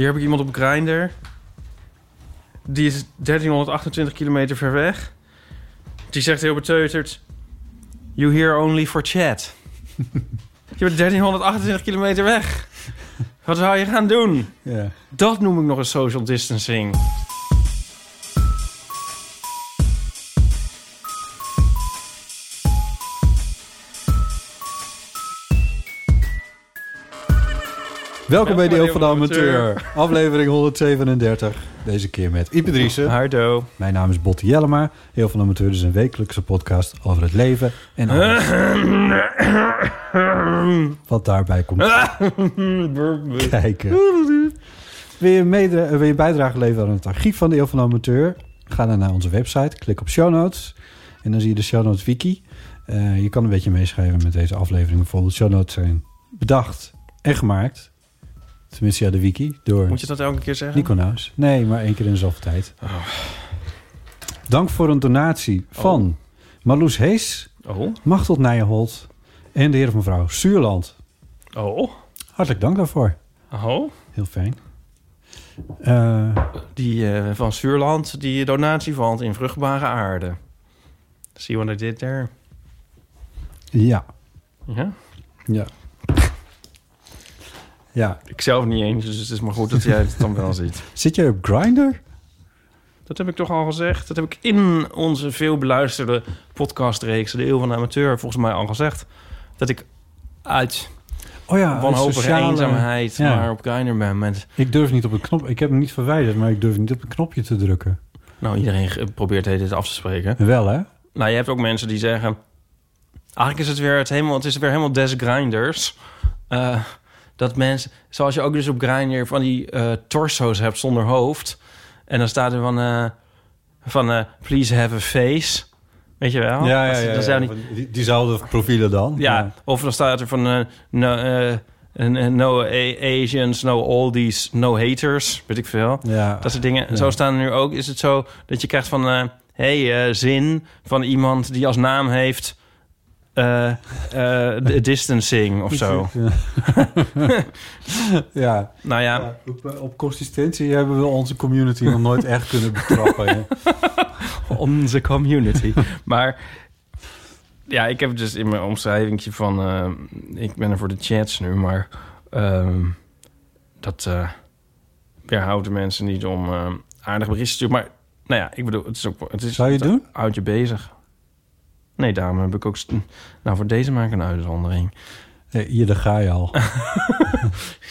Hier heb ik iemand op Grindr. Die is 1328 kilometer ver weg. Die zegt heel beteuterd... You here only for chat. je bent 1328 kilometer weg. Wat zou je gaan doen? Ja. Dat noem ik nog een social distancing. Welkom bij de bij Eeuw van de Amateur. Aflevering 137. Deze keer met Ipe Driessen. Hardo. Mijn naam is Botte Jellema. Eeuw van de Amateur is een wekelijkse podcast over het leven en alles wat daarbij komt kijken. Wil je, mede, wil je bijdrage leveren aan het archief van de Eeuw van de Amateur? Ga dan naar onze website, klik op show notes en dan zie je de show notes wiki. Eh, je kan een beetje meeschrijven met deze aflevering. Bijvoorbeeld show notes zijn bedacht en gemaakt. Tenminste, ja, de wiki door Moet je dat elke keer zeggen? Nico Naus. Nee, maar één keer in de zoveel tijd. Dank voor een donatie van Marloes Hees, Oh. Machtel Nijenholt en de heer of mevrouw Suurland. Oh. Hartelijk dank daarvoor. Oh. Heel fijn. Eh, Die eh, van Zuurland, die donatie valt in vruchtbare aarde. See what I did there? ja, Ja? ja. Ja. Ik zelf niet eens, dus het is maar goed dat jij het dan wel ziet. Zit jij op Grindr? Dat heb ik toch al gezegd. Dat heb ik in onze veel beluisterde podcastreeks... De Eeuw van de Amateur, volgens mij al gezegd. Dat ik uit Oh ja, wanhopige sociale- eenzaamheid Ja. maar op Grindr ben. Met, Ik durf niet op een knop. Ik heb hem niet verwijderd, maar ik durf niet op een knopje te drukken. nou, iedereen probeert dit af te spreken. Wel, hè? Nou, je hebt ook mensen die zeggen... Eigenlijk is het weer, het helemaal, het is weer helemaal des grinders. Eh, dat mensen, zoals je ook dus op Grindr van die eh, torso's hebt zonder hoofd. En dan staat er van, eh, van eh, please have a face. Weet je wel? Dat is- dat zijn die- Die, diezelfde profielen dan. ja, of dan staat er van no, no Asians, no oldies, no haters. Weet ik veel. Ja. Dat soort dingen. Ja. Zo staan er nu ook. Is het zo dat je krijgt van... hey, zin van iemand die als naam heeft... eh, eh, distancing of zo. ja. Nou ja, Ja, op, op consistentie hebben we onze community nog nooit echt kunnen betrappen. onze community. maar ja, ik heb dus in mijn omschrijving van... eh, ik ben er voor de chats nu, maar... ehm, dat eh weerhoudt de mensen niet om eh, aardig berichten te sturen. Maar nou ja, ik bedoel, het is ook... Het is, Zou je het doen? Houd je bezig. Nee, daarom heb ik ook... Nou, voor deze maak ik een uitzondering. Nee, hier, daar ga je al.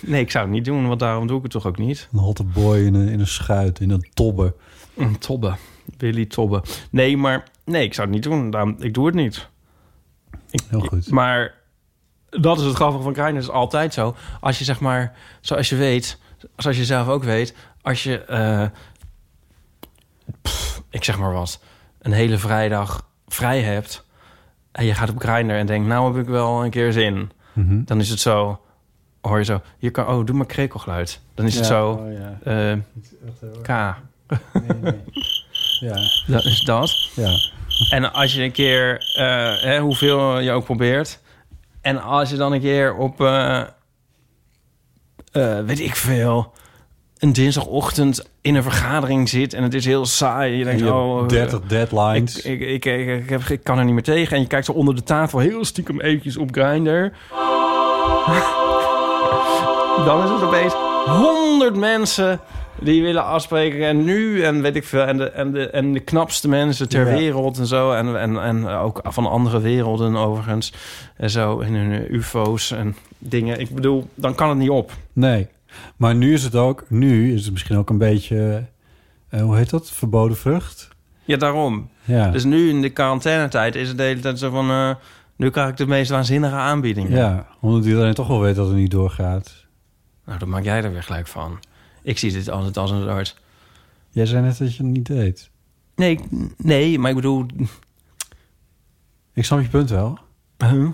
Nee, ik zou het niet doen, want daarom doe ik het toch ook niet. Een hotte boy in een, in een schuit, in een tobbe. Een tobbe. Willy Tobbe. Nee, maar... Nee, ik zou het niet doen. Daarom, ik doe het niet. Ik, Heel goed. Maar dat is het grappige van Grindr. is altijd zo. Als je zeg maar... Zoals je weet... Zoals je zelf ook weet... Als je... eh, pff, ik zeg maar wat. Een hele vrijdag vrij hebt... En je gaat op Grindr en denkt... Nou heb ik wel een keer zin. Mhm. Dan is het zo... Hoor je zo... Je kan, oh, doe maar krekelgeluid. Dan is het zo... oh ja. eh, K. Nee, nee. Ja, Dat is dat. ja. En als je een keer, eh, hè, hoeveel je ook probeert. En als je dan een keer op, eh, weet ik veel, een dinsdagochtend in een vergadering zit en het is heel saai. Je En denkt, je oh, hebt 30 deadlines. ik, ik, ik, ik, heb, ik kan er niet meer tegen. En je kijkt zo onder de tafel heel stiekem eventjes op Grindr. Dan is het opeens honderd mensen die willen afspreken. En nu, en weet ik veel. En de, en de, en de knapste mensen ter Ja. wereld en zo. En, en, en ook van andere werelden overigens. En zo. En hun eh, ufo's en dingen. Ik bedoel, dan kan het niet op. Nee. Maar nu is het ook... Nu is het misschien ook een beetje... eh, hoe heet dat? Verboden vrucht? Ja, daarom. Ja. Dus nu in de quarantainetijd is het de hele tijd zo van... eh, nu krijg ik de meest waanzinnige aanbiedingen. ja, omdat iedereen toch wel weet dat het niet doorgaat. Nou, dan maak jij er weer gelijk van. Ik zie dit altijd als een soort... Jij zei net dat je het niet deed. Nee, nee, maar ik bedoel... Ik snap je punt wel. Huh?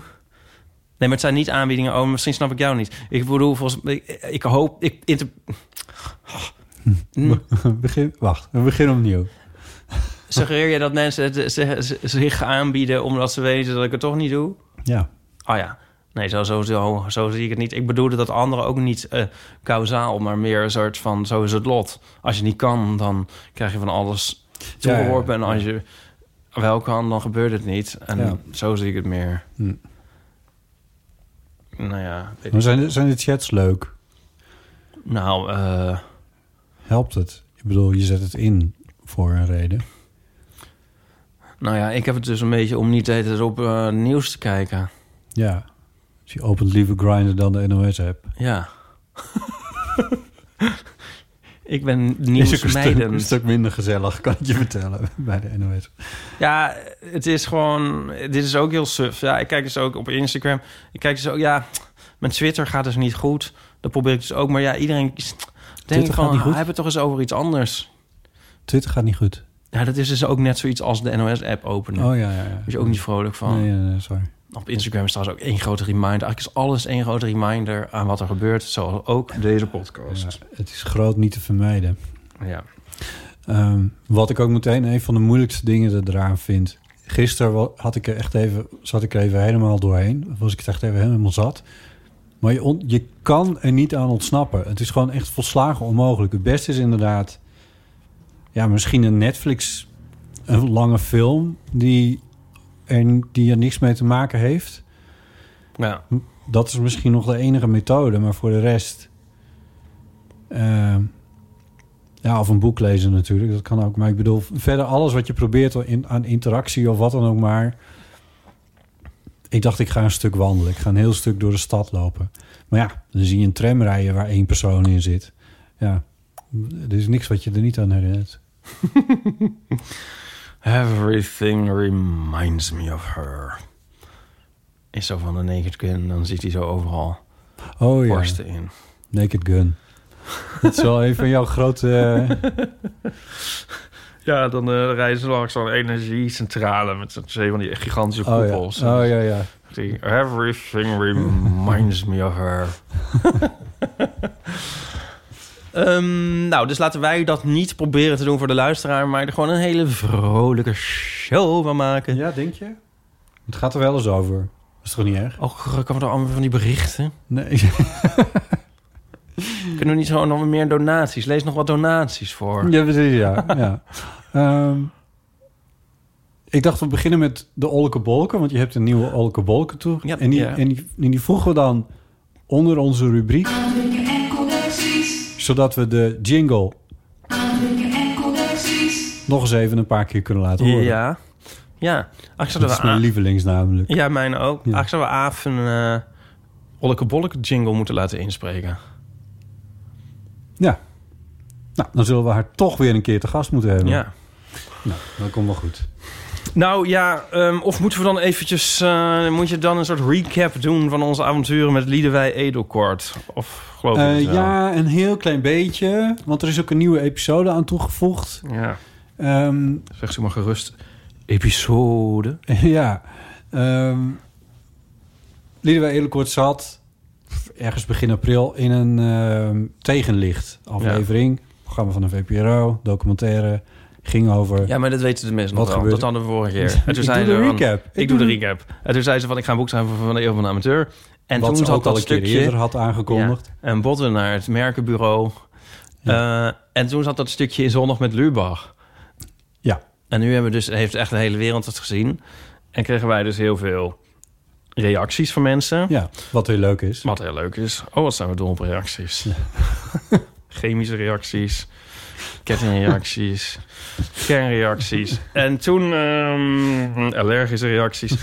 Nee, maar het zijn niet aanbiedingen. Oh, misschien snap ik jou niet. Ik bedoel, volgens ik, ik hoop... Ik, inter-. Begin, wacht, we beginnen opnieuw. Suggereer je dat mensen het, zich- aanbieden... omdat ze weten dat ik het toch niet doe? Ja. Oh ja. Nee, zo, zo, zo, zo zie ik het niet. Ik bedoelde dat anderen ook niet eh kausaal... maar meer een soort van, zo is het lot. Als je niet kan, dan krijg je van alles Ja, ja, toegeworpen. ja. En als je wel kan, dan gebeurt het niet. En zo zie ik het meer. Hm. Nou ja, weet Maar zijn, de- zijn de chats leuk? nou... eh, Helpt het? Ik bedoel, je zet het in voor een reden. Nou ja, ik heb het dus een beetje om niet de op eh, nieuws te kijken. Ja. Dus je opent liever Grindr dan de NOS-app. Ja. ik ben Is ook een stuk, een stuk minder gezellig, kan ik je vertellen, bij de NOS. Ja, het is gewoon... Dit is ook heel suf. Ja, ik kijk dus ook op Instagram. Ik kijk dus ook... Ja, mijn Twitter gaat dus niet goed. Dat probeer ik dus ook. Maar ja, iedereen denkt van... niet goed? Hij het toch eens over iets anders. Twitter gaat niet goed. Ja, dat is dus ook net zoiets als de NOS-app openen. Oh ja, ja, ja. Daar is je ook niet vrolijk van. Nee, sorry. Op Instagram is trouwens ook één grote reminder. Eigenlijk is alles één grote reminder aan wat er gebeurt. Zoals ook deze podcast. Ja, het is groot niet te vermijden. Ja. Ehm, wat ik ook meteen een van de moeilijkste dingen eraan vind. Gisteren had ik er echt even, zat ik er even helemaal doorheen. Was ik het echt even helemaal zat. Maar je, on- je kan er niet aan ontsnappen. Het is gewoon echt volslagen onmogelijk. Het beste is inderdaad... Ja, misschien een Netflix... Een lange film die er, die er niks mee te maken heeft. ja. Dat is misschien nog de enige methode. Maar voor de rest... ehm, ja, of een boek lezen natuurlijk. Dat kan ook. Maar ik bedoel, verder alles wat je probeert in, aan interactie of wat dan ook maar. Ik dacht, ik ga een stuk wandelen. Ik ga een heel stuk door de stad lopen. Maar ja, dan zie je een tram rijden waar één persoon in zit. Ja, er is niks wat je er niet aan herinnert. Everything reminds me of her. Is zo van de Naked Gun. Dan zit hij zo overal Oh ja, in. Naked Gun. Dat is wel een van jouw grote... eh, Ja, dan uh, rijden ze langs zo'n energiecentrale... met zo'n twee van die gigantische oh, ja. koepels. oh ja, ja. Die, Everything reminds me of her. Ehm, nou, dus laten wij dat niet proberen te doen voor de luisteraar... maar er gewoon een hele vrolijke show van maken. Ja, denk je? Het gaat er wel eens over. Dat is toch niet erg? Oh, kan we er allemaal van die berichten? Nee. Kunnen we niet gewoon nog meer donaties? Lees nog wat donaties voor. Ja, precies, ja. ja. Ehm, ik dacht, we beginnen met de Olke Bolken, want je hebt een nieuwe Olke Bolken toe. Ja, en, die, ja. en, die, en die voegen we dan onder onze rubriek. Zodat we de jingle nog eens even een paar keer kunnen laten horen. Ja. Ja. Ach, Dat is mijn lievelings namelijk. ja, mijn ook. Ja. Ach, zouden we Aaf een uh, Olleke jingle moeten laten inspreken. Ja. Nou, dan zullen we haar toch weer een keer te gast moeten hebben. Ja. Nou, dat komt wel goed. Nou ja, ehm, of moeten we dan eventjes... eh, moet je dan een soort recap doen van onze avonturen met Liedewij Edelkort? Of geloof je Eh, het ja, een heel klein beetje. Want er is ook een nieuwe episode aan toegevoegd. Ja. Ehm, Zeg ze maar gerust. Episode. ja. Um, Liedewij Edelkort zat ergens begin april in een ehm, tegenlicht aflevering. Programma van de VPRO, documentaire. Ging over... Ja, maar dat weten de mensen Wat nog wel. gebeurde- Dat hadden we vorige keer. En toen Ik doe de van- recap. Ik, Ik doe de recap. En toen zei ze van, ik ga een boek schrijven van de eeuw van de amateur. En wat toen ze zat al dat een keer stukje... eerder had aangekondigd. En botten naar het merkenbureau. Eh, en toen zat dat stukje in Zondag met Lubach. Ja. En nu hebben we dus, heeft echt de hele wereld het gezien. En kregen wij dus heel veel reacties van mensen. Ja, wat heel leuk is. Wat heel leuk is. Oh, wat zijn we dol op reacties. Chemische reacties, kettingreacties, kernreacties. En toen ehm, allergische reacties.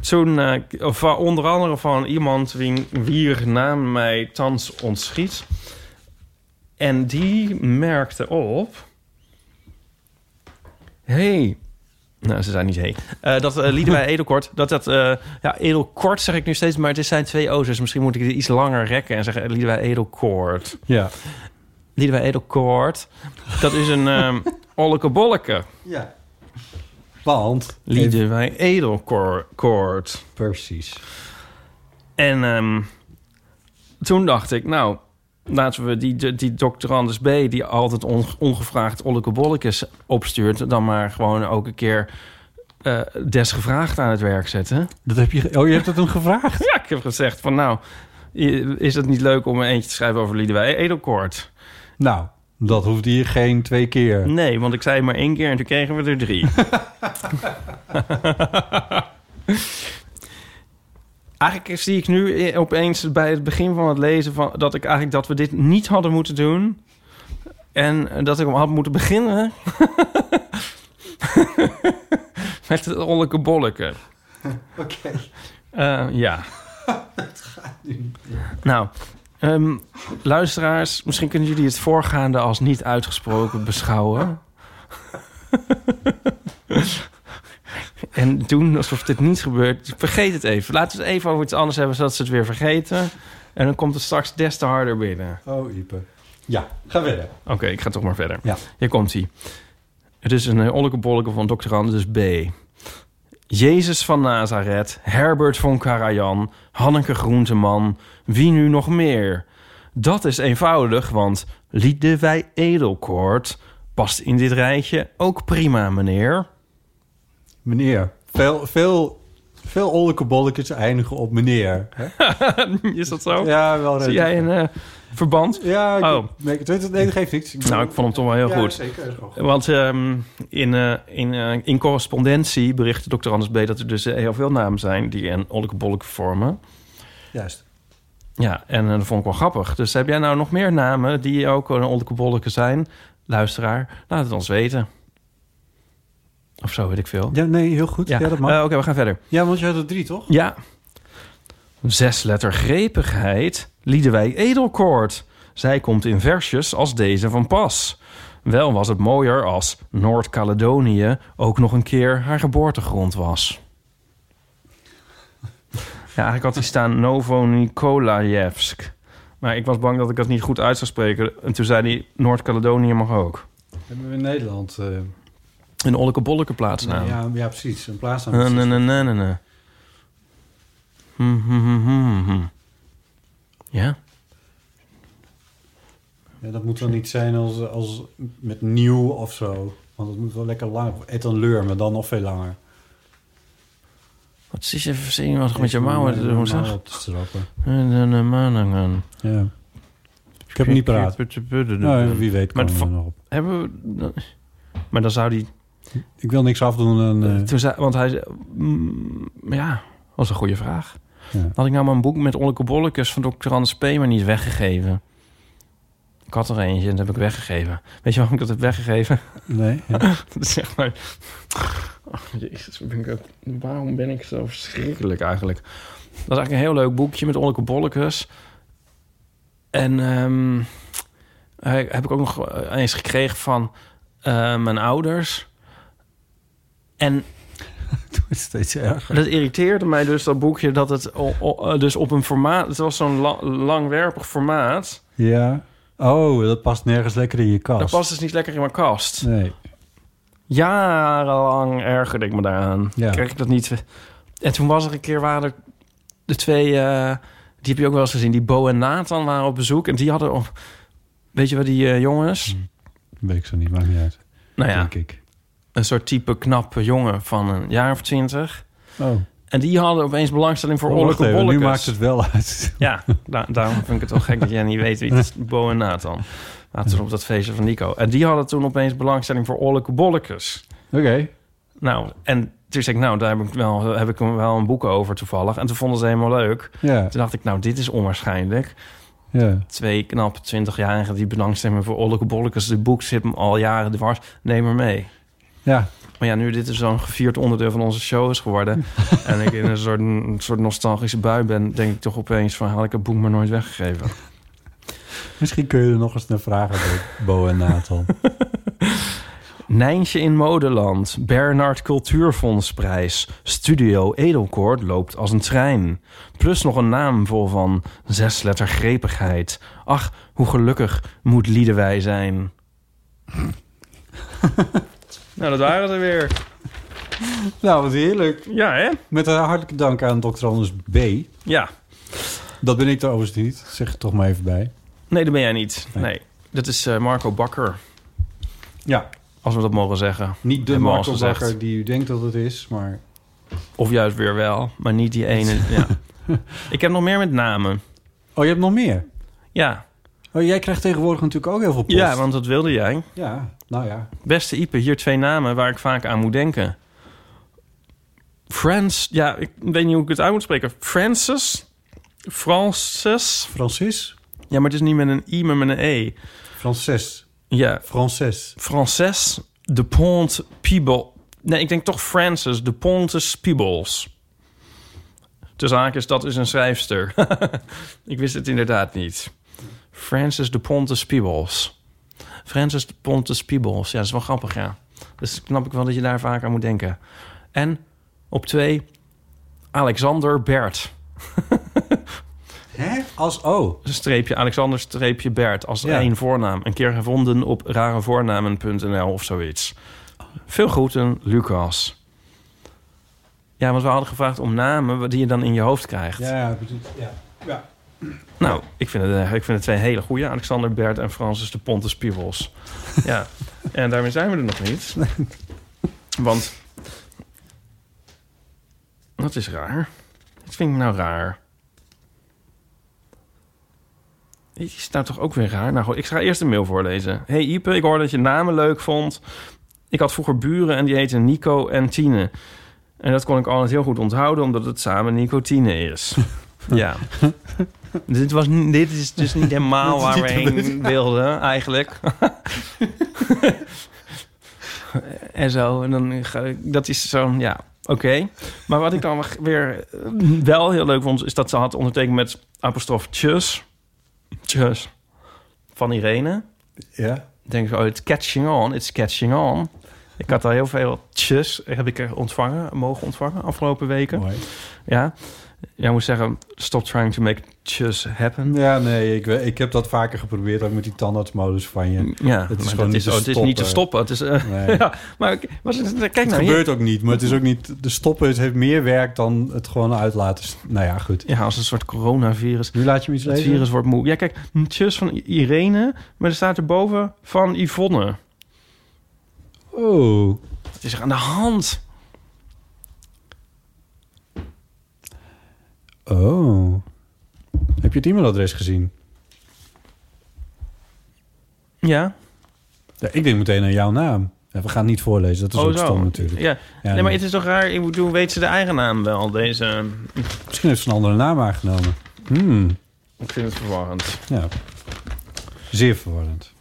Toen, eh, of, uh, onder andere van iemand wie, wier naam mij thans ontschiet. En die merkte op... hey, nou, ze zijn niet hey. Uh, dat uh, Liedewij Edelkort, dat dat... Uh, ja, Edelkort zeg ik nu steeds, maar het zijn twee O's. Dus misschien moet ik het iets langer rekken en zeggen Liedewij Edelkort. Ja. Liedewij Edelkort, dat is een um, olleke bolleke. Ja. Want... Liedewij Edelkort. Precies. En um, toen dacht ik, nou, laten we die, die, die doctorandus B... die altijd on, ongevraagd ollekebollekes opstuurt... dan maar gewoon ook een keer uh, desgevraagd aan het werk zetten. Dat heb je... Oh, je hebt het hem gevraagd? ja, ik heb gezegd van nou... is het niet leuk om een eentje te schrijven over Liedewij Edelkort? Nou, dat hoeft hier geen twee keer. Nee, want ik zei maar één keer en toen kregen we er drie. eigenlijk zie ik nu opeens bij het begin van het lezen van dat ik eigenlijk dat we dit niet hadden moeten doen en dat ik had moeten beginnen met het olleke bolleke. Oké. Okay. Uh, ja. nou, um, luisteraars, misschien kunnen jullie het voorgaande als niet uitgesproken beschouwen. En doen alsof dit niet gebeurt. Vergeet het even. Laten we het even over iets anders hebben, zodat ze het weer vergeten. En dan komt het straks des te harder binnen. Oh, Ipe. Ja, ga verder. Oké, okay, ik ga toch maar verder. Ja. Hier komt hij. Het is een uh, olleke van Dr. Anders B. Jezus van Nazareth, Herbert von Karajan, Hanneke Groenteman, wie nu nog meer? Dat is eenvoudig, want Liedewij Edelkoort past in dit rijtje ook prima, meneer. Meneer. Veel, veel, veel olleke bolletjes eindigen op meneer. Hè? is dat zo? Ja, wel. Zie jij een uh, verband? Ja, ik, oh. nee, nee, dat geeft niks. Ik nou, ik vond hem toch wel heel ja, goed. Zeker, Want um, in, uh, in, uh, in correspondentie berichtte dokter Anders B... dat er dus heel veel namen zijn die een olleke bolleke vormen. Juist. Ja, en dat vond ik wel grappig. Dus heb jij nou nog meer namen die ook een olleke bolleke zijn? Luisteraar, laat het ons weten. Of zo, weet ik veel. Ja, nee, heel goed. Ja, ja dat mag. Uh, Oké, okay, we gaan verder. Ja, want je had er drie, toch? Ja. Zesletter grepigheid. Liedewij Edelkoort. Zij komt in versjes als deze van pas. Wel was het mooier als Noord-Caledonië ook nog een keer haar geboortegrond was. Ja, eigenlijk had hij staan Novo Nikolajevsk. Maar ik was bang dat ik dat niet goed uit zou spreken. En toen zei hij Noord-Caledonië mag ook. Hebben we in Nederland... Uh... Een olleke bolleke plaatsnaam. Ja, ja, precies. Een plaatsnaam. Nee, nee, nee, nee, nee. Ja? Ja, dat moet wel niet zijn als, als met nieuw of zo. Want het moet wel lekker lang. Etanleur, maar dan nog veel langer. Wat is je zenuwachtig met je mouwen te doen, zeg? te stroppen. Ja. Ik heb hem niet paraat. Nou, wie weet maar we nog op. Hebben we... Maar dan zou die... Ik wil niks afdoen. En, uh... Toen zei, want hij... Mm, ja, was een goede vraag. Ja. Had ik nou mijn boek met olleke bollekes van Dr. Anders P. maar niet weggegeven? Ik had er eentje en dat heb ik weggegeven. Weet je waarom ik dat heb weggegeven? Nee. Ja. dat is zeg maar... Oh, jezus, ben ik waarom ben ik zo verschrikkelijk eigenlijk? Dat is eigenlijk een heel leuk boekje met olleke bollekes. En um, heb ik ook nog eens gekregen van uh, mijn ouders. En het wordt steeds erger. Dat irriteerde mij dus, dat boekje, dat het o, o, dus op een formaat... Het was zo'n la, langwerpig formaat. Ja. Oh, dat past nergens lekker in je kast. Dat past dus niet lekker in mijn kast. Nee. Jarenlang ergerde ik me daaraan. Ja. Kreeg ik dat niet... En toen was er een keer, waren er de twee... Uh, die heb je ook wel eens gezien. Die Bo en Nathan waren op bezoek. En die hadden op... Weet je wat die uh, jongens? Hm. Weet ik zo niet, maakt niet uit. Nou ja. Denk ik. Een soort type knappe jongen van een jaar of twintig. Oh. En die hadden opeens belangstelling voor oh, olleke bollekes. Nu maakt het wel uit. Ja, da daarom vind ik het wel gek dat jij niet weet wie het is. Bo en Nathan. Laten we op dat feestje van Nico. En die hadden toen opeens belangstelling voor Olleke Bollekes. Oké. Nou, en toen zei ik, nou, daar heb ik, wel, heb ik wel een boek over toevallig. En toen vonden ze helemaal leuk. Ja. Toen dacht ik, nou, dit is onwaarschijnlijk. Ja. Twee knap 20-jarigen die belangstelling voor Olleke Bollekes. De boek zit hem al jaren dwars. Neem maar mee. Ja. Maar ja, nu dit is zo'n gevierd onderdeel van onze show is geworden... en ik in een soort, een soort nostalgische bui ben... denk ik toch opeens van, had ik het boek maar nooit weggegeven. Misschien kun je er nog eens naar vragen, Bo, Bo en Nathan. Nijntje in Modeland, Bernard Cultuurfondsprijs, Studio Edelkoord loopt als een trein. Plus nog een naam vol van zesletter grepigheid. Ach, hoe gelukkig moet Liedewij zijn. nou, dat waren ze weer. nou, wat heerlijk. Ja, hè? Met een hartelijke dank aan Dr. Anders B. Ja. Dat ben ik trouwens niet. Zeg het toch maar even bij. Nee, dat ben jij niet. Nee. Nee. Dat is eh, Marco Bakker, Ja. als we dat mogen zeggen. Niet de Marco gezegd. Bakker die u denkt dat het is, maar... Of juist weer wel, maar niet die ene. ja. Ik heb nog meer met namen. Oh, je hebt nog meer? Ja. Oh, jij krijgt tegenwoordig natuurlijk ook heel veel post. ja, want dat wilde jij. Ja, nou ja. Beste Ipe, hier twee namen waar ik vaak aan moet denken. Frans, ja, ik weet niet hoe ik het uit moet spreken. Francis? Francis? Francis? Ja, maar het is niet met een I, maar met een E. Frances. Ja, Frances. Frances de Pont Piebel. Nee, ik denk toch Francis de Pontes Piebels. De zaak is, dat is een schrijfster. ik wist het inderdaad niet. Francis de Pontes Piebels. Francis de Pontes Piebels. Ja, dat is wel grappig, ja. Dus snap ik wel dat je daar vaak aan moet denken. En op twee, Alexander Bert. Hè? Als O. Een streepje, Alexander streepje Bert als Ja. één voornaam. Een keer gevonden op rarevoornamen.nl of zoiets. Veel groeten, Lucas. Ja, want we hadden gevraagd om namen die je dan in je hoofd krijgt. Ja, ja. ja. Nou, ik vind, het, eh, ik vind het twee hele goede. Alexander Bert en Francis de Pontes Pievels. ja, en daarmee zijn we er nog niet. Want... Dat is raar. Dat vind ik nou raar. Die is nou toch ook weer raar? Nou goed, ik ga eerst een mail voorlezen. Hey Ipe, ik hoorde dat je namen leuk vond. Ik had vroeger buren en die heten Nico en Tine. En dat kon ik altijd heel goed onthouden, omdat het samen Nicotine is. ja. dit, was, dit is dus niet helemaal waar we heen wilden, eigenlijk. en zo, en dan ga ik- dat is zo'n, ja, oké. Maar wat ik dan weer eh, wel heel leuk vond, is dat ze had ondertekend met apostrof tjus. Tjus. Van Irene. Ja. Denk ik, oh, it's catching on, it's catching on. Ik had al heel veel tjus, heb ik er ontvangen, mogen ontvangen afgelopen weken. Mooi. Ja. Jij moet zeggen, stop trying to make tjus happen. Ja, nee, ik, ik heb dat vaker geprobeerd, ook met die tandartsmodus van je. Ja, Het is maar gewoon niet te oh, het is niet te stoppen. Het is, eh, Nee. ja, maar het, kijk Het nou, gebeurt ook niet, maar het is ook niet... De stoppen het heeft meer werk dan het gewoon uitlaten. Nou ja, goed. Ja, als een soort coronavirus. Nu laat je me iets Het lezen? virus wordt moe. Ja, kijk, een tjus van Irene, maar er staat erboven van Yvonne. Oh. Wat is er aan de hand? Oh. Heb je het e-mailadres gezien? Ja. Ja, ik denk meteen aan jouw naam. Ja, we gaan het niet voorlezen, dat is ook stom natuurlijk. Oh, Ja. Ja, nee, maar het is toch raar? Ik bedoel, weet ze de eigen naam wel, deze... Misschien heeft ze een andere naam aangenomen. Hmm. Ik vind het verwarrend. Ja. Zeer verwarrend.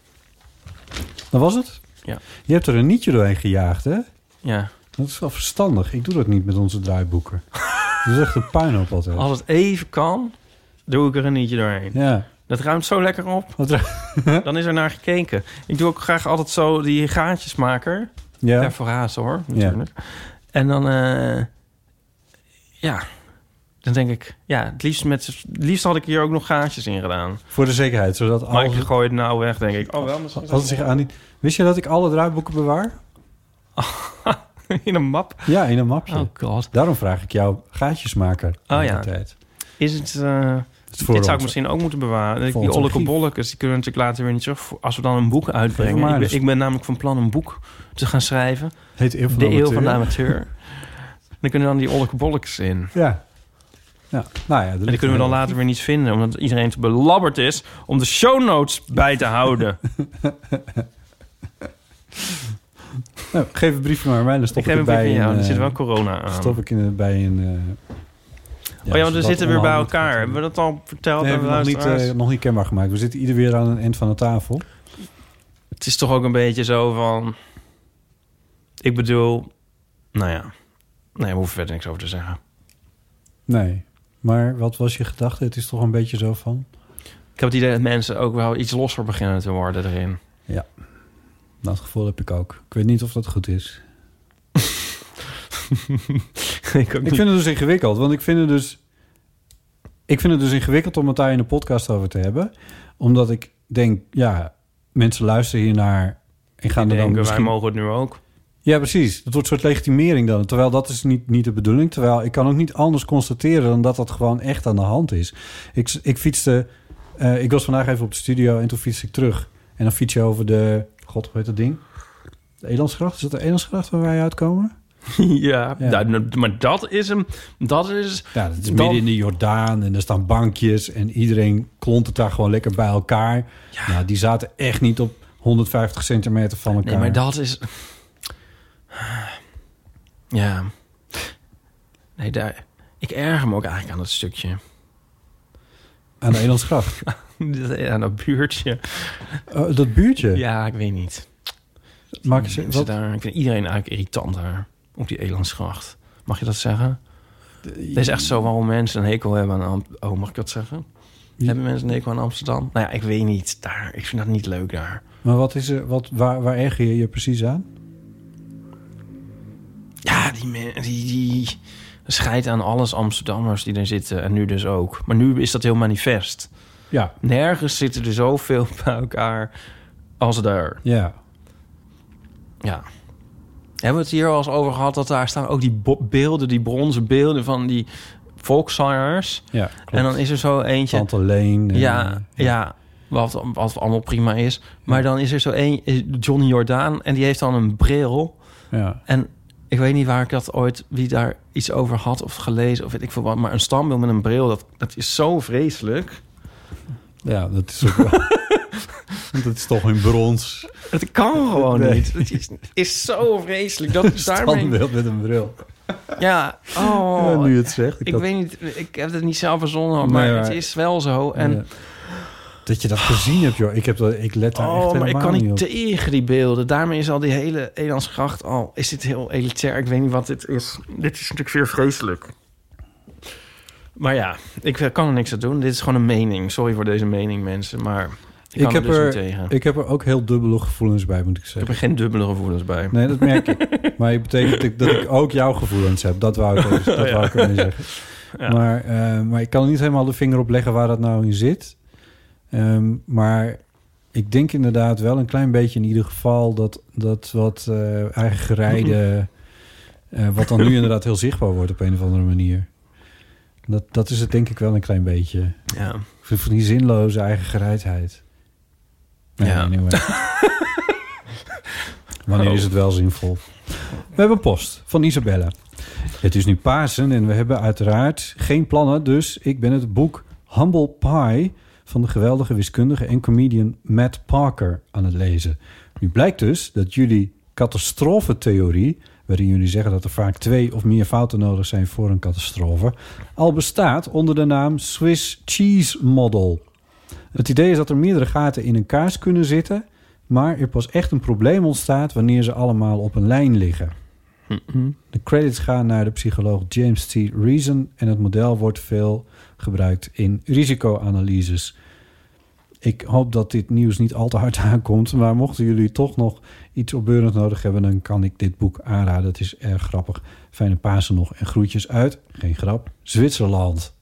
Dat was het? Ja. Je hebt er een nietje doorheen gejaagd, hè? Ja. Dat is wel verstandig. Ik doe dat niet met onze draaiboeken. dat is echt een puinhoop altijd. Als het even kan, doe ik er een nietje doorheen. Ja. Dat ruimt zo lekker op. Dan is er naar gekeken. Ik doe ook graag altijd zo die gaatjesmaker. ja. Perforator, hoor, natuurlijk. En dan, eh, ja, dan denk ik, ja, het liefst, met, het liefst had ik hier ook nog gaatjes in gedaan. Voor de zekerheid, zodat Maar alles, ik gooi het nou weg, denk ik. Oh, wel, misschien als het zich aan die... Wist je dat ik alle draaiboeken bewaar? in een map. Ja, in een mapje. Oh god. Daarom vraag ik jou gaatjesmaker. Oh ja. Tijd. Is het... eh, Het dit zou ik ons. misschien ook moeten bewaren. Die voor ons olleke archief. bollekes, die kunnen natuurlijk later weer niet terug... Als we dan een boek uitbrengen. maar, Ik ben, dus- ik ben namelijk van plan een boek te gaan schrijven. Heet Eeuw van de de Eeuw van de Amateur. Dan kunnen dan die olleke bollekes in. Ja. Ja, nou ja, En die kunnen we dan later weer niet vinden, omdat iedereen te belabberd is om de show notes bij te houden. Nou, geef een briefje maar mij, dan stop ik ik, geef een erbij. briefje aan jou, in, er zit eh, wel corona aan. Stop ik in, bij een... eh, oh ja, want we zitten weer bij elkaar. Hebben we dat al verteld Nee, hebben we nog niet, eh, nog niet kenbaar gemaakt. We zitten ieder weer aan een eind van de tafel. Het is toch ook een beetje zo van... Ik bedoel... Nou ja. Nee, we hoeven verder niks over te zeggen. Nee. Maar wat was je gedachte? Het is toch een beetje zo van... Ik heb het idee dat mensen ook wel iets losser beginnen te worden erin. Dat gevoel heb ik ook. Ik weet niet of dat goed is. ik vind het dus ingewikkeld, want ik vind het dus... Ik vind het dus ingewikkeld om het daar in de podcast over te hebben. Omdat ik denk, ja, mensen luisteren hiernaar en gaan er dan misschien... wij mogen het nu ook. Ja, precies. Dat wordt een soort legitimering dan. Terwijl dat is niet, niet de bedoeling. Terwijl ik kan ook niet anders constateren dan dat dat gewoon echt aan de hand is. Ik, ik fietste... eh, ik was vandaag even op de studio en toen fietste ik terug. En dan fiets je over de... God, hoe heet dat ding? De Elandsgracht? Is dat de Elandsgracht waar wij uitkomen? ja, Ja. nou, maar dat is hem. Dat is... Ja, dat is Dan- midden in de Jordaan en er staan bankjes en iedereen klontert daar gewoon lekker bij elkaar. Ja, die zaten echt niet op 150 centimeter van elkaar. Nee, maar dat is... Ja. Nee, daar... Ik erger me ook eigenlijk aan dat stukje. Aan de Elandsgracht. aan dat buurtje. Oh, dat buurtje? Ja, ik weet niet. Maak wat, daar, ik vind iedereen eigenlijk irritant daar. Op die Elandsgracht. Mag je dat zeggen? Het is echt zo waarom mensen een hekel hebben aan... Am- Oh, mag ik dat zeggen? Hebben mensen een hekel aan Amsterdam? Nou ja, ik weet niet. Daar, ik vind dat niet leuk daar. maar wat is er, wat, waar, waar erger je je precies aan? Ja, die, men- die, die scheidt aan alles Amsterdammers die er zitten. En nu dus ook. Maar nu is dat heel manifest. Ja, Nergens zitten er zoveel bij elkaar als daar. ja. Ja. Hebben we het hier al eens over gehad... dat daar staan ook die beelden, die bronzen beelden van die volkszangers. ja En dan is er zo eentje... Tante Leen. en, ja, ja, wat, wat allemaal prima is. Maar dan is er zo een, Johnny Jordaan... en die heeft dan een bril... ja. En ik weet niet waar ik dat ooit, wie daar iets over had of gelezen of weet ik veel wat. Maar een standbeeld met een bril, dat, dat is zo vreselijk. Ja, dat is ook wel... dat is toch in brons. Het kan gewoon Nee. niet. Het is, is zo vreselijk. Dat is daarmee... Met een bril. Ja, oh. Ja, nu het zegt. ik had- weet niet, ik heb het niet zelf verzonnen, Nee, maar, maar- het is wel zo. En Ja. Dat je dat gezien hebt, joh. Ik, heb dat, ik let daar echt oh, maar ik kan niet op. tegen die beelden. Daarmee is al die hele Elandsgracht al... Is dit heel elitair? Ik weet niet wat dit is. Dit is natuurlijk weer vreselijk. Maar ja, ik kan er niks aan doen. Dit is gewoon een mening. Sorry voor deze mening, mensen. Maar ik Ik heb, er dus er. Ik, ik heb er ook heel dubbele gevoelens bij, moet ik heb zeggen. er geen dubbele gevoelens bij. Nee, dat merk ik. maar het betekent dat ik, ik ook jouw gevoelens heb. Dat wou ik, even- dat Ja. wou ik ermee zeggen. Ja. Maar, eh, maar ik kan er niet helemaal de vinger op leggen waar dat nou in zit. Ehm, maar ik denk inderdaad wel een klein beetje in ieder geval... dat, dat wat eh eigen gerijden... eh, wat dan nu inderdaad heel zichtbaar wordt op een of andere manier. Dat, dat is het denk ik wel een klein beetje. Ja. Van die zinloze eigen gereidheid. Nee, Ja. anyway. Wanneer Oh. is het wel zinvol? We hebben post van Isabella. Het is nu Pasen en we hebben uiteraard geen plannen... dus ik ben het boek Humble Pie... van de geweldige wiskundige en comedian Matt Parker aan het lezen. Nu blijkt dus dat jullie catastrofetheorie... waarin jullie zeggen dat er vaak twee of meer fouten nodig zijn voor een catastrofe... al bestaat onder de naam Swiss Cheese Model. Het idee is dat er meerdere gaten in een kaas kunnen zitten... maar er pas echt een probleem ontstaat wanneer ze allemaal op een lijn liggen. De credits gaan naar de psycholoog James T. Reason... en het model wordt veel gebruikt in risicoanalyses. Ik hoop dat dit nieuws niet al te hard aankomt... maar mochten jullie toch nog iets opbeurend nodig hebben... dan kan ik dit boek aanraden. Het is erg grappig. Fijne Pasen nog en groetjes uit, geen grap, Zwitserland.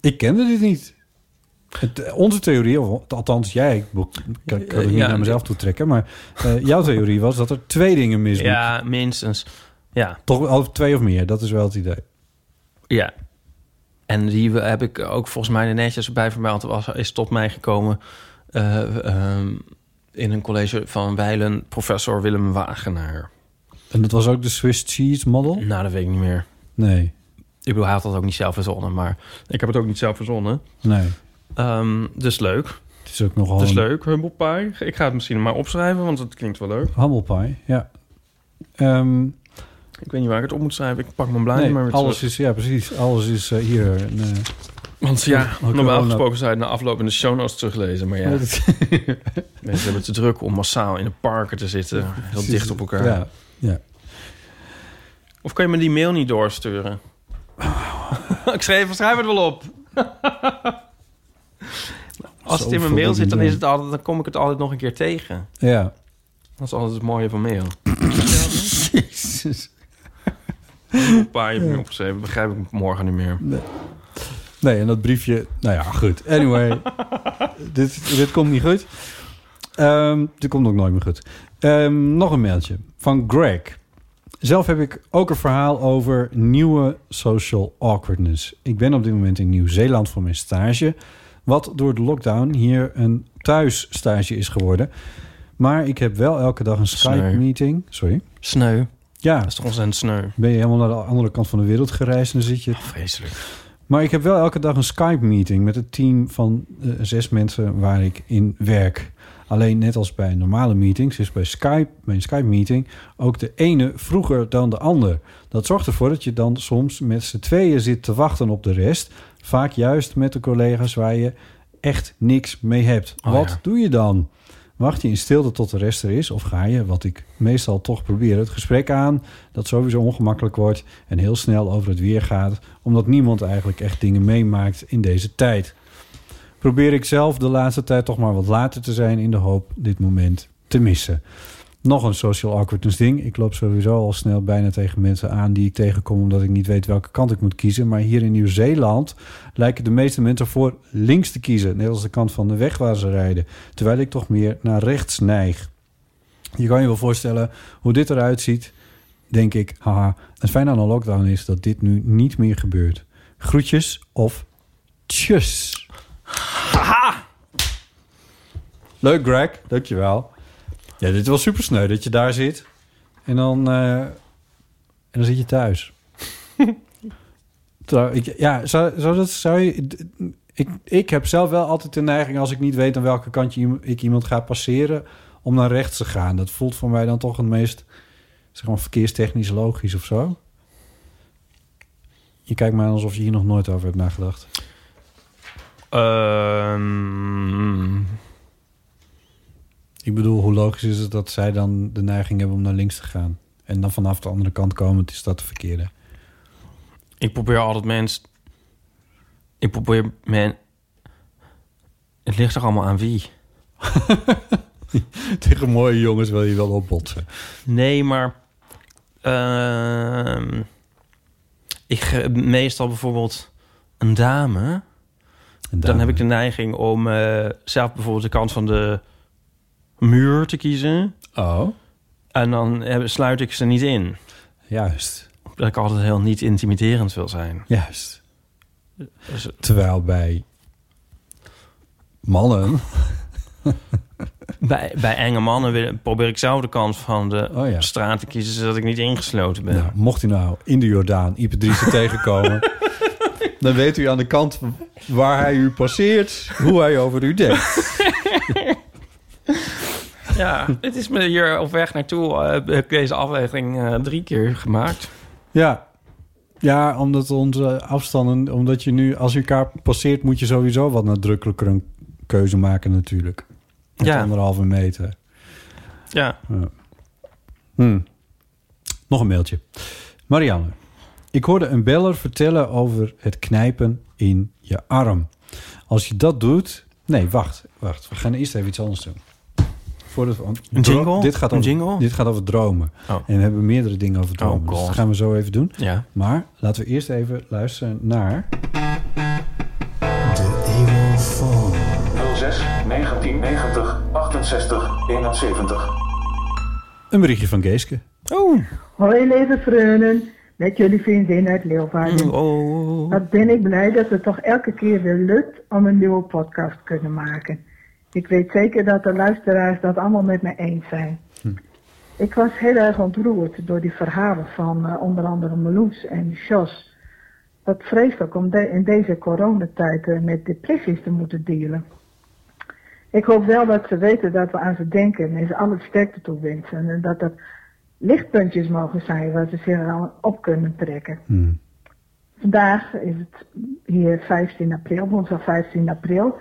Ik kende dit niet. Het, onze theorie, of althans jij, ik kan, kan het niet Ja, naar mezelf toe trekken... maar eh, jouw theorie was dat er twee dingen mis ja, minstens. Ja, Toch al twee of meer, dat is wel het idee. ja. En die heb ik ook volgens mij netjes bij vermeld. Was, is tot mij gekomen eh, ehm, in een college van Weilen, professor Willem Wagenaar. En dat was ook de Swiss Cheese Model? Nou, dat weet ik niet meer. Nee. Ik bedoel, hij had dat ook niet zelf verzonnen, maar ik heb het ook niet zelf verzonnen. Nee. Ehm, dus leuk. Het is ook nogal een leuk, humble pie. Ik ga het misschien maar opschrijven, want het klinkt wel leuk. humble pie, ja. Ehm, Ik weet niet waar ik het op moet schrijven. Ik pak mijn blaadje nee, maar weer alles terug. is, ja precies, alles is eh, hier. een, eh, Want ja, normaal corona- gesproken zou je het na afloop in de show notes teruglezen. Maar ja, mensen hebben te druk om massaal in de parken te zitten. Heel precies. dicht op elkaar. Ja, ja. Of kan je me die mail niet doorsturen? ik schreef, schrijf het wel op. Als het in mijn mail zit, dan, is het altijd, dan kom ik het altijd nog een keer tegen. ja. Dat is altijd het mooie van mail. Jezus. Een paar heb ik opgeschreven, begrijp ik morgen niet meer. Nee, en dat briefje... Nou ja, goed. Anyway, dit, dit komt niet goed. Ehm, dit komt ook nooit meer goed. Ehm, nog een mailtje van Greg. Zelf heb ik ook een verhaal over nieuwe social awkwardness. Ik ben op dit moment in Nieuw-Zeeland voor mijn stage... wat door de lockdown hier een thuisstage is geworden. Maar ik heb wel elke dag een. Skype-meeting. Sorry? Sneu. Ja, Dat is toch ontzettend sneu. ben je helemaal naar de andere kant van de wereld gereisd... en dan zit je Oh, vreselijk. maar ik heb wel elke dag een Skype-meeting met het team van eh, zes mensen waar ik in werk. Alleen net als bij normale meetings is bij Skype, bij een Skype-meeting ook de ene vroeger dan de ander. Dat zorgt ervoor dat je dan soms met z'n tweeën zit te wachten op de rest. Vaak juist met de collega's waar je echt niks mee hebt. Oh, Wat ja. doe je dan? Wacht je in stilte tot de rest er is? Of ga je, wat ik meestal toch probeer, het gesprek aan... dat sowieso ongemakkelijk wordt en heel snel over het weer gaat... omdat niemand eigenlijk echt dingen meemaakt in deze tijd. Probeer ik zelf de laatste tijd toch maar wat later te zijn... in de hoop dit moment te missen. Nog een social awkwardness ding. Ik loop sowieso al snel bijna tegen mensen aan die ik tegenkom... omdat ik niet weet welke kant ik moet kiezen. Maar hier in Nieuw-Zeeland lijken de meeste mensen voor links te kiezen. Net als de kant van de weg waar ze rijden. Terwijl ik toch meer naar rechts neig. Je kan je wel voorstellen hoe dit eruit ziet. Denk ik, haha, het fijne aan een lockdown is dat dit nu niet meer gebeurt. Groetjes of tjus. Leuk Greg, dankjewel. Ja, dit was super sneu dat je daar zit. En dan, eh, en dan zit je thuis. Trouw, ik, ja, zou, zou dat, zou je... Ik, ik heb zelf wel altijd de neiging... als ik niet weet aan welke kant je, ik iemand ga passeren... om naar rechts te gaan. Dat voelt voor mij dan toch het meest... zeg maar verkeerstechnisch logisch of zo. Je kijkt me aan alsof je hier nog nooit over hebt nagedacht. Ehm, Ik bedoel, hoe logisch is het dat zij dan de neiging hebben om naar links te gaan? En dan vanaf de andere kant komen, is dat de verkeerde. ik probeer altijd mensen... Ik probeer men... Het ligt er allemaal aan wie. Tegen mooie jongens wil je wel opbotsen. Nee, maar... ehm, ik meestal bijvoorbeeld een dame... Dan heb ik de neiging om eh, zelf bijvoorbeeld de kant van de muur te kiezen. Oh, En dan sluit ik ze niet in. juist. Dat ik altijd heel niet intimiderend wil zijn. Juist. Dus, Terwijl bij mannen... bij, bij enge mannen wil- probeer ik zelf de kant van de Oh ja. straat te kiezen... zodat ik niet ingesloten ben. Nou, mocht u nou in de Jordaan Ipadrice tegenkomen... dan weet u aan de kant waar hij u passeert... hoe hij over u denkt. Ja, het is me hier op weg naartoe... eh, heb ik deze aflevering eh, drie keer gemaakt. Ja. Ja, omdat onze afstanden... omdat je nu, als je elkaar passeert... moet je sowieso wat nadrukkelijker een keuze maken natuurlijk. Met Ja. anderhalve meter. Ja, Hm. Nog een mailtje. Marianne, ik hoorde een beller vertellen over het knijpen in je arm. Als je dat doet... Nee, wacht, wacht. We gaan eerst even iets anders doen. We, want Een jingle? Dit gaat, Een over, jingle? dit gaat over dromen. Oh. En we hebben meerdere dingen over dromen. Oh, dus dat gaan we zo even doen. ja. Maar laten we eerst even luisteren naar... 06 1990 68 71. Een berichtje van Geeske. Oh. Hoi lieve vrienden, met jullie vriendin uit Leeuwarden. Oh. Wat ben ik blij dat het toch elke keer weer lukt om een nieuwe podcast te kunnen maken. Ik weet zeker dat de luisteraars dat allemaal met me eens zijn. Ik was heel erg ontroerd door die verhalen van eh, onder andere Meloes en Jos. wat vreselijk om de- in deze coronatijd eh, met depressies te moeten dealen. Ik hoop wel dat ze weten dat we aan ze denken en ze alle sterkte toe wensen. En dat er lichtpuntjes mogen zijn waar ze zich aan op kunnen trekken. Hmm. Vandaag is het hier 15 april, woensdag 15 april.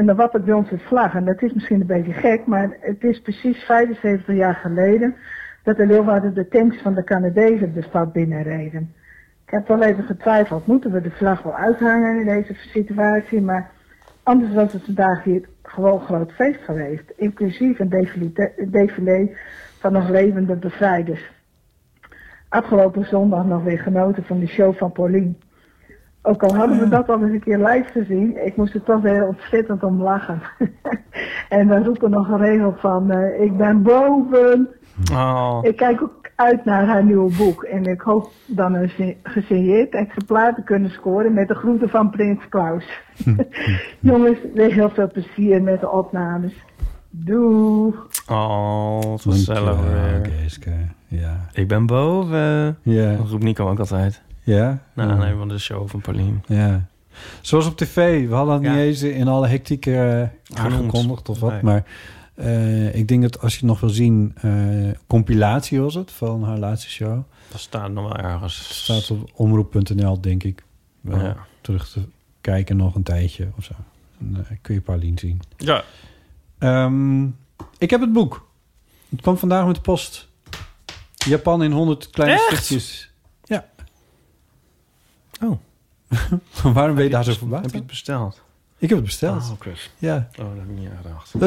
En dan wappert bij ons een vlag. En dat is misschien een beetje gek, maar het is precies 75 jaar geleden dat de Leeuwarden de tanks van de Canadezen de stad binnenreden. Ik heb wel even getwijfeld, moeten we de vlag wel uithangen in deze situatie? Maar anders was het vandaag hier gewoon groot feest geweest. Inclusief een defilé van nog levende bevrijders. Afgelopen zondag nog weer genoten van de show van Paulien. Ook al hadden we dat al eens een keer live gezien, ik moest er toch weer ontzettend om lachen. en we roepen nog geregeld van, eh, ik ben boven. Oh. Ik kijk ook uit naar haar nieuwe boek. En ik hoop dan een ge- gesigneerd exemplaar te kunnen scoren met de groeten van Prins Klaus. Jongens, weer heel veel plezier met de opnames. Doeg! Oh, het was zelf Dankjewel, weer. Geeske. Ja. Ik ben boven. Ja. Dat roept Nico ook altijd. Ja? Nou, Ja. nee, van de show van Paulien. Ja. Zoals op tv. We hadden het Ja. niet eens in alle hectiek eh, aangekondigd of wat. Nee. Maar eh, ik denk dat als je nog wil zien... eh, compilatie was het van haar laatste show. Dat staat nog wel ergens. Staat op omroep.nl, denk ik. Wel Ja. terug te kijken nog een tijdje of zo. Dan kun je Paulien zien. Ja. Ehm, ik heb het boek. Het kwam vandaag met de post. Japan in 100 kleine Echt? stukjes. Oh. Waarom ben je daar zo verbaasd? Heb je het besteld? Ik heb het besteld. Oh, Chris. Ja. Oh, dat heb ik niet aan gedacht.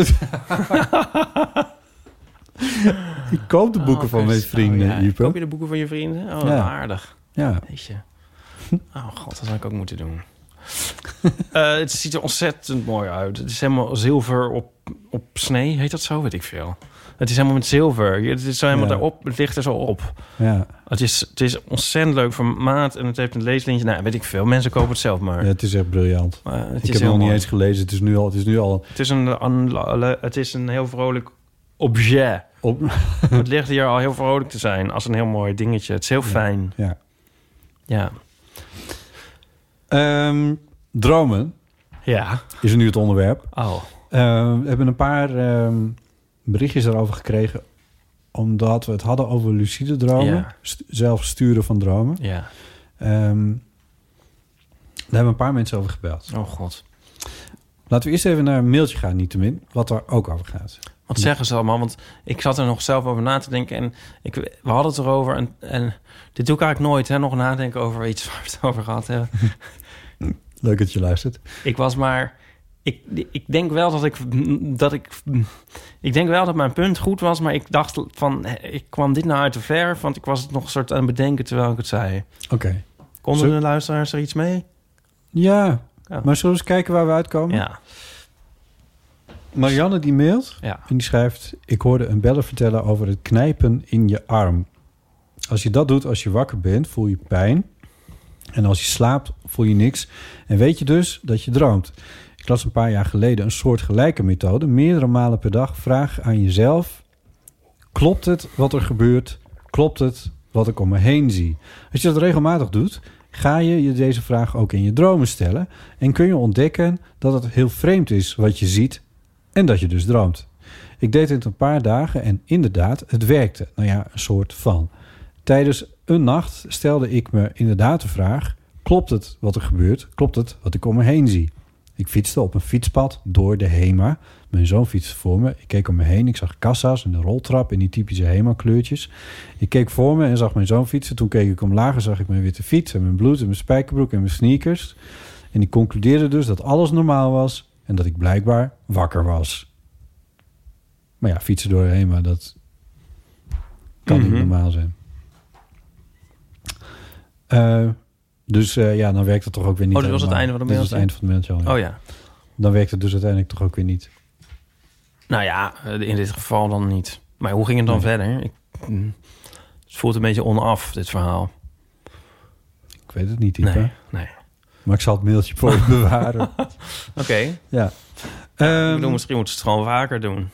ik koop de boeken Oh, van mijn Chris. vrienden, Oh, ja. Koop je de boeken van je vrienden? Oh, Ja. aardig. Ja. Weet je. Oh god, dat zou ik ook moeten doen. Eh, het ziet er ontzettend mooi uit. Het is helemaal zilver op, op snee. Heet dat zo? Weet ik veel. Het is helemaal met zilver. Het is zo helemaal Ja. daarop. Het ligt er zo op. Ja. Het is, het is ontzettend leuk formaat. En het heeft een leeslintje. Nou, weet ik veel. Mensen kopen het zelf maar. ja, het is echt briljant. Het ik is heb heel nog niet eens gelezen. Het is nu al... Het is nu al Het is een, een- het is een heel vrolijk objet. op... het ligt hier al heel vrolijk te zijn. Als een heel mooi dingetje. Het is heel fijn. ja. Ja. Ehm, dromen Ja. is nu het onderwerp. Oh. Eh, we hebben een paar ehm, berichtjes daarover gekregen... omdat we het hadden over lucide dromen. Ja. St- zelf sturen van dromen. Ja. Ehm, daar hebben een paar mensen over gebeld. Oh god. Laten we eerst even naar een mailtje gaan, niettemin. Wat er ook over gaat. Wat zeggen ze allemaal? Want ik zat er nog zelf over na te denken. En ik, we hadden het erover. En, en dit doe ik eigenlijk nooit. Hè, nog nadenken over iets waar we het over gehad hebben. Leuk dat je luistert. ik was maar... Ik, ik denk wel dat ik, dat ik... Ik denk wel dat mijn punt goed was. Maar ik dacht van... Ik kwam dit nou uit de ver. Want ik was het nog een soort aan het bedenken terwijl ik het zei. Oké. Konden de luisteraars er iets mee? Ja, Ja. maar zullen we eens kijken waar we uitkomen? Ja. Marianne die mailt Ja. en die schrijft... Ik hoorde een beller vertellen over het knijpen in je arm. Als je dat doet als je wakker bent, voel je pijn. En als je slaapt, voel je niks. En weet je dus dat je droomt. Ik las een paar jaar geleden een soort gelijke methode. Meerdere malen per dag vraag aan jezelf... Klopt het wat er gebeurt? Klopt het wat ik om me heen zie? Als je dat regelmatig doet, ga je je deze vraag ook in je dromen stellen... en kun je ontdekken dat het heel vreemd is wat je ziet en dat je dus droomt. Ik deed het een paar dagen en inderdaad, het werkte. Nou ja, een soort van. Tijdens een nacht stelde ik me inderdaad de vraag... klopt het wat er gebeurt? Klopt het wat ik om me heen zie? Ik fietste op een fietspad door de HEMA. Mijn zoon fietste voor me. Ik keek om me heen. Ik zag kassa's en een roltrap in die typische HEMA-kleurtjes. Ik keek voor me en zag mijn zoon fietsen. Toen keek ik omlaag en zag ik mijn witte fiets en mijn bloed en mijn spijkerbroek en mijn sneakers. En ik concludeerde dus dat alles normaal was en dat ik blijkbaar wakker was. Maar ja, fietsen door de HEMA, dat kan Mhm. niet normaal zijn. Eh, dus eh, ja, dan werkt het toch ook weer niet. Oh, dit was het einde van de was het einde van het mailtje Oh ja. Dan werkt het dus uiteindelijk toch ook weer niet. Nou ja, eh, in dit geval dan niet. Maar hoe ging het dan Nee. verder? Ik, mm, het voelt een beetje onaf, dit verhaal. Ik weet het niet, Ipe. Nee, nee. Maar ik zal het mailtje voor je bewaren. Oké. Ja. ik Ehm, bedoel, misschien moeten ze het gewoon vaker doen.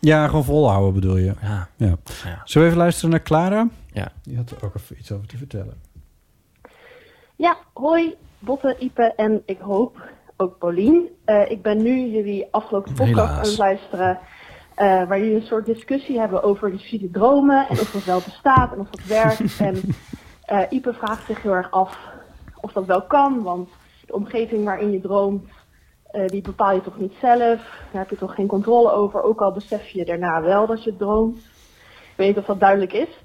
ja, gewoon volhouden bedoel je. Ja. Ja. Ja. Zullen we even luisteren naar Clara? Ja. Die had er ook even iets over te vertellen. Ja, hoi, Botte, Ipe en ik hoop ook Paulien. Eh, ik ben nu jullie afgelopen podcast aan het luisteren. eh, waar jullie een soort discussie hebben over lucide dromen. En of dat wel bestaat en of dat werkt. en eh, Ipe vraagt zich heel erg af of dat wel kan. Want de omgeving waarin je droomt, die bepaal je toch niet zelf. Daar heb je toch geen controle over. Ook al besef je daarna wel dat je droomt. Ik weet niet of dat duidelijk is.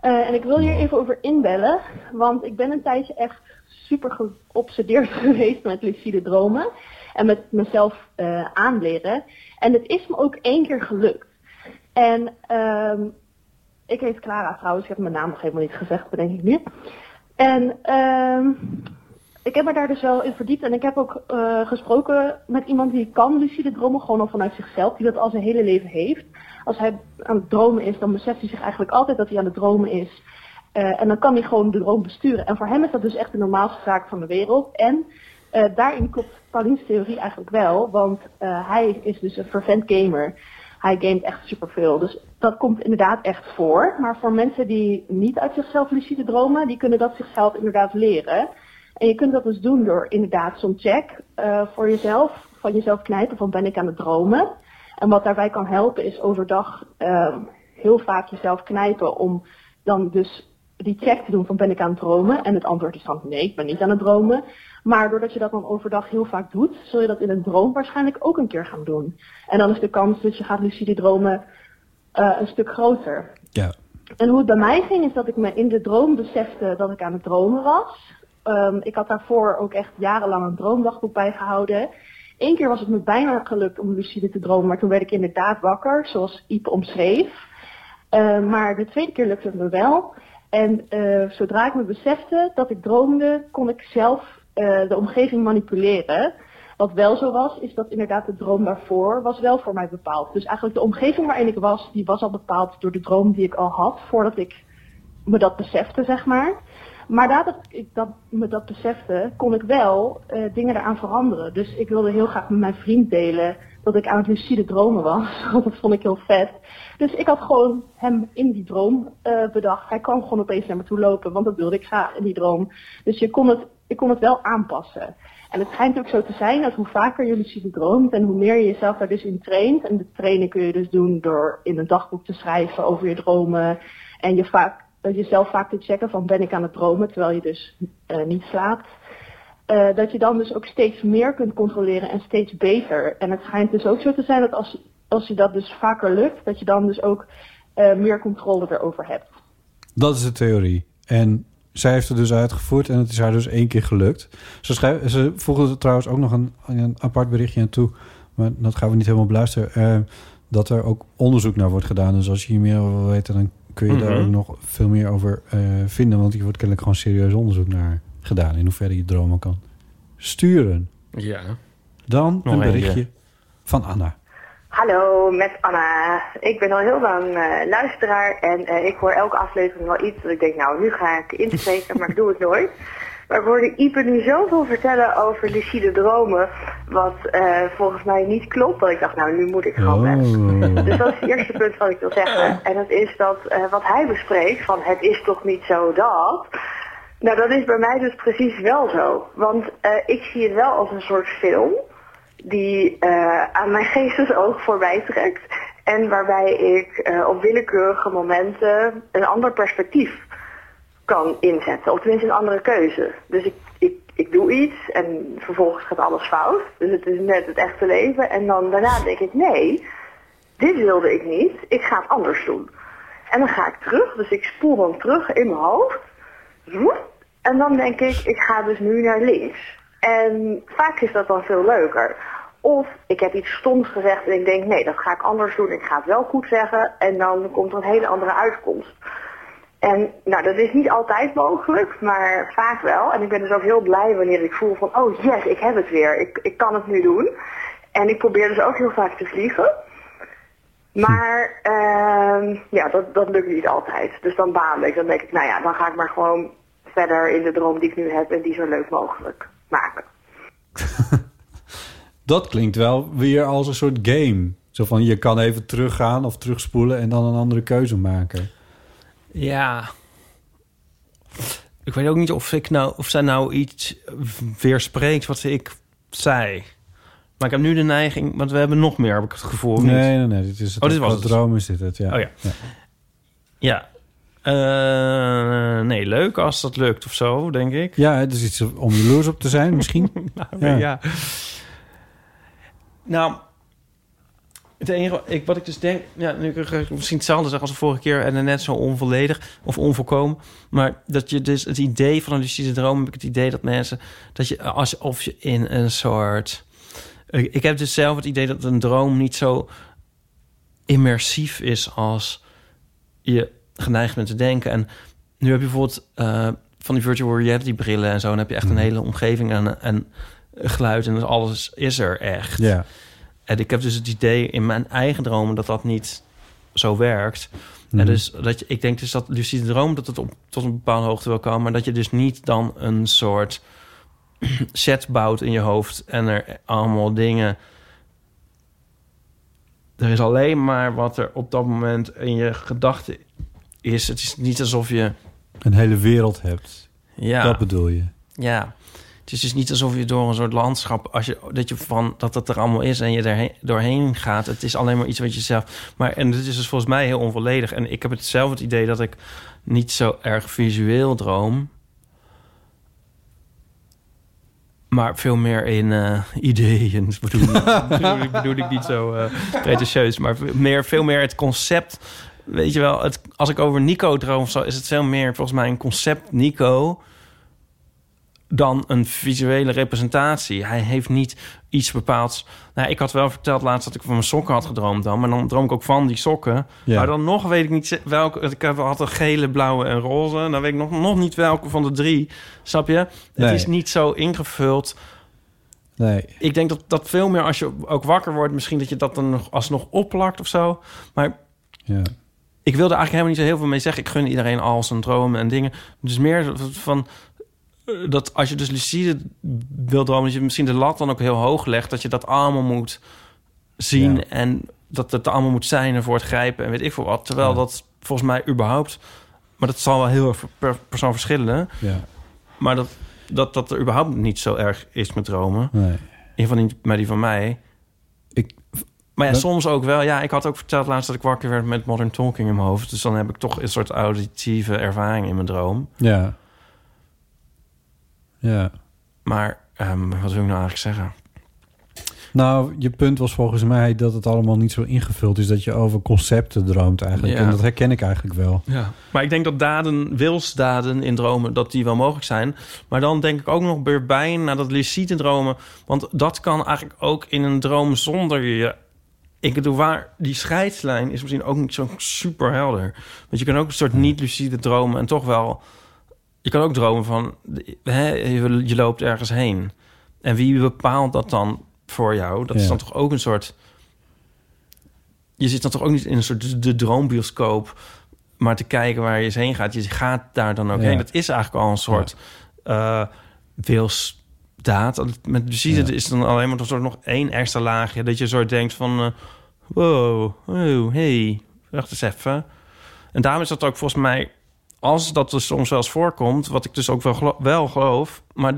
En ik wil hier even over inbellen, want ik ben een tijdje echt super geobsedeerd geweest met lucide dromen. En met mezelf eh, aanleren. En het is me ook één keer gelukt. En ehm, ik heet Clara trouwens, ik heb mijn naam nog helemaal niet gezegd, bedenk ik nu. En ehm, ik heb me daar dus wel in verdiept en ik heb ook eh, gesproken met iemand die kan lucide dromen, gewoon al vanuit zichzelf, die dat al zijn hele leven heeft. Als hij aan het dromen is, dan beseft hij zich eigenlijk altijd dat hij aan het dromen is. Eh, en dan kan hij gewoon de droom besturen. En voor hem is dat dus echt de normaalste zaak van de wereld. En eh, daarin klopt Paulien's theorie eigenlijk wel, want eh, hij is dus een fervent gamer. Hij gamet echt superveel. Dus dat komt inderdaad echt voor. Maar voor mensen die niet uit zichzelf lucide dromen, die kunnen dat zichzelf inderdaad leren. En je kunt dat dus doen door inderdaad zo'n check voor jezelf, van jezelf knijpen van ben ik aan het dromen. En wat daarbij kan helpen is overdag heel vaak jezelf knijpen om dan dus die check te doen van ben ik aan het dromen. En het antwoord is dan nee, ik ben niet aan het dromen. Maar doordat je dat dan overdag heel vaak doet, zul je dat in een droom waarschijnlijk ook een keer gaan doen. En dan is de kans dat je gaat lucide dromen eh, een stuk groter. Ja. En hoe het bij mij ging, is dat ik me in de droom besefte dat ik aan het dromen was. Ehm, ik had daarvoor ook echt jarenlang een droomdagboek bijgehouden. Eén keer was het me bijna gelukt om lucide te dromen, maar toen werd ik inderdaad wakker, zoals Ipe omschreef. Eh, maar de tweede keer lukte het me wel. En eh, zodra ik me besefte dat ik droomde, kon ik zelf eh, de omgeving manipuleren. Wat wel zo was, is dat inderdaad de droom daarvoor was wel voor mij bepaald. Dus eigenlijk de omgeving waarin ik was, die was al bepaald door de droom die ik al had, voordat ik me dat besefte, zeg maar. Maar nadat ik dat, me dat besefte, kon ik wel eh, dingen eraan veranderen. Dus ik wilde heel graag met mijn vriend delen dat ik aan het lucide dromen was. Dat vond ik heel vet. Dus ik had gewoon hem in die droom eh, bedacht. Hij kwam gewoon opeens naar me toe lopen, want dat wilde ik graag in die droom. Dus je kon het, ik kon het wel aanpassen. En het schijnt ook zo te zijn dat hoe vaker je lucide droomt en hoe meer je jezelf daar dus in traint. En de training kun je dus doen door in een dagboek te schrijven over je dromen. En je vaak, jezelf vaak te checken van ben ik aan het dromen, terwijl je dus eh, niet slaapt. Eh, dat je dan dus ook steeds meer kunt controleren en steeds beter. En het schijnt dus ook zo te zijn dat als, als je dat dus vaker lukt, dat je dan dus ook eh, meer controle erover hebt. Dat is de theorie. En zij heeft het dus uitgevoerd en het is haar dus één keer gelukt. Ze, schrijf, ze voegde er trouwens ook nog een, een apart berichtje aan toe. Maar dat gaan we niet helemaal beluisteren. eh, dat er ook onderzoek naar wordt gedaan. Dus als je hier meer over wil weten, dan kun je daar Mhm. ook nog veel meer over eh, vinden. Want hier wordt kennelijk gewoon serieus onderzoek naar gedaan. In hoeverre je dromen kan sturen. Ja. Dan Nog een eentje. berichtje van Anna. Hallo, met Anna. Ik ben al heel lang eh, luisteraar en eh, ik hoor elke aflevering wel iets dat ik denk, nou, nu ga ik inspreken, maar ik doe het nooit. Maar ik hoorde Ipe nu zoveel vertellen over lucide dromen, wat eh, volgens mij niet klopt. Dat ik dacht, nou, nu moet ik gewoon weg. Dus dat is het eerste punt wat ik wil zeggen. En dat is dat eh, wat hij bespreekt, van het is toch niet zo dat. Nou, dat is bij mij dus precies wel zo. Want eh, ik zie het wel als een soort film die eh, aan mijn geestesoog voorbij trekt. En waarbij ik eh, op willekeurige momenten een ander perspectief kan inzetten. Of tenminste een andere keuze. Dus ik, ik, ik doe iets en vervolgens gaat alles fout. Dus het is net het echte leven. En dan daarna denk ik, nee, dit wilde ik niet. Ik ga het anders doen. En dan ga ik terug. Dus ik spoel dan terug in mijn hoofd. En dan denk ik, ik ga dus nu naar links. En vaak is dat dan veel leuker. Of ik heb iets stoms gezegd en ik denk, nee, dat ga ik anders doen. Ik ga het wel goed zeggen. En dan komt er een hele andere uitkomst. En nou, dat is niet altijd mogelijk, maar vaak wel. En ik ben dus ook heel blij wanneer ik voel van, oh yes, ik heb het weer. Ik, ik kan het nu doen. En ik probeer dus ook heel vaak te vliegen. Maar ehm, ja, dat, dat lukt niet altijd. Dus dan baal ik. Dan denk ik, nou ja, dan ga ik maar gewoon verder in de droom die ik nu heb en die zo leuk mogelijk maken. Dat klinkt wel weer als een soort game. Zo van, je kan even teruggaan of terugspoelen en dan een andere keuze maken. Ja. ik weet ook niet of ik nou of zij nou iets weerspreekt wat ik zei. Maar ik heb nu de neiging, want we hebben nog meer, heb ik het gevoel. niet? Nee, nee, nee. Dit is het Oh, dit was het. droom is dit het, ja. Oh ja. ja. Ja. Eh, nee, leuk als dat lukt of zo, denk ik. Ja, het is iets om jaloers op te zijn, misschien. Nou, ja. Nou, het enige, ik, wat ik dus denk... Ja, nu misschien hetzelfde zeggen als de vorige keer... en net zo onvolledig of onvolkomen. Maar dat je dus het idee van een lucide droom... heb ik het idee dat mensen... dat je alsof je in een soort... Ik heb dus zelf het idee dat een droom niet zo immersief is... als je geneigd bent te denken. En nu heb je bijvoorbeeld eh, van die virtual reality brillen en zo... dan heb je echt een hele omgeving en, en geluid... en alles is er echt. Ja. En ik heb dus het idee in mijn eigen dromen dat dat niet zo werkt. Mhm. En dus dat je, ik denk dus dat lucide droom dat het op, tot een bepaalde hoogte wel kan, maar dat je dus niet dan een soort set bouwt in je hoofd en er allemaal dingen. Er is alleen maar wat er op dat moment in je gedachten is. Het is niet alsof je Een hele wereld hebt. ja. Dat bedoel je. Ja, het is dus niet alsof je door een soort landschap, als je dat je van dat het er allemaal is en je er doorheen gaat. Het is alleen maar iets wat je zelf. Maar en dit is dus volgens mij heel onvolledig. En ik heb het zelf het idee dat ik niet zo erg visueel droom. Maar veel meer in eh, ideeën. Bedoel, ik- bedoel, bedoel ik niet zo eh pretentieus. Maar meer, veel meer het concept. Weet je wel, het, als ik over Nico droom is het veel meer volgens mij een concept Nico... dan een visuele representatie. Hij heeft niet iets bepaalds... Nou, ik had wel verteld laatst dat ik van mijn sokken had gedroomd dan... maar dan droom ik ook van die sokken. Ja. Maar dan nog weet ik niet welke... Ik had een gele, blauwe en roze. Dan weet ik nog, nog niet welke van de drie. Snap je? Nee. Het is niet zo ingevuld Nee. ik denk dat dat veel meer als je ook wakker wordt, misschien dat je dat dan nog alsnog opplakt of zo. Maar Ja. ik wilde eigenlijk helemaal niet zo heel veel mee zeggen. Ik gun iedereen al zijn dromen en dingen. Dus meer van dat als je dus lucide wil dromen, dat je misschien de lat dan ook heel hoog legt, dat je dat allemaal moet zien Ja. en dat het allemaal moet zijn en voor het grijpen en weet ik veel wat. Terwijl Ja. dat volgens mij überhaupt, maar dat zal wel heel erg per persoon verschillen. Ja. Maar dat, dat dat er überhaupt niet zo erg is met dromen. Nee. In ieder geval niet met die van mij. Ik, Maar ja, Dat- soms ook wel. Ja, ik had ook verteld laatst dat ik wakker werd met modern talking in mijn hoofd. Dus dan heb ik toch een soort auditieve ervaring in mijn droom. ja. Ja. Maar ehm, wat wil ik nou eigenlijk zeggen? Nou, je punt was volgens mij dat het allemaal niet zo ingevuld is... dat je over concepten droomt eigenlijk. Ja. En dat herken ik eigenlijk wel. Ja. Maar ik denk dat daden, wilsdaden in dromen, dat die wel mogelijk zijn. Maar dan denk ik ook nog weer bij naar dat lucide dromen. Want dat kan eigenlijk ook in een droom zonder je... Ik bedoel, waar die scheidslijn is misschien ook niet zo super helder. Want je kan ook een soort niet lucide dromen en toch wel... Je kan ook dromen van, hè, je, je loopt ergens heen. En wie bepaalt dat dan voor jou? Dat is Ja. dan toch ook een soort... Je zit dan toch ook niet in een soort de, droombioscoop... maar te kijken waar je eens heen gaat. Je gaat daar dan ook Ja. heen. Dat is eigenlijk al een soort eh wilsdaad. Met lucide Ja. is dan alleen maar een soort nog één extra laagje... dat je soort denkt van... eh, wow, oh, hey, wacht eens even. En daarom is dat ook volgens mij... als dat dus soms wel eens voorkomt... wat ik dus ook wel, gelo- wel geloof... maar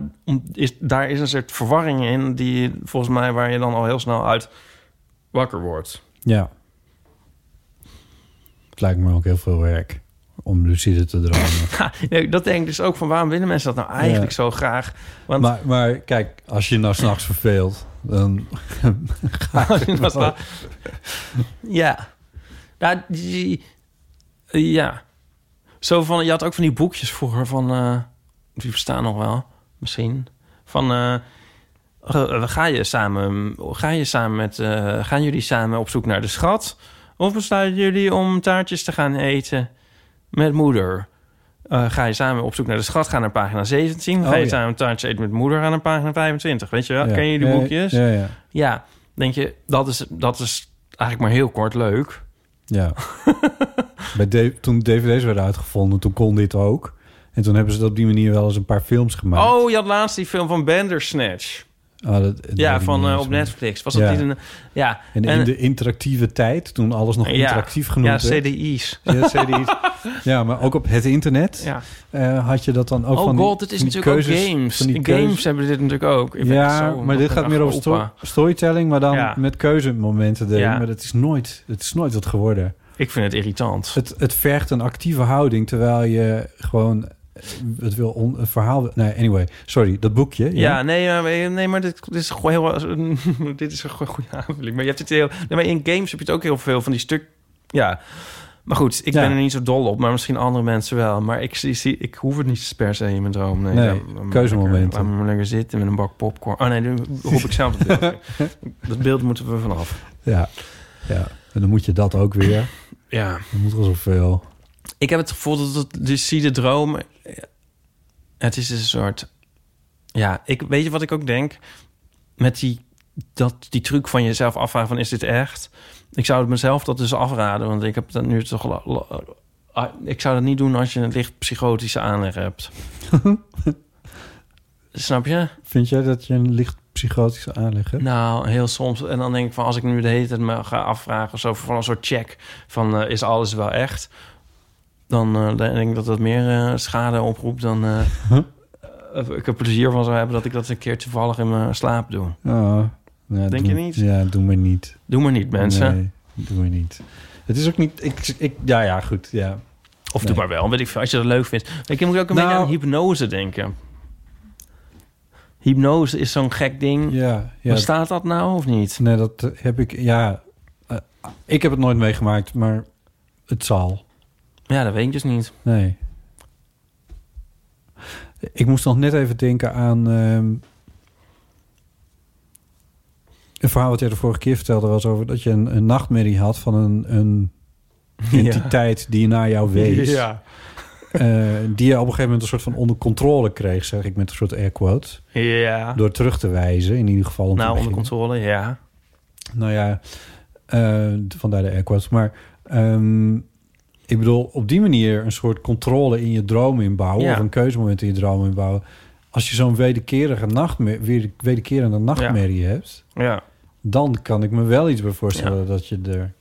is, daar is een soort verwarring in... die volgens mij waar je dan al heel snel uit wakker wordt. Ja. Het lijkt me ook heel veel werk om lucide te dromen. Nee, dat denk ik dus ook van... waarom willen mensen dat nou eigenlijk Ja. zo graag? Want maar, maar kijk, als je nou s'nachts verveelt... dan ga je wel. dat- ja. Ja, die, ja. Zo van, je had ook van die boekjes vroeger van... eh, die bestaan nog wel, misschien. Van, eh, eh, ga je samen, ga je samen met, eh, gaan jullie samen op zoek naar de schat? Of besluiten jullie om taartjes te gaan eten met moeder? Ga je samen op zoek naar de schat, ga naar pagina 17. Ga Oh, je ja. samen taartjes eten met moeder, ga naar pagina 25. Weet je wel? Ja. Ken je die boekjes? Ja, ja. Ja, denk je, dat is, dat is eigenlijk maar heel kort leuk. Ja. Bij toen dvd's werden uitgevonden, toen kon dit ook. En toen hebben ze dat op die manier wel eens een paar films gemaakt. Oh, je had laatst die film van Bandersnatch. Oh, dat, weet Ja, van eh, op. Netflix. Was dat Ja. niet een... Ja. En in de interactieve tijd, toen alles nog Ja. interactief genoemd Ja, werd. CDI's. Ja, CDI's. ja, maar ook op het internet Ja. eh, had je dat dan ook oh van die- god, het is natuurlijk keuzes, ook games. keuzes. games hebben dit natuurlijk ook. Ik Ja, zo- maar dit gaat meer over sto- storytelling, maar dan met keuzemomenten erin. Ja. Maar dat is nooit, het is nooit wat geworden. Ik vind het irritant. Het, het vergt een actieve houding, terwijl je gewoon het wil on, een verhaal. Nee, anyway, sorry, dat boekje. Ja, nee, maar, nee, maar dit, dit is gewoon heel... dit is een goede aanvulling. Maar je hebt het heel... Nee, maar in games heb je het ook heel veel van die stuk... Ja, maar goed, ik Ja. ben er niet zo dol op. Maar misschien andere mensen wel. Maar ik, zie, ik hoef het niet per se in mijn droom. Nee, Nee, keuzemomenten. Lekker, laat me lekker zitten met een bak popcorn. Oh nee, nu roep ik zelf het beeld. dat beeld moeten we vanaf. Ja, ja. En dan moet je dat ook weer. Ja. Er moet wel zoveel. Ik heb het gevoel dat het lucide droom... Het is een soort... Ja, ik, weet je wat ik ook denk? Met die, dat, die truc van jezelf afvragen van is dit echt? Ik zou het mezelf dat dus afraden. Want ik heb dat nu toch... ah, Ik zou dat niet doen als je een licht psychotische aanleg hebt. Snap je? Vind jij dat je een licht psychotische aanleg hebt? Nou, heel soms. En dan denk ik van, als ik nu de hele tijd me ga afvragen... zo van een soort check van, eh, is alles wel echt? Dan eh, denk ik dat dat meer eh, schade oproept dan... eh, eh, ik er plezier van zou hebben dat ik dat een keer toevallig in mijn slaap doe. Oh, ja, Denk doe- je niet? Ja, doe maar niet. Doe maar niet, mensen. Nee, doe maar niet. Het is ook niet... Ik, ik, ja, ja, goed, ja. Of Nee. doe maar wel, weet ik veel, als je dat leuk vindt. Ik moet ook een Nou- beetje aan hypnose denken. Hypnose is zo'n gek ding. Ja, ja. Bestaat dat nou of niet? Nee, dat heb ik... Ja, ik heb het nooit meegemaakt, maar het zal. Ja, dat weet ik dus niet. Nee. Ik moest nog net even denken aan... ehm, een verhaal wat jij de vorige keer vertelde... was over dat je een, een nachtmerrie had van een, een Ja. entiteit die naar jou wees. Ja. Eh, die je op een gegeven moment een soort van onder controle kreeg, zeg ik met een soort air quote. Ja. Door terug te wijzen, in ieder geval. Nou, onder controle, ja. Nou ja, eh, vandaar de air quotes. Maar ehm, ik bedoel, op die manier een soort controle in je droom inbouwen... Ja. of een keuzemoment in je droom inbouwen. Als je zo'n wederkerige nachtmer weer wederkerende nachtmerrie hebt... Ja. dan kan ik me wel iets bij voorstellen dat je er...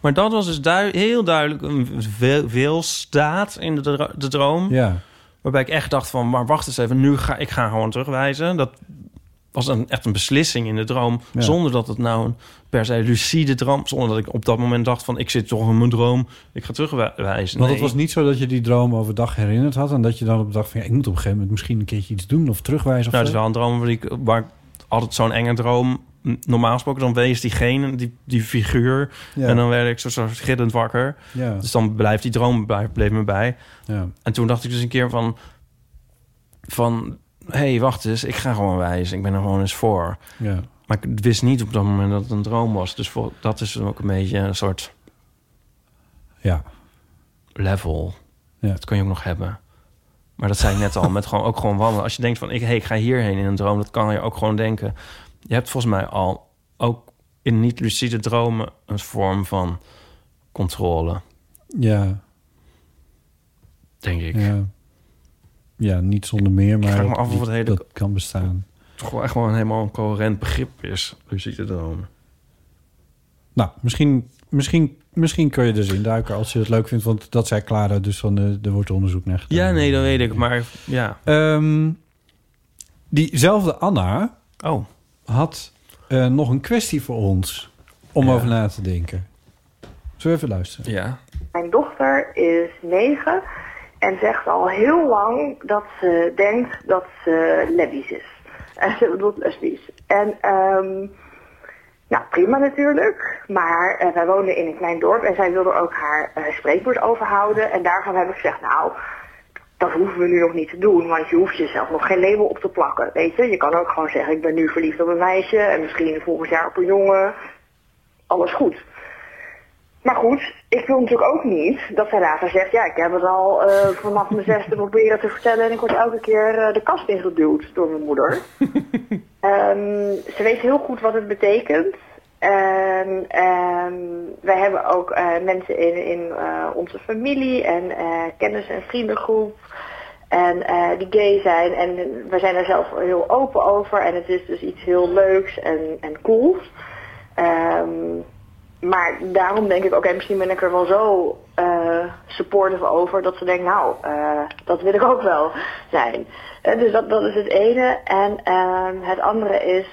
Maar dat was dus heel duidelijk een veel, veel staat in de, dro- de droom. Ja, Waarbij ik echt dacht van, maar wacht eens even, nu ga ik ga gewoon terugwijzen. Dat was een, echt een beslissing in de droom. Ja. Zonder dat het nou een per se lucide droom... zonder dat ik op dat moment dacht van, ik zit toch in mijn droom. Ik ga terugwijzen. want Nee. het was niet zo dat je die droom overdag herinnerd had... en dat je dan op de dag van... Ja, ik moet op een gegeven moment misschien een keertje iets doen... of terugwijzen of Nou, het is wel een droom waar ik, waar ik altijd zo'n enge droom... Normaal gesproken dan wees diegene, die, die figuur. Ja. En dan werd ik zo, zo gillend wakker. Ja. Dus dan blijft die droom, blijft, bleef me bij. Ja. En toen dacht ik dus een keer van... van hey, wacht eens, ik ga gewoon wijzen. Ik ben er gewoon eens voor. Ja. Maar ik wist niet op dat moment dat het een droom was. Dus voor, dat is ook een beetje een soort Ja. level. Ja. Dat kun je ook nog hebben. Maar dat zei ik net al, met gewoon, ook gewoon wandelen. Als je denkt van, ik, hey, ik ga hierheen in een droom... dat kan je ook gewoon denken. Je hebt volgens mij al ook in niet-lucide dromen... een vorm van controle, Ja. denk ik. Ja. Ja, niet zonder meer, maar vraag me dat- af of het hele- dat kan bestaan. Het gewoon echt gewoon helemaal een coherent begrip is, lucide dromen. Nou, misschien, misschien, misschien kun je dus induiken als je het leuk vindt. Want dat zei Clara dus van, de, er wordt onderzoek naar gedaan. Ja, nee, dat weet ik. Maar ja. Ehm, diezelfde Anna Oh. had eh, nog een kwestie voor ons om Ja. over na te denken. Zullen we even luisteren? Ja. Mijn dochter is negen en zegt al heel lang dat ze denkt dat ze lesbisch is. En ze bedoelt lesbisch. En ehm nou, prima natuurlijk. Maar eh, wij woonden in een klein dorp en zij wilde ook haar eh, spreekwoord overhouden. En daarvan heb ik gezegd, nou, dat hoeven we nu nog niet te doen, want je hoeft jezelf nog geen label op te plakken. Weet je, je kan ook gewoon zeggen, ik ben nu verliefd op een meisje en misschien volgend jaar op een jongen. Alles goed. Maar goed, ik wil natuurlijk ook niet dat zij later zegt, ja, ik heb het al eh, vanaf mijn zesde proberen te vertellen en ik word elke keer eh, de kast ingeduwd door mijn moeder. Ehm, ze weet heel goed wat het betekent. En ehm, wij hebben ook eh, mensen in, in onze familie en kennis- en vriendengroep. En die gay zijn. En we zijn er zelf heel open over. En het is dus iets heel leuks en, en cools. Ehm, maar daarom denk ik, oké, misschien ben ik er wel zo eh, supportive over dat ze denken, nou, eh, dat wil ik ook wel zijn. Eh, dus dat, dat is het ene. En ehm, het andere is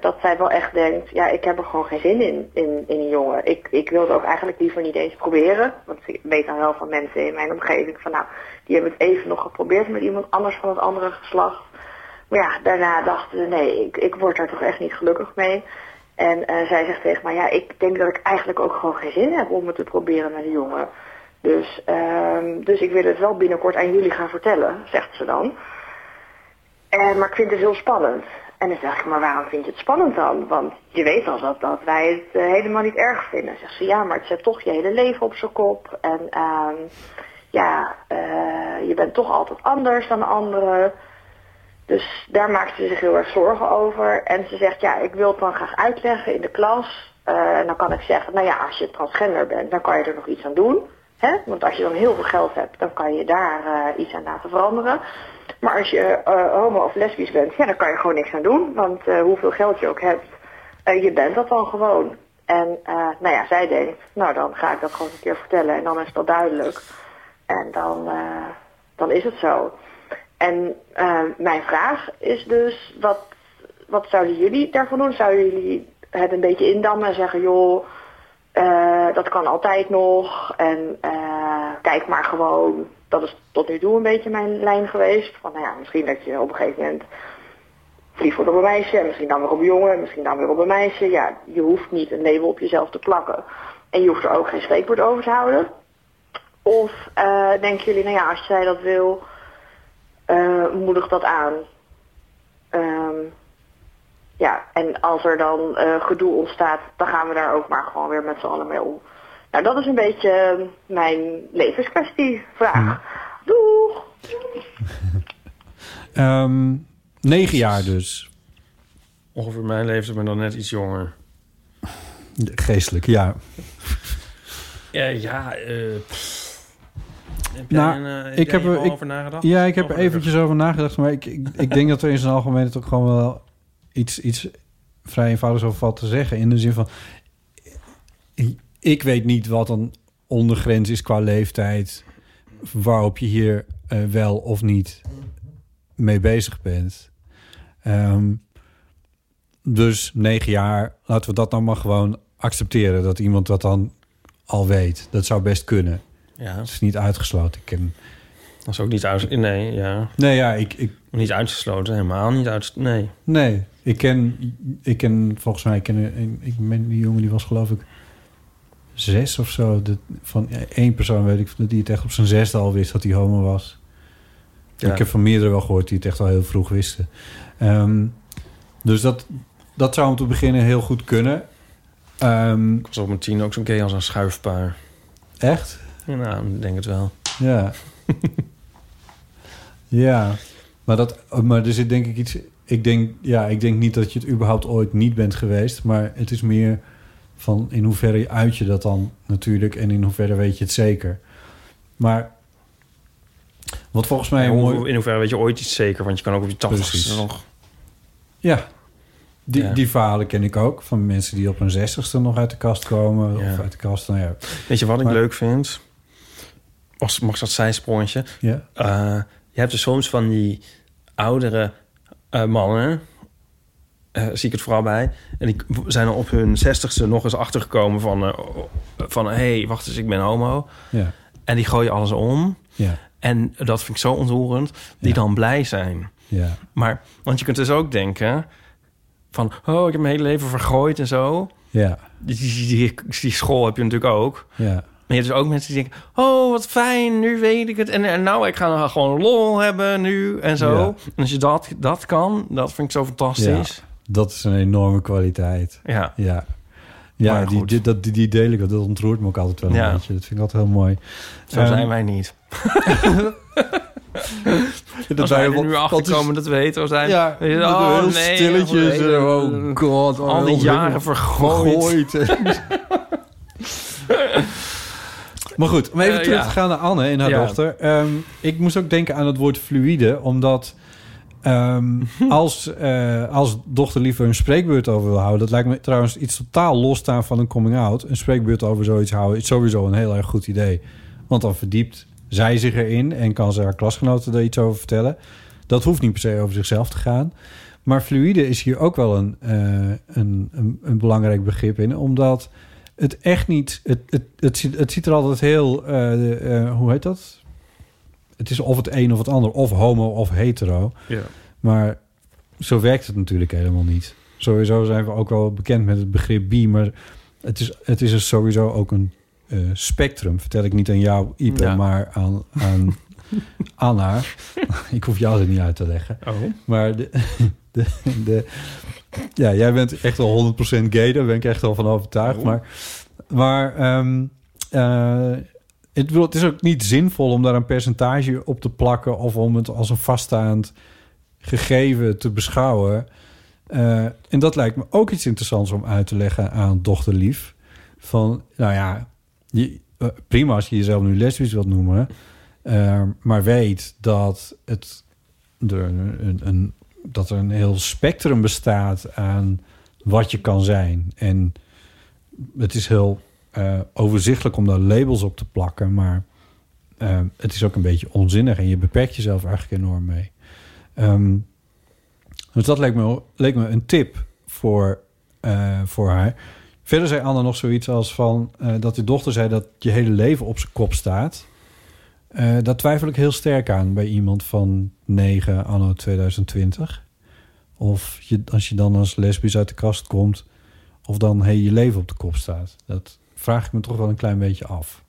dat zij wel echt denkt, ja, ik heb er gewoon geen zin in, in, in een jongen. Ik, ik wil het ook eigenlijk liever niet eens proberen. Want ik weet dan wel van mensen in mijn omgeving van, nou, die hebben het even nog geprobeerd met iemand anders van het andere geslacht. Maar ja, daarna dachten ze, nee, ik, ik word er toch echt niet gelukkig mee. En eh, zij zegt tegen mij, ja, ik denk dat ik eigenlijk ook gewoon geen zin heb om het te proberen met een jongen. Dus, ehm, dus ik wil het wel binnenkort aan jullie gaan vertellen, zegt ze dan. Eh, maar ik vind het heel spannend. En dan zeg ik, maar waarom vind je het spannend dan? Want je weet al dat, dat wij het eh, helemaal niet erg vinden. Zegt ze, ja, maar het zet toch je hele leven op zijn kop. En ehm, ja, eh, je bent toch altijd anders dan anderen. Dus daar maakt ze zich heel erg zorgen over. En ze zegt, ja, ik wil het dan graag uitleggen in de klas. Eh, en dan kan ik zeggen, nou ja, als je transgender bent, dan kan je er nog iets aan doen. Hè? Want als je dan heel veel geld hebt, dan kan je daar eh, iets aan laten veranderen. Maar als je eh, homo of lesbisch bent, ja, dan kan je gewoon niks aan doen. Want hoeveel geld je ook hebt, je bent dat dan gewoon. En nou ja, zij denkt, nou dan ga ik dat gewoon een keer vertellen en dan is dat duidelijk. En dan, dan is het zo. En eh, mijn vraag is dus, wat, wat zouden jullie daarvan doen? Zouden jullie het een beetje indammen en zeggen, joh, eh, dat kan altijd nog. En eh, kijk maar gewoon, dat is tot nu toe een beetje mijn lijn geweest. Van nou ja, misschien dat je op een gegeven moment verliefd wordt op een meisje, en misschien dan weer op een jongen, misschien dan weer op een meisje. Ja, je hoeft niet een label op jezelf te plakken. En je hoeft er ook geen spreekwoord over te houden. Of denken jullie, nou ja, als zij dat wil, moedig dat aan. Ehm, ja, en als er dan eh, gedoe ontstaat, dan gaan we daar ook maar gewoon weer met z'n allen mee om. Nou, dat is een beetje eh, mijn levenskwestie vraag. Doeg! Ehm, negen jaar dus. Ongeveer mijn leeftijd, maar dan net iets jonger. Geestelijk, ja. Ja, ja eh. Heb Nou, een, eh, ik heb er al ik, over nagedacht? Ja, ik heb er eventjes over nagedacht. Maar ik, ik, ik denk dat er in zijn algemeen ook gewoon wel iets, iets vrij eenvoudigs over valt te zeggen. In de zin van, ik- ik weet niet wat een ondergrens is qua leeftijd... waarop je hier eh, wel of niet mee bezig bent. Ehm, dus negen jaar, laten we dat dan maar gewoon accepteren... dat iemand dat dan al weet. Dat zou best kunnen. Ja. Het is niet uitgesloten. Ik ken... Dat is ook niet uit... Nee, ja. Nee, ja, ik... ik Niet uitgesloten, helemaal niet uit... Nee. Nee, ik ken, ik ken volgens mij, ik ken een, ik ben die jongen die was geloof ik zes of zo. De, van één persoon weet ik die het echt op zijn zesde al wist dat hij homo was. Ja. Ik heb van meerdere wel gehoord die het echt al heel vroeg wisten. Ehm, dus dat, dat zou om te beginnen heel goed kunnen. Ehm, Ik was op mijn tien ook zo'n gay als een schuifpaar. echt? Nou, ik denk het wel. Ja. ja. Maar, dat, maar er zit denk ik iets... Ik denk, ja, ik denk niet dat je het überhaupt ooit niet bent geweest. Maar het is meer van in hoeverre uit je dat dan natuurlijk... en in hoeverre weet je het zeker. Maar wat volgens mij... Hoe- mooi- In hoeverre weet je ooit iets zeker? Want je kan ook op je tachtigste nog... Ja, die, Ja. die verhalen ken ik ook. Van mensen die op hun zestigste nog uit de kast komen. Ja. Of uit de kast, nou ja. Weet je wat ik leuk vind? Als, mag dat zijsprongetje? Ja. Eh, je hebt er soms van die oudere eh, mannen... eh, zie ik het vooral bij. En die zijn er op hun zestigste nog eens achtergekomen van... van hey, wacht eens, ik ben homo. Ja. En die gooien alles om. Ja. En dat vind ik zo ontroerend. Die Ja. dan blij zijn. Ja. Maar, want je kunt dus ook denken... van, oh, ik heb mijn hele leven vergooid en zo. Ja. Die, die, die, die school heb je natuurlijk ook. Ja. Maar je hebt dus ook mensen die denken... oh, wat fijn, nu weet ik het. En, en nou, ik ga gewoon lol hebben nu en zo. Ja. En als je dat, dat kan, dat vind ik zo fantastisch. Ja, dat is een enorme kwaliteit. Ja. Ja, ja die, dat, die, die deel ik, dat ontroert me ook altijd wel een Ja. beetje. Dat vind ik altijd heel mooi. Zo Ehm, zijn wij niet. dat Als wij er nu achter komen dat we hetero zijn. Ja, oh heel nee. stilletjes. oh, eh, Oh god. Al die jaren vergooid. vergooid. Maar goed, om even Eh, terug te gaan naar Anne en haar dochter. Ehm, ik moest ook denken aan het woord fluïde, omdat ehm, als, eh, als dochter liever een spreekbeurt over wil houden, dat lijkt me trouwens iets totaal losstaan van een coming-out. Een spreekbeurt over zoiets houden is sowieso een heel erg goed idee. Want dan verdiept zij zich erin en kan ze haar klasgenoten er iets over vertellen. Dat hoeft niet per se over zichzelf te gaan. Maar fluïde is hier ook wel een, eh, een, een, een belangrijk begrip in, omdat het echt niet. Het, het, het, ziet, het ziet er altijd heel. eh, eh, hoe heet dat? Het is of het een of het ander, of homo of hetero. Ja. Maar zo werkt het natuurlijk helemaal niet. Sowieso zijn we ook wel bekend met het begrip bi, maar het is, het is dus sowieso ook een eh, spectrum. Vertel ik niet aan jou, Ipe, Ja. maar aan, aan Anna. ik hoef jou er niet uit te leggen. Oh. Maar de, de, de, ja, jij bent echt wel 100% gay, daar ben ik echt wel van overtuigd. Oh. Maar, maar eh, het, is ook niet zinvol om daar een percentage op te plakken of om het als een vaststaand gegeven te beschouwen. Eh, en dat lijkt me ook iets interessants om uit te leggen aan dochterlief. Van, nou ja, je, eh, prima als je jezelf nu lesbisch wilt noemen. maar weet dat, het, er een, een, dat er een heel spectrum bestaat aan wat je kan zijn. En het is heel eh, overzichtelijk om daar labels op te plakken. Maar eh, het is ook een beetje onzinnig. En je beperkt jezelf eigenlijk enorm mee. Ehm, dus dat leek me, leek me een tip voor, eh, voor haar. Verder zei Anne nog zoiets als van... dat de dochter zei dat je hele leven op zijn kop staat. Eh daar twijfel ik heel sterk aan bij iemand van 9 anno 2020. Of je, als je dan als lesbisch uit de kast komt... of dan hey, je leven op de kop staat. Dat vraag ik me toch wel een klein beetje af.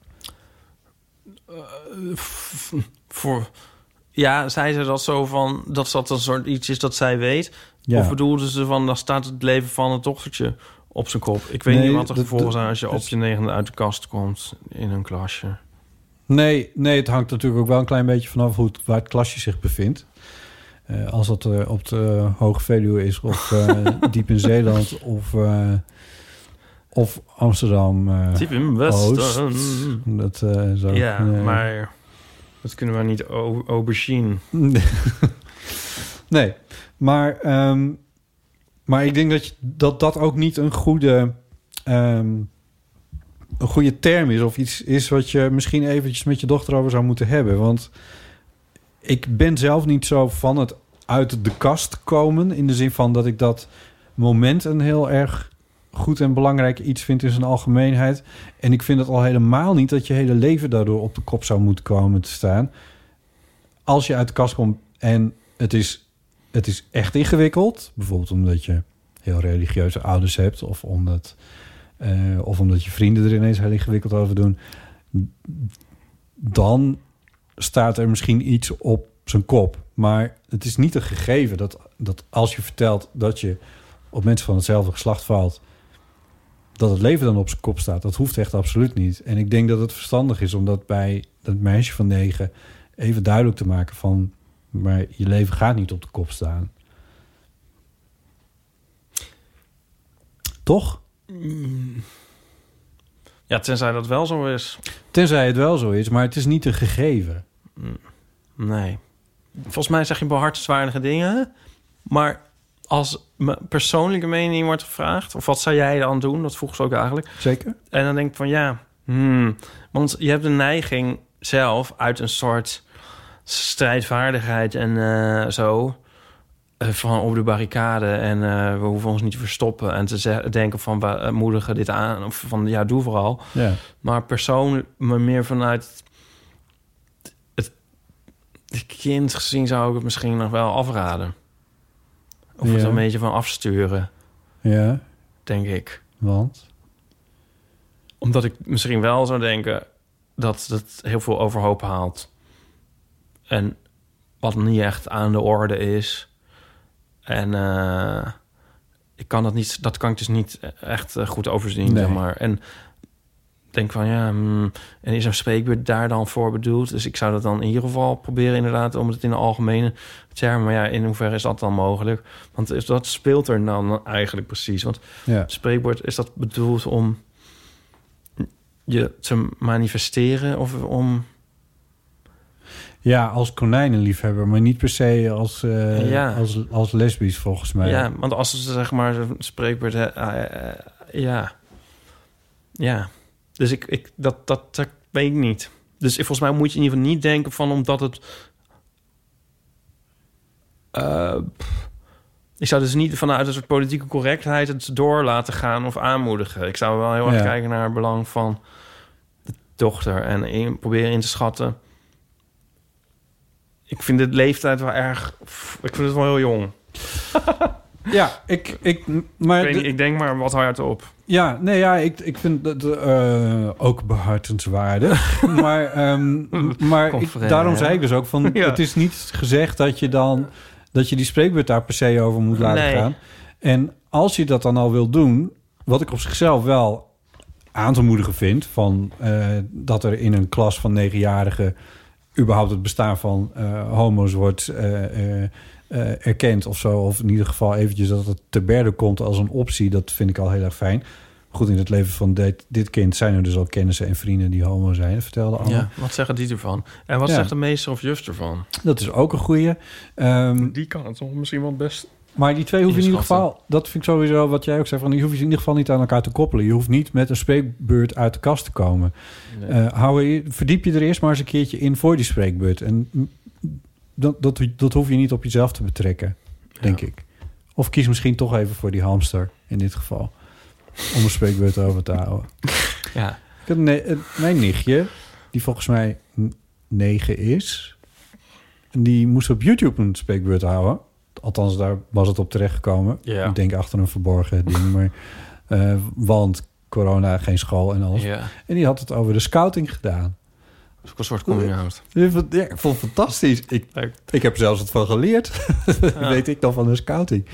f- voor, ja, zei ze dat zo van dat dat een soort iets is dat zij weet? Ja. Of bedoelde ze van dan staat het leven van het dochtertje op zijn kop? Ik weet Nee, niet wat dat- gevolgen dat- zijn als je op je negende uit de kast komt in een klasje. Nee, nee, het hangt natuurlijk ook wel een klein beetje vanaf hoe het, waar het klasje zich bevindt. Eh, als dat eh, op de Hoge Veluwe is of eh, diep in Zeeland of, of Amsterdam Diep in Westen. Dat eh zo. ja, nee. maar dat kunnen we niet aubergine. nee, maar, ehm, maar ik denk dat, je, dat dat ook niet een goede, ehm, een goede term is... of iets is wat je misschien eventjes met je dochter over zou moeten hebben. Want ik ben zelf niet zo van het uit de kast komen... in de zin van dat ik dat moment een heel erg goed en belangrijk iets vind in zijn algemeenheid. En ik vind het al helemaal niet dat je hele leven daardoor op de kop zou moeten komen te staan. Als je uit de kast komt en het is, het is echt ingewikkeld, bijvoorbeeld omdat je heel religieuze ouders hebt of omdat, eh, of omdat je vrienden er ineens heel ingewikkeld over doen, dan staat er misschien iets op zijn kop. Maar het is niet een gegeven dat, dat als je vertelt dat je op mensen van hetzelfde geslacht valt, dat het leven dan op zijn kop staat. Dat hoeft echt absoluut niet. En ik denk dat het verstandig is om dat bij dat meisje van negen even duidelijk te maken van, maar je leven gaat niet op de kop staan. Toch? Ja, tenzij dat wel zo is. Tenzij het wel zo is, maar het is niet een gegeven. Nee. Volgens mij zeg je behartenswaardige dingen. Maar als mijn persoonlijke mening wordt gevraagd... of wat zou jij dan doen? Dat vroeg ze ook eigenlijk. Zeker. En dan denk ik van ja... Hmm, want je hebt de neiging zelf uit een soort strijdvaardigheid en eh, zo... eh, van op de barricade en eh, we hoeven ons niet te verstoppen... en te denken van we eh, moedigen dit aan... of van ja, doe vooral. Ja. Maar persoonlijk, maar meer vanuit het, het kind gezien zou ik het misschien nog wel afraden. Of het Ja. er een beetje van afsturen, Ja, denk ik. want? Omdat ik misschien wel zou denken dat het heel veel overhoop haalt. En wat niet echt aan de orde is. En eh, ik kan dat niet, dat kan ik dus niet echt eh, goed overzien, Nee. zeg maar. En denk van ja, hmm, en is een spreekbeurt daar dan voor bedoeld? Dus ik zou dat dan in ieder geval proberen inderdaad om het in de algemene termen. Maar ja, in hoeverre is dat dan mogelijk? Want is- dat speelt er dan eigenlijk precies. Want Ja. spreekwoord is dat bedoeld om je te manifesteren of om... Ja, als konijnenliefhebber, maar niet per se als, eh, Ja. als, als lesbisch volgens mij. Ja, want als ze zeg maar een spreekwoord... eh, eh, eh, ja. Ja. Dus ik, ik dat, dat, dat weet ik niet. Dus volgens mij moet je in ieder geval niet denken van omdat het... ik zou dus niet vanuit een soort politieke correctheid het door laten gaan of aanmoedigen. Ik zou wel heel erg Ja. kijken naar het belang van de dochter en in, proberen in te schatten. Ik vind de leeftijd wel erg. Ik vind het wel heel jong. Ja, ik, ik, maar ik, weet ik denk maar wat hard op. Ja, nee, ja, ik, ik vind dat eh, ook behartenswaardig. maar ehm, maar ik, daarom zei ik dus ook van... Ja. het is niet gezegd dat je dan... dat je die spreekbeurt daar per se over moet laten Nee. gaan. En als je dat dan al wil doen... wat ik op zichzelf wel aan te moedigen vind... van eh, dat er in een klas van negenjarigen... überhaupt het bestaan van eh, homo's wordt... eh, eh, eh, erkend of zo. Of in ieder geval eventjes dat het te berde komt als een optie. Dat vind ik al heel erg fijn. Goed, in het leven van dit, dit kind zijn er dus al kennissen en vrienden die homo zijn. Dat vertelde Anne. Ja, wat zeggen die ervan? En wat Ja. zegt de meester of juf ervan? Dat is ook een goeie. Ehm, Die kan het toch misschien wel best. Maar die twee hoef je in ieder geval... Dat vind ik sowieso wat jij ook zei. Van, die hoef je in ieder geval niet aan elkaar te koppelen. Je hoeft niet met een spreekbeurt uit de kast te komen. Nee. Eh, hou verdiep je er eerst maar eens een keertje in voor die spreekbeurt. En dat, dat, dat hoef je niet op jezelf te betrekken, denk ik. Of kies misschien toch even voor die hamster in dit geval. Om een spreekbeurt over te houden. Ja. Ik ne- een- mijn nichtje, die volgens mij negen is... die moest op YouTube een spreekbeurt houden. Althans, daar was het op terechtgekomen. Ja. Ik denk achter een verborgen ding. Maar, eh, want corona, geen school en alles. Ja. En die had het over de scouting gedaan. Dat is een soort coming out. Ik vond, ja, ik vond het fantastisch. Ik, ik heb zelfs wat van geleerd. Ja. weet ik dan van de scouting.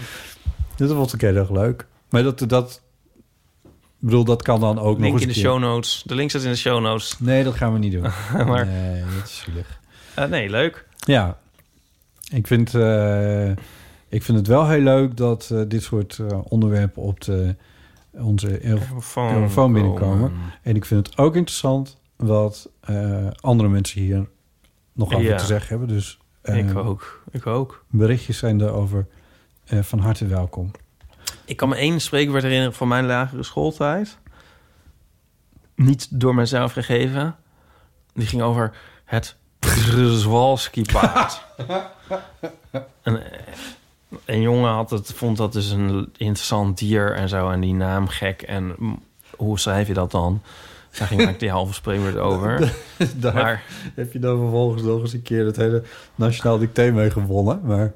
Dus dat vond ik heel erg leuk. Maar dat, dat, ik bedoel, dat kan dan ook nog Link eens in de een keer- show notes. De link staat in de show notes. Nee, dat gaan we niet doen. maar, Nee, dat is zielig. Eh, nee, leuk. Ja, ik vind, eh, ik vind het wel heel leuk dat eh, dit soort eh, onderwerpen op de, onze telefoon binnenkomen. komen. En ik vind het ook interessant wat andere mensen hier nog over Ja. te zeggen hebben. Dus, Ik ook. Ik ook. Berichtjes zijn daarover van harte welkom. Ik kan me één spreekwoord herinneren van mijn lagere schooltijd. Niet door mezelf gegeven. Die ging over het Przewalski-paard. een, een jongen had het, vond dat dus een interessant dier en zo. En die naam gek. En hoe schrijf je dat dan? Daar ging eigenlijk die halve spreekwoord over. Daar maar heb je dan vervolgens nog eens een keer het hele Nationaal Dicté mee gewonnen. Maar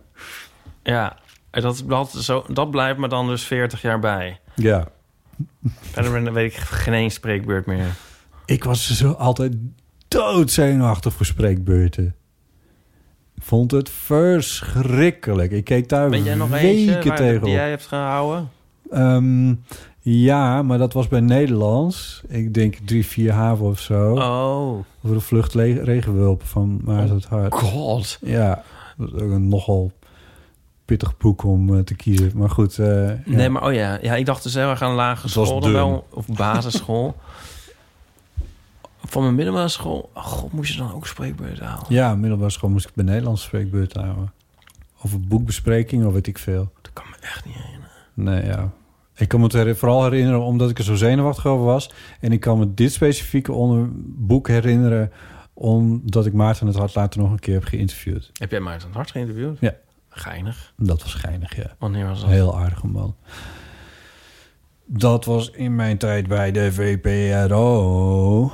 ja, dat, dat, zo, dat blijft me dan dus 40 jaar bij. ja, Verder weet ik geen één spreekbeurt meer. ik was zo altijd doodzenuwachtig voor spreekbeurten. Vond het verschrikkelijk. Ik keek daar Weet jij nog weken eentje waar- tegen die jij hebt gehouden? Ehm, ja, maar dat was bij Nederlands. Ik denk drie, vier haven of zo. Oh. Over de vlucht regenwulpen van Maarten het Hart. God. Ja, dat is ook een nogal pittig boek om eh, te kiezen. Maar goed. eh, ja. Nee, maar oh ja. ja, ik dacht dus heel erg aan lagere school dan wel, of basisschool. Van mijn middelbare school, oh god, moest je dan ook spreekbeurt halen? Ja, middelbare school moest ik bij Nederlands spreekbeurt houden. Over boekbespreking of weet ik veel. Dat kan me echt niet herinneren. Nee, ja. Ik kan me het vooral herinneren omdat ik er zo zenuwachtig over was. En ik kan me dit specifieke onder boek herinneren... omdat ik Maarten het Hart later nog een keer heb geïnterviewd. Heb jij Maarten Hart geïnterviewd? Ja. Geinig. Dat was geinig, ja. Wanneer was dat? Heel aardige man. Dat was in mijn tijd bij de VPRO.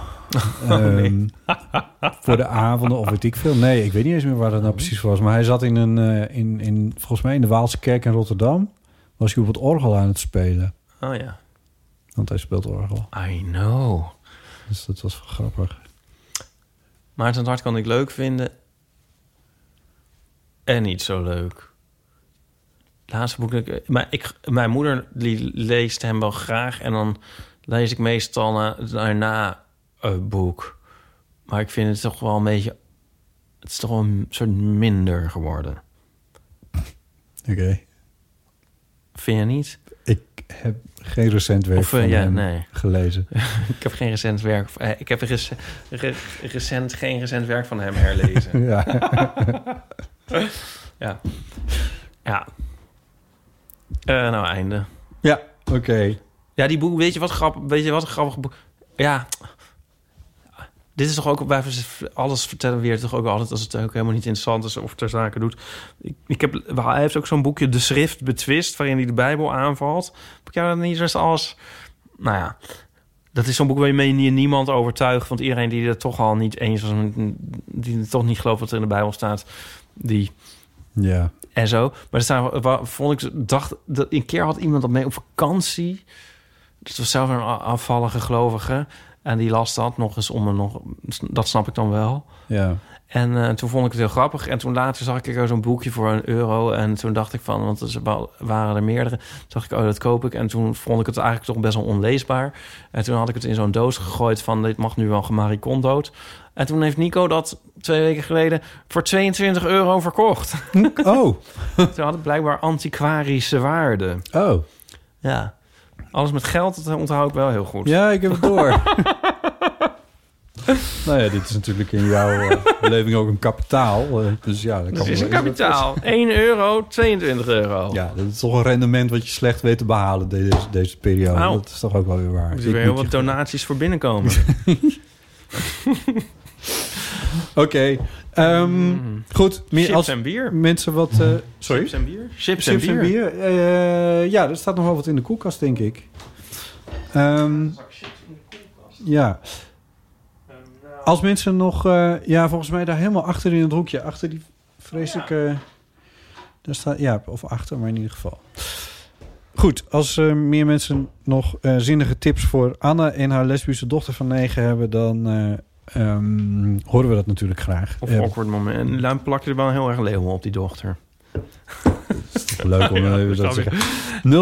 Ehm, voor de avonden of weet ik veel. Nee, ik weet niet eens meer waar dat nou precies was. Maar hij zat in een, eh, in, in, volgens mij in de Waalse kerk in Rotterdam. Was hij op het orgel aan het spelen. Oh ja. Want hij speelt orgel. I know. Dus dat was wel grappig. Maarten Hart kan ik leuk vinden. En niet zo leuk. Laatste boek... dat ik- Maar ik, mijn moeder die leest hem wel graag. En dan lees ik meestal na- daarna boek. Maar ik vind het toch wel een beetje... Het is toch wel een soort minder geworden. Oké. Vind je niet? Ik, heb geen recent werk Of, eh, van ja, hem nee. gelezen. ik heb geen recent werk... eh, ik heb rec- re- recent geen recent werk van hem herlezen. Ja. ja. Ja. Eh, nou, einde. Ja, oké. Ja, die boek, weet je wat grappig, weet je wat een grappig boek? Ja. Dit is toch ook bij alles vertellen weer toch ook altijd als het ook helemaal niet interessant is of ter zake doet. Ik, ik heb, hij heeft ook zo'n boekje De Schrift Betwist waarin hij de Bijbel aanvalt. Heb ik jou dat niet eens als nou ja, dat is zo'n boek waarmee je niemand overtuigt, want iedereen die er toch al niet eens was, die er toch niet gelooft wat er in de Bijbel staat, die Ja. en zo. Maar er staan, vond ik, dacht, dat een keer had iemand dat mee op vakantie. Dat was zelf een a- afvallige gelovige. En die las dat nog eens om me nog... Dat snap ik dan wel. Ja. En eh, toen vond ik het heel grappig. En toen later zag ik er zo'n boekje voor een euro. En toen dacht ik van, want er wa- waren er meerdere. Toen dacht ik, oh, dat koop ik. En toen vond ik het eigenlijk toch best wel onleesbaar. En toen had ik het in zo'n doos gegooid van, dit mag nu wel gemaricondood. dood. En toen heeft Nico dat twee weken geleden voor 22 euro verkocht. Oh. toen had het blijkbaar antiquarische waarde. Oh. Ja. Alles met geld, dat onthoud ik wel heel goed. Ja, ik heb het door. nou ja, dit is natuurlijk in jouw eh, beleving ook een kapitaal. eh, dus ja, dat kan Het is wel een kapitaal. 1 euro, 22 euro. Ja, dat is toch een rendement wat je slecht weet te behalen deze, deze periode. Nou. dat is toch ook wel weer waar. Er zijn weer heel wat donaties voor binnenkomen. Oké. Ehm, goed. Meer Chips als en bier. mensen wat... eh, sorry? Chips en bier? Chips, Chips en bier. Eh, ja, er staat nog wel wat in de koelkast, denk ik. Ehm, ja. Als mensen nog... eh, ja, volgens mij daar helemaal achter in het hoekje. Achter die vreselijke... Daar staat, ja, of achter, maar in ieder geval. Goed, als meer mensen nog eh, zinnige tips voor Anne en haar lesbische dochter van negen hebben... dan ehm, horen we dat natuurlijk graag. Of Eh, awkward moment. En dan plak je er wel heel erg leeuwen op, die dochter. Leuk om eh, even dat te zeggen.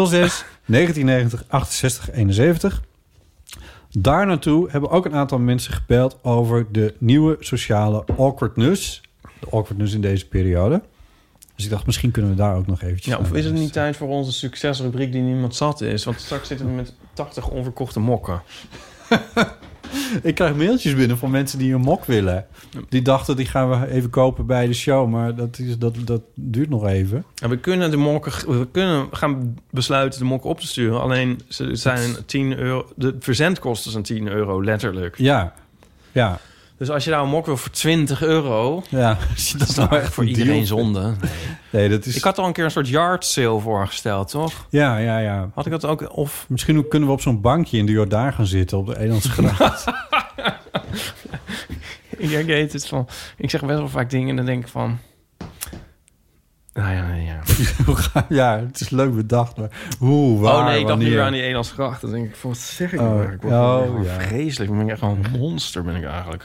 06 1990 68 71. Daar naartoe hebben ook een aantal mensen gebeld over de nieuwe sociale awkwardness. De awkwardness in deze periode. Dus ik dacht, misschien kunnen we daar ook nog eventjes Ja, of is het niet tijd voor onze succesrubriek die niemand zat is? Want straks zitten we met 80 onverkochte mokken. Ik krijg mailtjes binnen van mensen die een mok willen. Die dachten, die gaan we even kopen bij de show. Maar dat, is, dat, dat duurt nog even. En we kunnen de mokken, we kunnen gaan besluiten de mokken op te sturen. Alleen ze zijn 10 euro. De verzendkosten zijn 10 euro, letterlijk. Ja, ja. Dus als je nou een mok wil voor 20 euro, Ja, dat is nou echt voor een iedereen deal. zonde. Nee. Nee, dat is... Ik had al een keer een soort yard sale voorgesteld, toch? Ja, ja, ja. Had ik dat ook? Of Misschien kunnen we op zo'n bankje in de Jordaan gaan zitten op de Elandsgracht. ik, ik weet het van. Ik zeg best wel vaak dingen en dan denk ik van. Nou ja, ja. Ja, het is leuk bedacht, maar hoe, waar, oh nee, ik dacht nu wanneer? weer aan die Elandsgracht. Dan denk ik, wat zeg ik Oh, nou? Ik word oh, ja. vreselijk. Ik ben echt gewoon een monster, ben ik eigenlijk.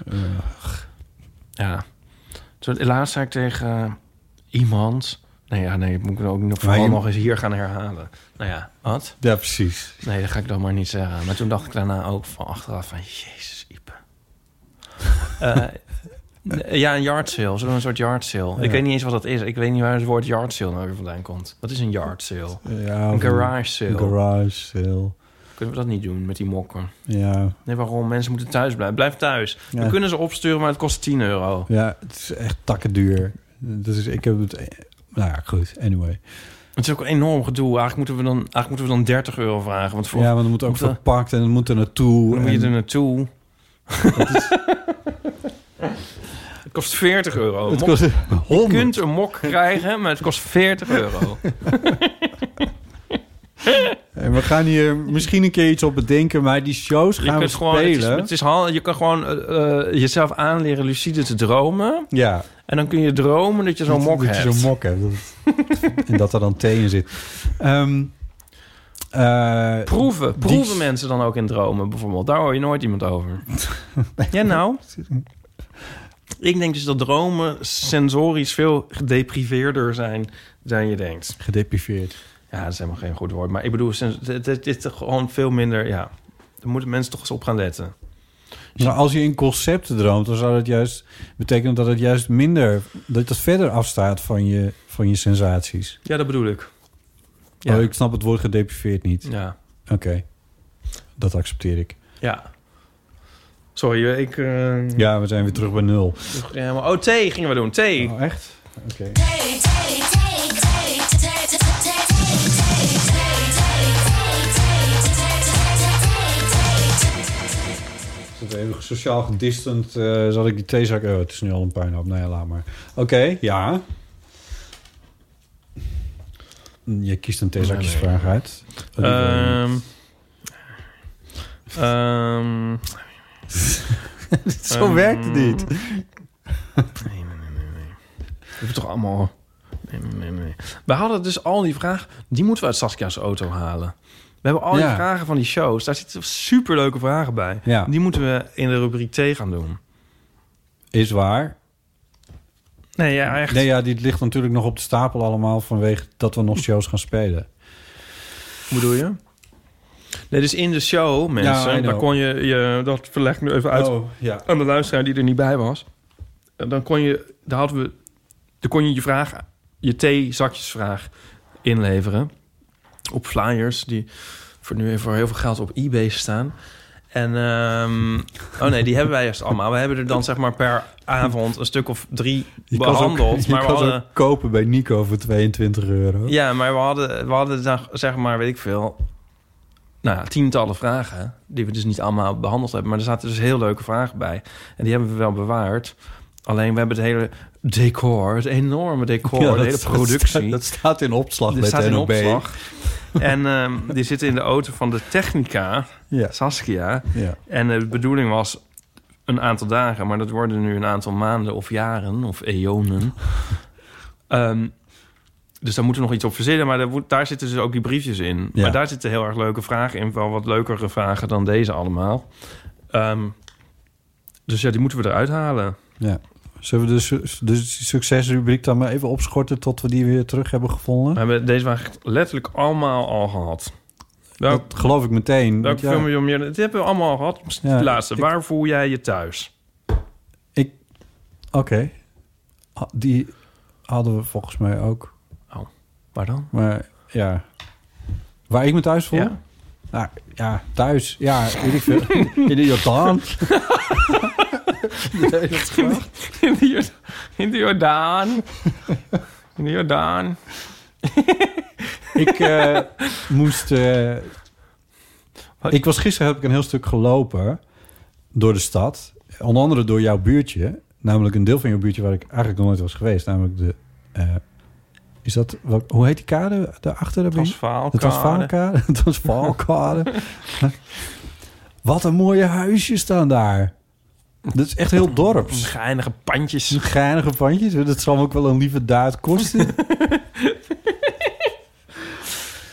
Ja. Toen, laatst zei ik tegen eh, iemand... Nee, ja, nee, moet ik ook nog, vooral je- nog eens hier gaan herhalen. Nou ja, wat? Ja, precies. Nee, dat ga ik dan maar niet zeggen. Maar toen dacht ik daarna ook van achteraf van... Jezus, Ipe. Eh, ja, een yard sale. Een soort yard sale? Ja. Ik weet niet eens wat dat is. Ik weet niet waar het woord yard sale nou weer vandaan komt. Wat is een yard sale? Ja, een garage sale. Een garage sale. Kunnen we dat niet doen met die mokken? Ja, Nee, waarom? Mensen moeten thuis blijven. Blijf thuis. Ja. We kunnen ze opsturen, maar het kost 10 euro. ja, het is echt takken duur. Dat is, ik heb het... Nou ja, goed. Anyway. Het is ook een enorm gedoe. Eigenlijk moeten we dan, eigenlijk moeten we dan 30 euro vragen. Want voor, Ja, want het moet ook eh, verpakt en het moet er naartoe. dan moet je er naartoe. het kost 40 euro. Het Mok- kost Je 100. kunt een mok krijgen, maar het kost 40 euro. En we gaan hier misschien een keer iets op bedenken, maar die shows Je gaan we het is, spelen. het is je kan gewoon eh, eh, jezelf aanleren lucide te dromen. Ja. En dan kun je dromen dat je zo'n mok dat hebt. je zo'n mok hebt. Dat- en dat er dan thee in zit. Ehm, eh, Proeven. die- Proeven mensen dan ook in dromen bijvoorbeeld? Daar hoor je nooit iemand over. ja, nou. Ik denk dus dat dromen sensorisch veel gedepriveerder zijn dan je denkt. Gedepriveerd. Ja, dat is helemaal geen goed woord. Maar ik bedoel, het, is gewoon veel minder... Ja, daar moeten mensen toch eens op gaan letten. Nou, als je in concepten droomt, dan zou dat juist betekenen dat het juist minder, dat het verder afstaat van je, van je sensaties. Ja, dat bedoel ik. Ja. Oh, ik snap het woord gedepriveerd niet. Ja. Oké, dat accepteer ik. Ja. Sorry, ik... eh, Ja, we zijn weer terug bij nul. Ja, maar, oh, thee gingen we doen. Thee. Oh, echt? Oké. Zat even sociaal gedistant, eh zat ik die theezak... Oh, het is nu al een puinhoop. Nou ja, laat maar. Oké, ja. Je kiest een theezakjesvraag uit. Ehm Zo ehm, werkt het niet. Nee, nee, nee, nee, nee. We hebben toch allemaal... Nee, nee, nee. We hadden dus al die vragen... Die moeten we uit Saskia's auto halen. We hebben al Ja. die vragen van die shows. Daar zitten superleuke vragen bij. Ja. Die moeten we in de rubriek T gaan doen. Is waar. Nee, ja, echt. Nee, ja, die ligt natuurlijk nog op de stapel allemaal... vanwege dat we nog shows gaan spelen. Hoe bedoel je? Nee, dus in de show, Ja, mensen, know. daar kon je, je... Dat verleg ik nu even uit Oh, ja. aan de luisteraar die er niet bij was. En Dan kon je... Daar hadden we... Dan kon je je vraag... Je thee-zakjesvraag inleveren. Op flyers die voor nu even voor heel veel geld op eBay staan. En... ehm, oh nee, die hebben wij juist allemaal. We hebben er dan zeg maar per avond een stuk of drie Je ook- behandeld. je maar we hadden... kopen bij Nico voor 22 euro. Ja, maar we hadden, we hadden dan, zeg maar, weet ik veel... Nou, ja, tientallen vragen, die we dus niet allemaal behandeld hebben. Maar er zaten dus heel leuke vragen bij. En die hebben we wel bewaard. Alleen, we hebben het hele decor, het enorme decor, Ja, de dat hele productie. Dat staat in opslag Die bij staat de in NOB. opslag. en ehm, die zitten in de auto van de Technica, Ja. Saskia. Ja. En de bedoeling was een aantal dagen, maar dat worden nu een aantal maanden of jaren of eonen. Ehm, dus daar moeten we nog iets op verzinnen, maar daar, zitten dus ook die briefjes in. Ja. Maar daar zitten heel erg leuke vragen in, wel wat leukere vragen dan deze allemaal. Ehm, dus ja, die moeten we eruit halen. Ja. Zullen we de, de succesrubriek dan maar even opschorten... tot we die weer terug hebben gevonden? We hebben deze vraag letterlijk allemaal al gehad. Welk, Dat geloof ik meteen. welke ja, film je meer? Dit hebben we allemaal al gehad. Ja, de laatste. ik- Waar voel jij je thuis? Oké. Ah, Die hadden we volgens mij ook. Waar dan? Maar ja... Waar ik me thuis voel? Ja. Nou, ja, thuis. Ja, weet ik veel. In de Jordaan. Nee, dat. In de, Jord- in de Jordaan. In de Jordaan. ik eh, moest... eh, ik was gisteren heb ik een heel stuk gelopen door de stad. Onder andere door jouw buurtje. Namelijk een deel van jouw buurtje waar ik eigenlijk nog nooit was geweest. Namelijk de... eh, is dat... Wat, hoe heet die kade daarachter? Transvaalkade. De Transvaalkade. De Transvaalkade. Wat een mooie huisjes staan daar. Dat is echt heel dorps. Geinige pandjes. Geinige pandjes. Dat zal ook wel een lieve daad kosten.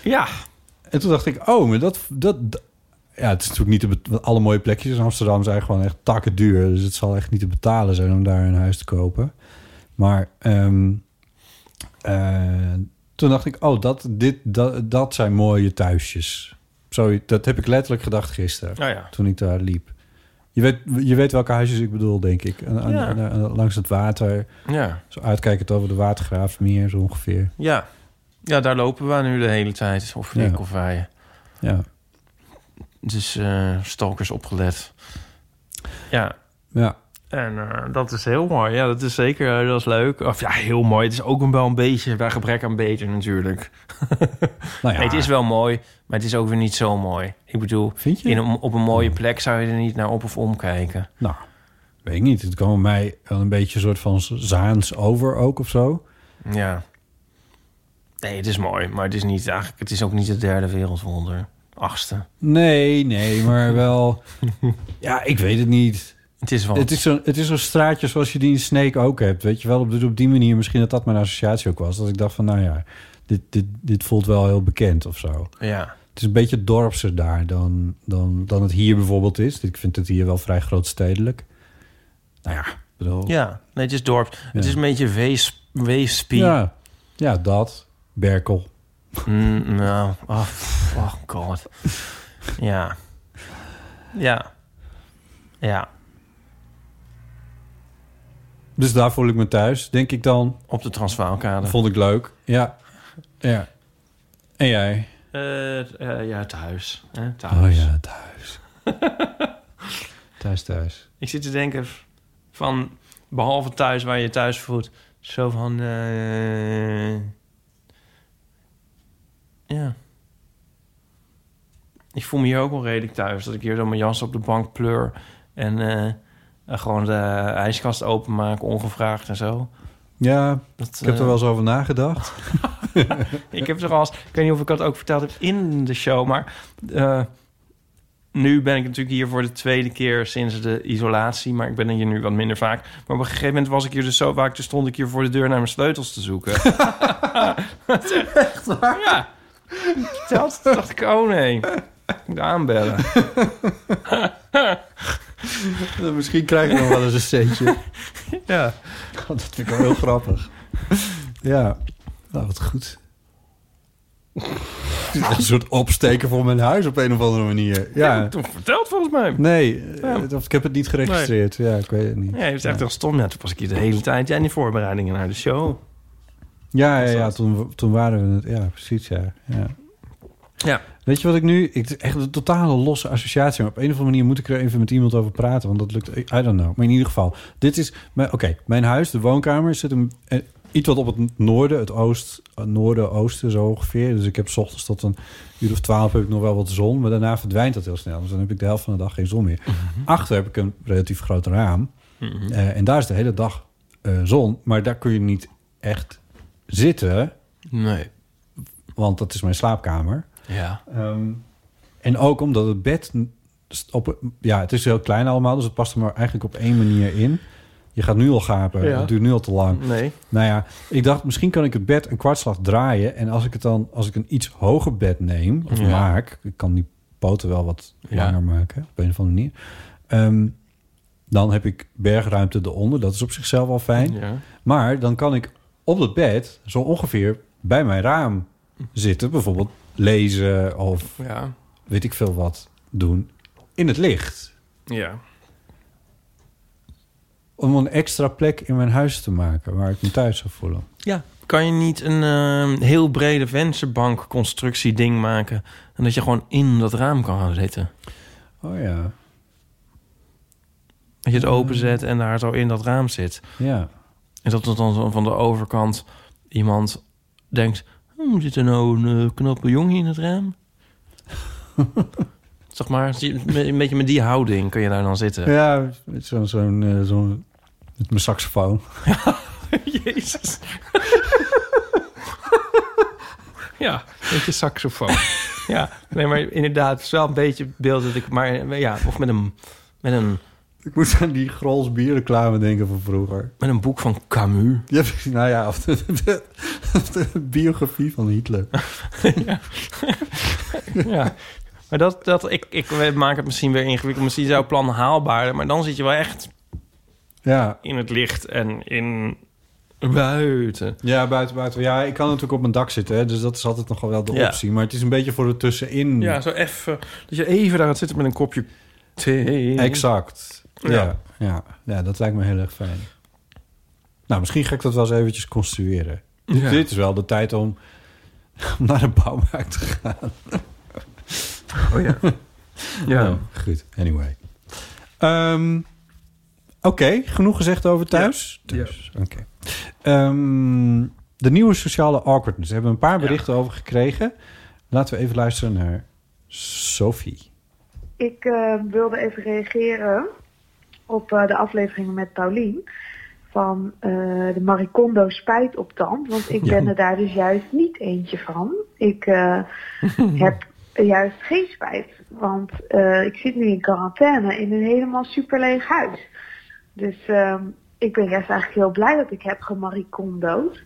Ja. En toen dacht ik, oh, maar dat... dat, ja, het is natuurlijk niet te alle mooie plekjes in Amsterdam zijn gewoon echt takken duur. Dus het zal echt niet te betalen zijn om daar een huis te kopen. Maar ehm, eh, toen dacht ik, oh, dat, dit, dat, dat zijn mooie thuisjes. Zo, dat heb ik letterlijk gedacht gisteren. Oh ja. Toen ik daar liep. Je weet, je weet welke huisjes ik bedoel, denk ik. Aan- aan- Ja. aan- aan- langs het water. Ja. Zo uitkijkend over de watergraafmeer, zo ongeveer. Ja. Ja, daar lopen we nu de hele tijd. Of Ja. ik of wij. Ja. Dus eh stalkers opgelet. Ja. Ja. En eh, dat is heel mooi. Ja, dat is zeker eh, dat is leuk. Of ja, heel mooi. Het is ook een wel een beetje bij gebrek aan beter natuurlijk. Nou ja. Nee, het is wel mooi, maar het is ook weer niet zo mooi. Ik bedoel, Vind je? In een, op een mooie plek zou je er niet naar op of om kijken. Nou, weet ik niet. Het kwam bij mij wel een beetje een soort van Zaans over ook of zo. Ja. Nee, het is mooi, maar het is niet eigenlijk. Het is ook niet het derde wereldwonder. Achtste. Nee, nee, maar wel... ja, ik weet het niet. Het is wel. Het is zo'n het is zo'n straatje zoals je die in Snake ook hebt. Weet je wel, op, op die manier misschien dat dat mijn associatie ook was. Dat ik dacht van, nou ja, dit, dit, dit voelt wel heel bekend of zo. Ja. Het is een beetje dorpser daar dan, dan, dan het hier bijvoorbeeld is. Ik vind het hier wel vrij grootstedelijk. Nou ja, bedoel... Ja, nee, het is dorp. Het is een beetje wees, weespie. Ja, ja, dat. Berkel. Mm, nou, oh, oh god. Ja. Ja. Ja. Dus daar voel ik me thuis, denk ik dan. Op de Transvaalkade. Vond ik leuk. Ja. Ja. En jij? Eh, eh, ja, thuis. Hè? thuis. Oh ja, thuis. thuis, thuis. Ik zit te denken van, behalve thuis waar je thuis voelt, zo van, eh, ja. Ik voel me hier ook wel redelijk thuis. Dat ik hier zo mijn jas op de bank pleur en gewoon de ijskast openmaak, ongevraagd en zo. Ja, Dat, ik heb eh, er wel eens over nagedacht. ik heb er al eens, ik weet niet of ik dat ook verteld heb in de show, maar eh, nu ben ik natuurlijk hier voor de tweede keer sinds de isolatie, maar ik ben hier nu wat minder vaak. Maar op een gegeven moment was ik hier dus zo vaak, toen stond ik hier voor de deur naar mijn sleutels te zoeken. echt waar? Ja. Dat dacht ik, oh nee, ik moet aanbellen. Misschien krijg ik nog wel eens een centje. ja. dat vind ik wel heel grappig. Ja, nou wat goed. Een soort opsteken voor mijn huis op een of andere manier. Ja, Ja. toen verteld volgens mij. Nee, Ja. eh, of ik heb het niet geregistreerd. Ja, ik weet het niet. Ja, het is echt heel stom. Ja, toen was ik hier de hele tijd. Ja, in die voorbereidingen naar de show. Ja, ja, ja toen, toen waren we het. Ja, precies, ja. ja. Ja. Weet je wat ik nu... Ik, echt een totale losse associatie. Maar op een of andere manier moet ik er even met iemand over praten. Want dat lukt... I don't know. Maar in ieder geval. Dit is... mijn- Oké, mijn huis, de woonkamer, zit een, eh, iets wat op het noorden. Het oost, noorden, oosten zo ongeveer. Dus ik heb 's ochtends tot een uur of twaalf heb ik nog wel wat zon. Maar daarna verdwijnt dat heel snel. Dus dan heb ik de helft van de dag geen zon meer. Achter heb ik een relatief groot raam. Mhm. Eh, en daar is de hele dag eh, zon. Maar daar kun je niet echt zitten. Nee. Want dat is mijn slaapkamer. Ja. Ehm, en ook omdat het bed... Op, ja, het is heel klein allemaal. Dus het past er maar eigenlijk op één manier in. Je gaat nu al gapen. Ja. Het duurt nu al te lang. Nee. Nou ja, ik dacht misschien kan ik het bed een kwartslag draaien. En als ik het dan, als ik een iets hoger bed neem, of Ja. maak, ik kan die poten wel wat Ja. langer maken op een of andere manier. Ehm, dan heb ik bergruimte eronder. Dat is op zichzelf al fijn. Ja. Maar dan kan ik op het bed zo ongeveer bij mijn raam zitten. Bijvoorbeeld lezen of Ja. weet ik veel wat doen. In het licht. Ja. Om een extra plek in mijn huis te maken waar ik me thuis zou voelen. Ja. Kan je niet een eh, heel brede vensterbankconstructie ding maken... en dat je gewoon in dat raam kan gaan zitten? Oh ja, Dat je het openzet en daar zo in dat raam zit. ja. En dat er dan van de overkant iemand denkt... Hm, zit er nou een eh, knappe jongen in het raam? zeg maar, een beetje met die houding kun je daar dan zitten. Ja, met zo'n zo'n eh, zo'n met mijn saxofoon. Jezus. ja, met je saxofoon. ja, nee, maar inderdaad, het is wel een beetje beeld dat ik... Maar ja, of met een, met een, Ik moet aan die Grols bierreclame denken van vroeger. met een boek van Camus. Ja, nou ja, of de, de- de biografie van Hitler. ja. Maar dat, dat ik, ik maak het misschien weer ingewikkeld. Misschien is jouw plan haalbaarder. Maar dan zit je wel echt Ja, in het licht en in buiten. ja buiten, buiten. Ja, ik kan natuurlijk op mijn dak zitten, hè, dus dat is altijd nogal wel de Ja. optie. Maar het is een beetje voor het tussenin. Ja, zo even... Dat je even daar gaat zitten met een kopje thee. Exact. Ja. Ja. Ja. Ja. dat lijkt me heel erg fijn. Nou, misschien ga ik dat wel eens eventjes construeren. Ja. Dit is wel de tijd om, om naar de bouwmarkt te gaan. Oh ja. ja. Nou, goed, anyway. Ehm, Oké, genoeg gezegd over thuis? Ja. Thuis, oké. Ehm, de nieuwe sociale awkwardness. Daar hebben we een paar berichten over gekregen. Laten we even luisteren naar Sophie. Ik eh, wilde even reageren op eh, de aflevering met Paulien van eh, de Maricondo spijt op tand. Want ik ben er daar dus juist niet eentje van. Ik eh, heb juist geen spijt. Want ik zit nu in quarantaine in een helemaal super leeg huis. Dus ehm, ik ben juist eigenlijk heel blij dat ik heb gemaricondo'd.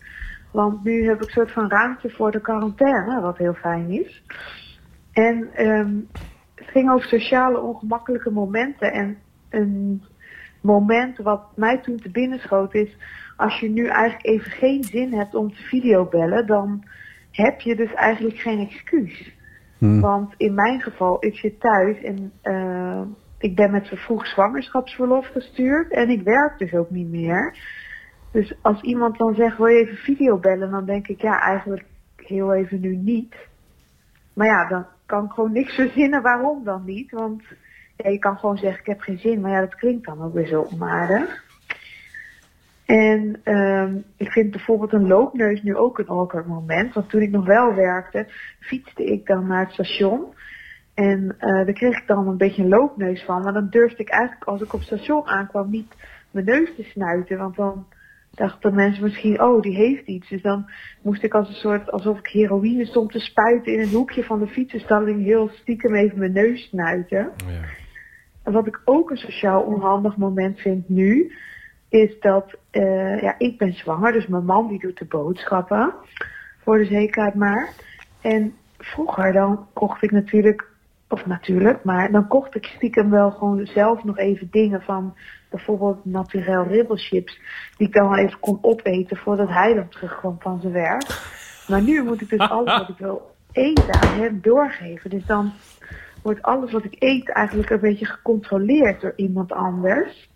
Want nu heb ik een soort van ruimte voor de quarantaine, wat heel fijn is. En ehm, het ging over sociale ongemakkelijke momenten. En een moment wat mij toen te binnen schoot is... als je nu eigenlijk even geen zin hebt om te videobellen... dan heb je dus eigenlijk geen excuus. Hm. Want in mijn geval, ik zit thuis en eh, ik ben met vervroegd zwangerschapsverlof gestuurd... en ik werk dus ook niet meer. Dus als iemand dan zegt, wil je even videobellen... dan denk ik, ja, eigenlijk heel even nu niet... Maar ja, dan kan ik gewoon niks verzinnen waarom dan niet. Want je kan gewoon zeggen, ik heb geen zin. Maar ja, dat klinkt dan ook weer zo onaardig. En ehm, ik vind bijvoorbeeld een loopneus nu ook een awkward moment. Want toen ik nog wel werkte, fietste ik dan naar het station. En eh, daar kreeg ik dan een beetje een loopneus van. Maar dan durfde ik eigenlijk als ik op het station aankwam niet mijn neus te snuiten. Want dan dachten mensen misschien, oh, die heeft iets. Dus dan moest ik als een soort, alsof ik heroïne stond te spuiten in een hoekje van de fietsenstalling heel stiekem even mijn neus snuiten. Ja. En wat ik ook een sociaal onhandig moment vind nu, is dat, eh, ja, ik ben zwanger, dus mijn man die doet de boodschappen, voor de zekerheid maar. En vroeger dan kocht ik natuurlijk, of natuurlijk, maar dan kocht ik stiekem wel gewoon zelf nog even dingen van bijvoorbeeld naturel ribbelchips, die ik dan wel even kon opeten voordat hij dan terugkwam van zijn werk. Maar nu moet ik dus alles wat ik wil eten aan hem doorgeven. Dus dan wordt alles wat ik eet eigenlijk een beetje gecontroleerd door iemand anders.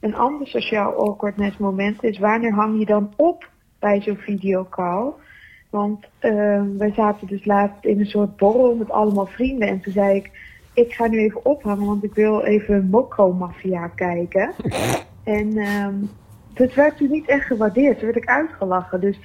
Een ander sociaal awkwardness moment is wanneer hang je dan op bij zo'n videocall? Want uh, wij zaten dus laatst in een soort borrel met allemaal vrienden en toen zei ik, ik ga nu even ophangen want ik wil even Mokko Mafia kijken. en dat werd toen niet echt gewaardeerd, toen werd ik uitgelachen. Dus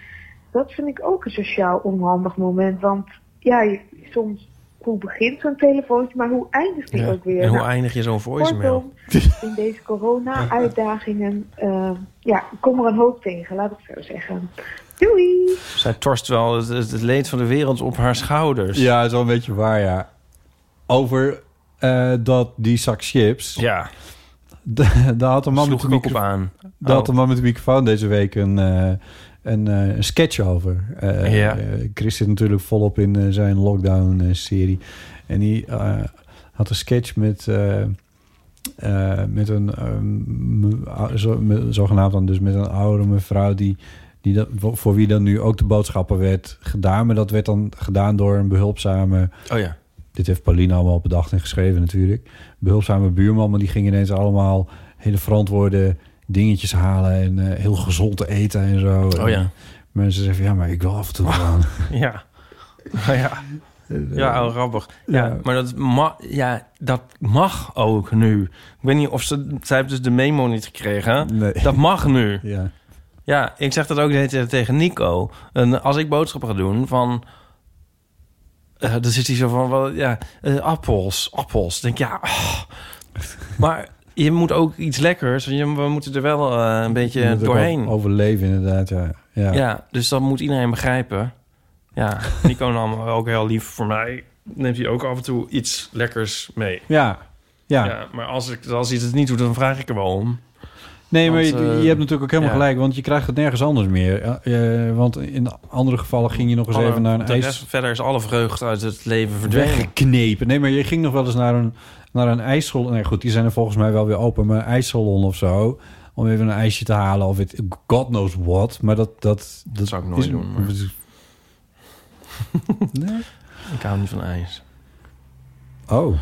dat vind ik ook een sociaal onhandig moment, want ja, je, soms hoe begint zo'n telefoontje, maar hoe eindigt die Ja. ook weer? En hoe Nou, eindig je zo'n voicemail? Kortom, in deze corona-uitdagingen, eh, ja, kom er een hoop tegen, laat ik zo zeggen. Doei! Zij torst wel het, leed van de wereld op haar schouders. Ja, dat is wel een beetje waar, ja. Over eh, dat die zak chips. Ja. Daar had een man Sloeg met de ik ook op micro- aan. Daar had Oh. een man met de microfoon deze week een, eh, een, eh, een sketch over. Eh, Ja. eh, Chris zit natuurlijk volop in zijn lockdown-serie. en die had een sketch met... met een ehm, zo, me- zogenaamd dan dus met een oude mevrouw die, die dat, voor- voor wie dan nu ook de boodschappen werd gedaan, maar dat werd dan gedaan door een behulpzame. Oh ja. Dit heeft Pauline allemaal bedacht en geschreven natuurlijk. Behulpzame buurman, maar die ging ineens allemaal hele verantwoorde dingetjes halen en eh, heel gezond te eten en zo. Oh ja. En mensen zeggen ja, maar ik wil af en toe gaan. Ja. Oh ja. Ja, oh, grappig. Ja, Ja. maar dat, ma ja, dat mag ook nu. Ik weet niet of ze... Zij heeft dus de memo niet gekregen. Nee. Dat mag nu. Ja. Ja, ik zeg dat ook de hele tijd tegen Nico. En als ik boodschappen ga doen, van... eh, dan zit hij zo van, wel, ja, eh, appels, appels. Dan denk ik, ja... ah. Maar je moet ook iets lekkers. Je, we moeten er wel eh, een beetje Je doorheen. over- Overleven inderdaad, ja. Ja. Ja. dus dat moet iedereen begrijpen. Ja, Nico nam ook heel lief voor mij. Neemt hij ook af en toe iets lekkers mee. Ja. Ja. Ja, maar als, ik, als hij het niet doet, dan vraag ik er wel om. Nee, maar Want, je, eh, je hebt natuurlijk ook helemaal ja. gelijk, want je krijgt het nergens anders meer. Eh, want in andere gevallen ging je nog eens Alle- even naar een ijs... verder is alle vreugde uit het leven verdwenen. weggeknepen. Nee, maar je ging nog wel eens naar een, naar een ijssalon. Nee, goed, die zijn er volgens mij wel weer open. Maar een ijssalon of zo. Om even een ijsje te halen of het, God knows what. Maar dat... Dat, dat, zou ik nooit is- doen, maar- Nee? Ik hou niet van ijs. Oh.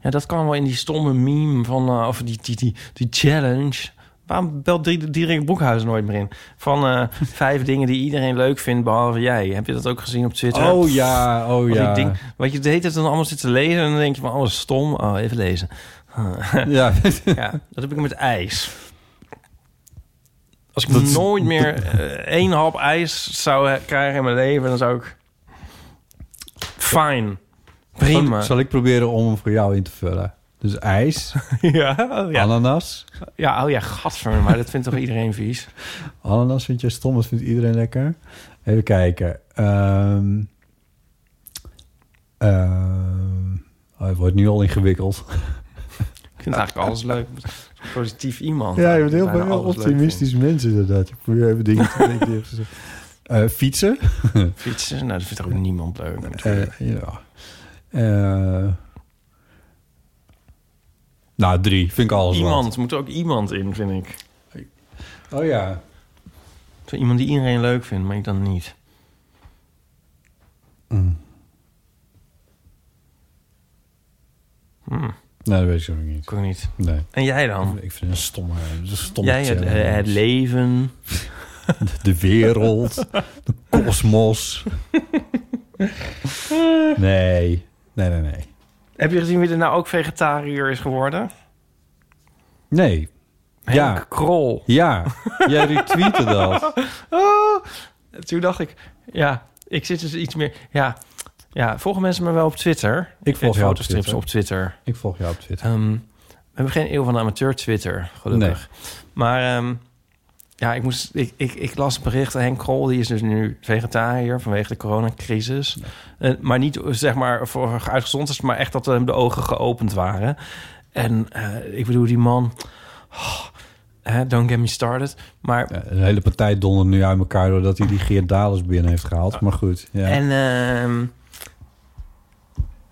Ja, dat kan wel in die stomme meme van... eh, of die, die, die, die challenge. Waarom belt Dirk Boekhuis nooit meer in? Van eh, vijf dingen die iedereen leuk vindt, behalve jij. Heb je dat ook gezien op Twitter? Oh ja, oh die ja. ding- wat je de hele tijd dan allemaal zit te lezen... en dan denk je van, oh, wat stom. Oh, even lezen. Ja. ja, dat heb ik met ijs. Als ik Dat nooit meer eh, één hap ijs zou krijgen in mijn leven... dan zou ik... Fijn. Prima. Zal, zal ik proberen om hem voor jou in te vullen? Dus ijs, ja, oh ja. ananas. Ja, oh ja, gadver, maar dat vindt toch iedereen vies? Ananas vind je stom, dat vindt iedereen lekker. Even kijken. Oh, het wordt nu al ingewikkeld. Ik vind eigenlijk alles leuk. Positief iemand. Ja, je bent heel, heel optimistisch mensen inderdaad. Je probeert even dingen te denken. Eh, fietsen. Fietsen, nou, dat vindt ook niemand leuk natuurlijk. Eh, ja. Eh, nou, drie. Vind ik alles wat. iemand, moet er ook iemand in, vind ik. Oh ja. Zo iemand die iedereen leuk vindt, maar ik dan niet. Mm. Hm, Nee, dat weet ik zo niet. ik ook niet. Nee. En jij dan? Ik vind het een stomme, een stomme Jij, het, het leven. De wereld. De kosmos. Nee, nee, nee, nee. Heb je gezien wie er nou ook vegetariër is geworden? Nee. Henk Ja. Krol. Ja, jij retweette dat. Oh, toen dacht ik, ja, ik zit dus iets meer... Ja, ja volgen mensen me wel op Twitter? Ik volg jou op fotostrips Twitter. op Twitter. Ik volg jou op Twitter. Ehm, we hebben geen eeuw van de amateur Twitter, gelukkig. Maar ehm, ja, ik, moest, ik, ik, ik las berichten. Henk Krol, die is dus nu vegetariër vanwege de coronacrisis. Eh, maar niet zeg maar voor uitgezond is, maar echt dat hem de ogen geopend waren. En eh, ik bedoel, die man... oh, hè, don't get me started. Maar Ja, de hele partij dondert nu uit elkaar doordat hij die Geert Dalers binnen heeft gehaald. Maar goed, ja. En ehm,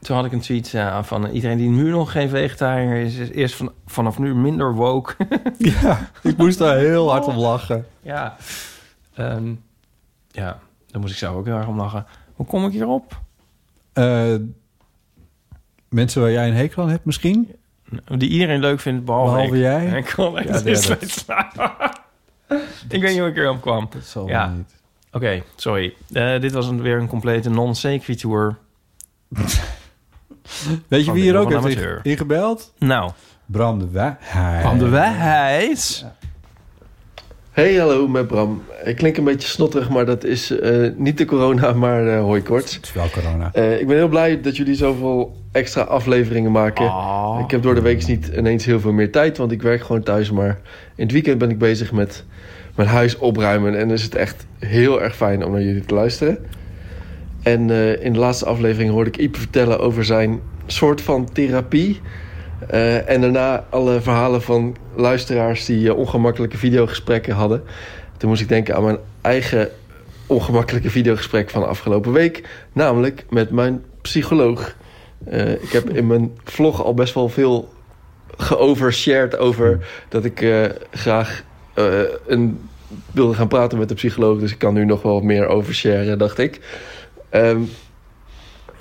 toen had ik een tweet ja, van iedereen die nu nog geen vegetariër is, is eerst van, vanaf nu minder woke. ja, ik moest daar heel hard om lachen. ja. Ehm, ja, daar moest ik zelf ook heel erg om lachen. Hoe kom ik hierop? Eh, mensen waar jij een hekel aan hebt misschien? Die iedereen leuk vindt, behalve, Behalve ik. jij? Ja, dat- het. ik weet niet hoe ik erop kwam. Dat zal Ja. niet. Oké, sorry. Eh, dit was een, weer een complete non-sequitur. Weet je Van wie hier ook heeft ingebeld? Nou, Bram de Wij. van de wijs. Hey, hallo met Bram. Ik klink een beetje snotterig, maar dat is eh, niet de corona, maar uh, hooikoorts. Het is wel corona. Eh, ik ben heel blij dat jullie zoveel extra afleveringen maken. Oh. Ik heb door de week niet ineens heel veel meer tijd, want ik werk gewoon thuis. Maar in het weekend ben ik bezig met mijn huis opruimen. En dan is het echt heel erg fijn om naar jullie te luisteren. En eh, in de laatste aflevering hoorde ik Ipe vertellen over zijn soort van therapie. Eh, en daarna alle verhalen van luisteraars die eh, ongemakkelijke videogesprekken hadden. Toen moest ik denken aan mijn eigen ongemakkelijke videogesprek van de afgelopen week. Namelijk met mijn psycholoog. Ik heb in mijn vlog al best wel veel geovershared over dat ik graag een, wilde gaan praten met de psycholoog. Dus ik kan nu nog wel meer oversharen, dacht ik. Ehm,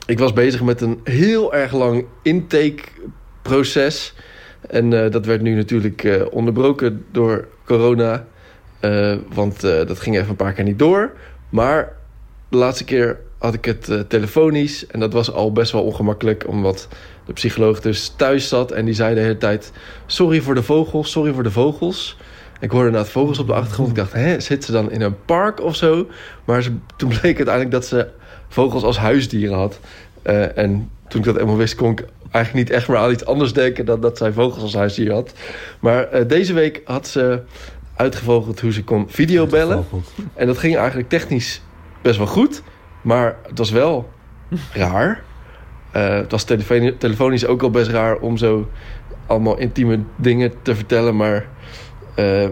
ik was bezig met een heel erg lang intakeproces. En eh, dat werd nu natuurlijk eh, onderbroken door corona. Eh, want dat ging even een paar keer niet door. Maar de laatste keer had ik het telefonisch. En dat was al best wel ongemakkelijk. Omdat de psycholoog dus thuis zat. En die zei de hele tijd... Sorry voor de vogels, sorry voor de vogels. Ik hoorde inderdaad vogels op de achtergrond. Ik dacht, hè, zit ze dan in een park of zo? Maar toen bleek uiteindelijk dat ze vogels als huisdieren had. Eh, en toen ik dat eenmaal wist, kon ik eigenlijk niet echt meer aan iets anders denken... dan dat zij vogels als huisdier had. Maar eh, deze week had ze uitgevogeld hoe ze kon videobellen. En dat ging eigenlijk technisch best wel goed. Maar het was wel raar. Eh, het was telefoni- telefonisch ook al best raar om zo allemaal intieme dingen te vertellen. Maar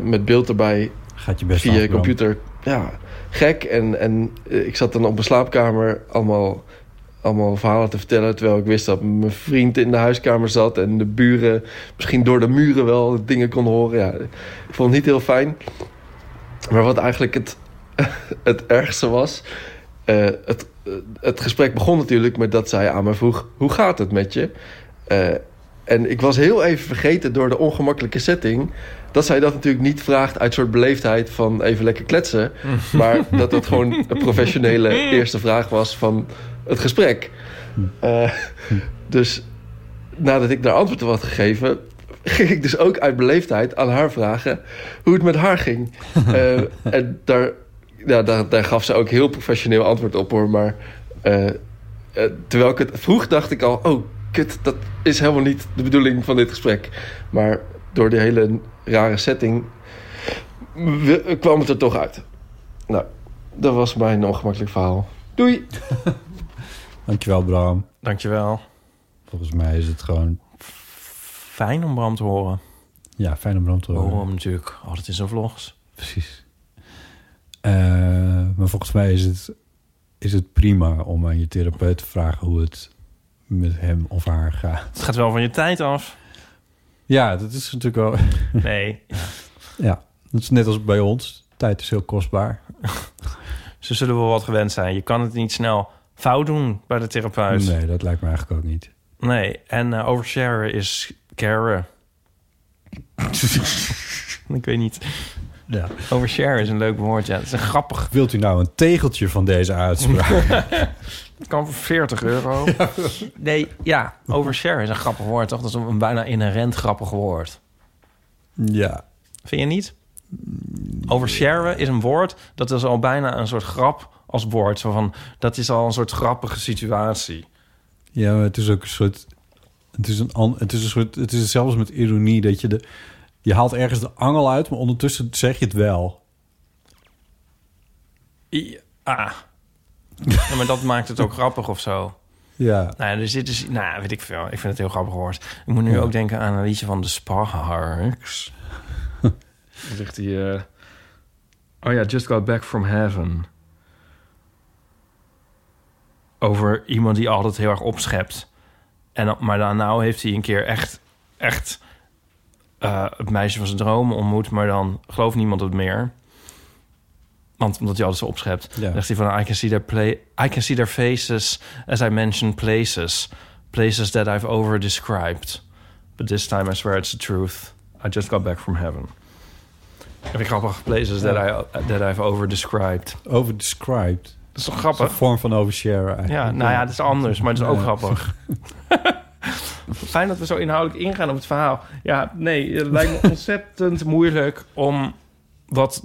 met beeld erbij Gaat je best via af, computer. Ja, gek. En, en eh, ik zat dan op mijn slaapkamer allemaal, allemaal verhalen te vertellen. Terwijl ik wist dat mijn vriend in de huiskamer zat. En de buren misschien door de muren wel dingen kon horen. Ja, ik vond het niet heel fijn. Maar wat eigenlijk het, het ergste was... eh, het, het gesprek begon natuurlijk met dat zij aan me vroeg... hoe gaat het met je? Eh, en ik was heel even vergeten door de ongemakkelijke setting... dat zij dat natuurlijk niet vraagt uit soort beleefdheid van even lekker kletsen... maar dat dat gewoon een professionele eerste vraag was van het gesprek. Eh, dus nadat ik daar antwoord op had gegeven... ging ik dus ook uit beleefdheid aan haar vragen hoe het met haar ging. Eh, en daar, ja, daar, daar gaf ze ook heel professioneel antwoord op hoor. Maar eh, terwijl ik het vroeg, dacht ik al: oh, kut, dat is helemaal niet de bedoeling van dit gesprek. Maar door die hele rare setting we- kwam het er toch uit. Nou, dat was mijn ongemakkelijk verhaal. Doei! Dankjewel, Bram. Dankjewel. Volgens mij is het gewoon... Fijn om Bram te horen. Ja, fijn om Bram te We horen. hem natuurlijk altijd in zijn vlogs. Precies. Eh, maar volgens mij is het, is het prima om aan je therapeut te vragen hoe het met hem of haar gaat. Het gaat wel van je tijd af. Ja, dat is natuurlijk wel... Nee. ja, dat is net als bij ons. Tijd is heel kostbaar. Ze zullen wel wat gewend zijn. Je kan het niet snel fout doen bij de therapeut. Nee, dat lijkt me eigenlijk ook niet. Nee, en eh, oversharen is caren. ik weet niet. Ja. Overshare is een leuk woord, ja. Het is een grappig... Wilt u nou een tegeltje van deze uitspraak? Het kan voor 40 euro. Nee, ja, overshare is een grappig woord, toch? Dat is een bijna inherent grappig woord. Ja. Vind je niet? Oversharen is een woord, dat is al bijna een soort grap als woord. Zo van, dat is al een soort grappige situatie. Ja, maar het is ook een soort... Het is, een, an- het is een soort... Het is zelfs met ironie dat je de... Je haalt ergens de angel uit, maar ondertussen zeg je het wel. I- ah. Ja, maar dat maakt het ook grappig of zo. Ja. Nou, ja, dus dit is, nou, weet ik veel. Ik vind het heel grappig woord. Ik moet nu Ja. ook denken aan een liedje van de Sparks. Dan zegt hij... eh, oh ja, just got back from heaven. Over iemand die altijd heel erg opschept. En, maar dan nou heeft hij een keer echt, echt eh, het meisje van zijn dromen ontmoet. Maar dan gelooft niemand het meer. Want omdat hij altijd zo opschept. Ja. Dan zegt hij van... I can, see their play, I can see their faces as I mention places. Places that I've over-described. But this time I swear it's the truth. I just got back from heaven. Vind ik grappig. Places that, I, that I've over-described. Overdescribed. Dat is toch Dat is grappig? een vorm van overshare eigenlijk. Ja, nou ja, het is anders, maar het is ook Ja. grappig. Fijn dat we zo inhoudelijk ingaan op het verhaal. Ja, nee, het lijkt me ontzettend moeilijk om wat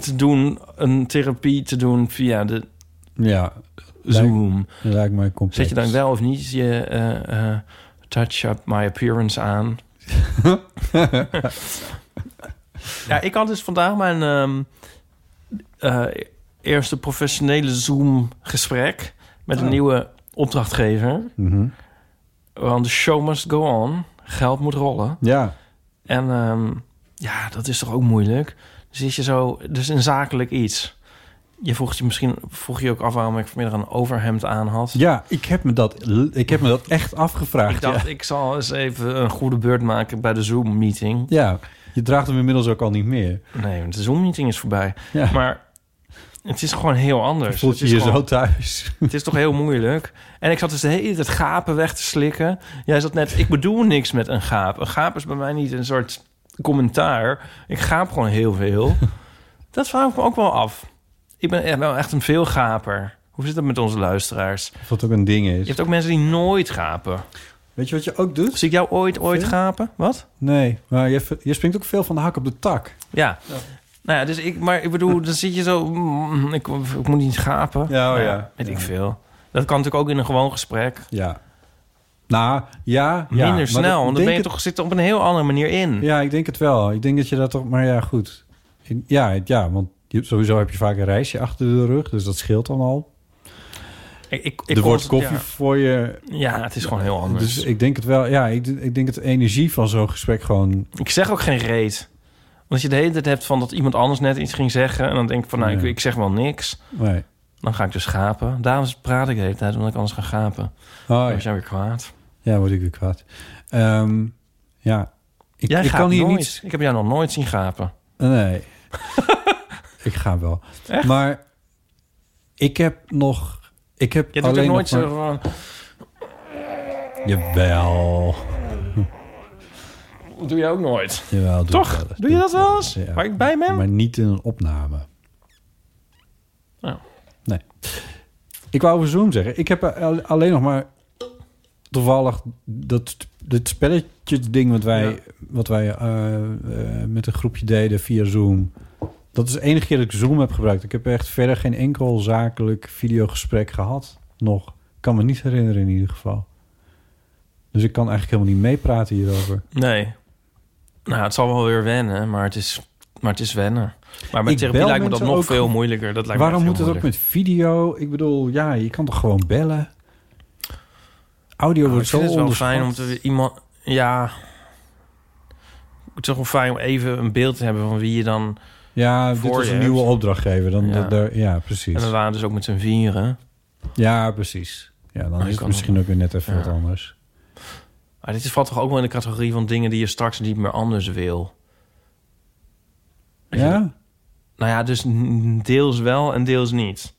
te doen, een therapie te doen via de Ja. Zoom. Dat lijkt mij complex. Zet je dan wel of niet je eh, eh, touch up my appearance aan? ja, ik had dus vandaag mijn ehm, eh, eerste professionele Zoom-gesprek met een Oh. nieuwe opdrachtgever. Mhm. Want de show must go on. Geld moet rollen. Ja. En ehm, ja, dat is toch ook moeilijk. Dus is je zo, dus een zakelijk iets. Je vroeg je misschien vroeg je ook af waarom ik vanmiddag een overhemd aan had. Ja, ik heb me dat, ik heb me dat echt afgevraagd. Ik dacht, ja. ik zal eens even een goede beurt maken bij de Zoom-meeting. ja, je draagt hem inmiddels ook al niet meer. Nee, want de Zoom-meeting is voorbij. Ja. Maar het is gewoon heel anders. Voelt je je gewoon- zo thuis? Het is toch heel moeilijk. En ik zat dus de hele tijd gapen weg te slikken. Jij zat net, ik bedoel niks met een gaap. Een gaap is bij mij niet een soort commentaar. Ik gaap gewoon heel veel. Dat vraag ik me ook wel af. Ik ben echt wel echt een veelgaper. Hoe zit het met onze luisteraars? Of dat ook een ding is. Je hebt ook mensen die nooit gapen. Weet je wat je ook doet? Zie ik jou ooit, ooit Veel? gapen? Wat? Nee, maar je, je springt ook veel van de hak op de tak. Ja. Nou ja, dus ik, maar ik bedoel, dan zit je zo, mm, ik, ik moet niet gapen. Ja, oh Nou ja. Weet ik veel. Dat kan natuurlijk ook in een gewoon gesprek. Ja. Nou, ja. ja, Minder snel, want dan ben je het- toch zit er op een heel andere manier in. Ja, ik denk het wel. Ik denk dat je dat toch... Maar ja, goed. Ja, het- ja want sowieso heb je vaak een reisje achter de rug. Dus dat scheelt dan al. Ik, ik, ik er wordt koffie ja. voor je. Ja, het is gewoon heel anders. Dus ik denk het wel. Ja, ik, ik denk de energie van zo'n gesprek gewoon... Ik zeg ook geen reet. Want als je de hele tijd hebt van dat iemand anders net iets ging zeggen... en dan denk ik van, nou, ik, ik zeg wel niks. Nee. Dan ga ik dus gapen. Daarom praat ik de hele tijd, omdat ik anders ga gapen. Oh, Dan ja. word jij weer kwaad. ja, word ik weer kwaad. Ehm, ja. Ik, jij ik kan hier nooit. niet... Ik heb jou nog nooit zien gapen. Nee. ik ga wel. Maar ik heb nog... Ik heb Je alleen nooit nog zo maar- van... Jawel. Dat doe je ook nooit. Jawel, doe Toch? Doe je dat wel eens? Ja. Waar ik bij ben? Maar niet in een opname. Ik wou over Zoom zeggen. Ik heb al- alleen nog maar toevallig dat dit spelletje ding wat wij, Ja. wat wij eh, eh, met een groepje deden via Zoom. Dat is de enige keer dat ik Zoom heb gebruikt. Ik heb echt verder geen enkel zakelijk videogesprek gehad. Nog. Ik kan me niet herinneren in ieder geval. Dus ik kan eigenlijk helemaal niet meepraten hierover. Nee. Nou, het zal wel weer wennen, maar het is, maar het is wennen. Maar bij Ik therapie lijkt me dat nog ook veel moeilijker. Dat lijkt Waarom moet het ook met video? Ik bedoel, ja, je kan toch gewoon bellen? Audio Nou, wordt zo het wel fijn om te iemand... Ja... Het is toch wel fijn om even een beeld te hebben van wie je dan... Ja, dit voor is een nieuwe opdrachtgever. Dan, Ja. ja. ja, precies. En we waren dus ook met z'n vieren. Ja, precies. Ja, dan Maar is het misschien ook weer net even Ja. wat anders. Maar dit is- valt toch ook wel in de categorie van dingen die je straks niet meer anders wil. Ja? Nou ja, dus deels wel en deels niet.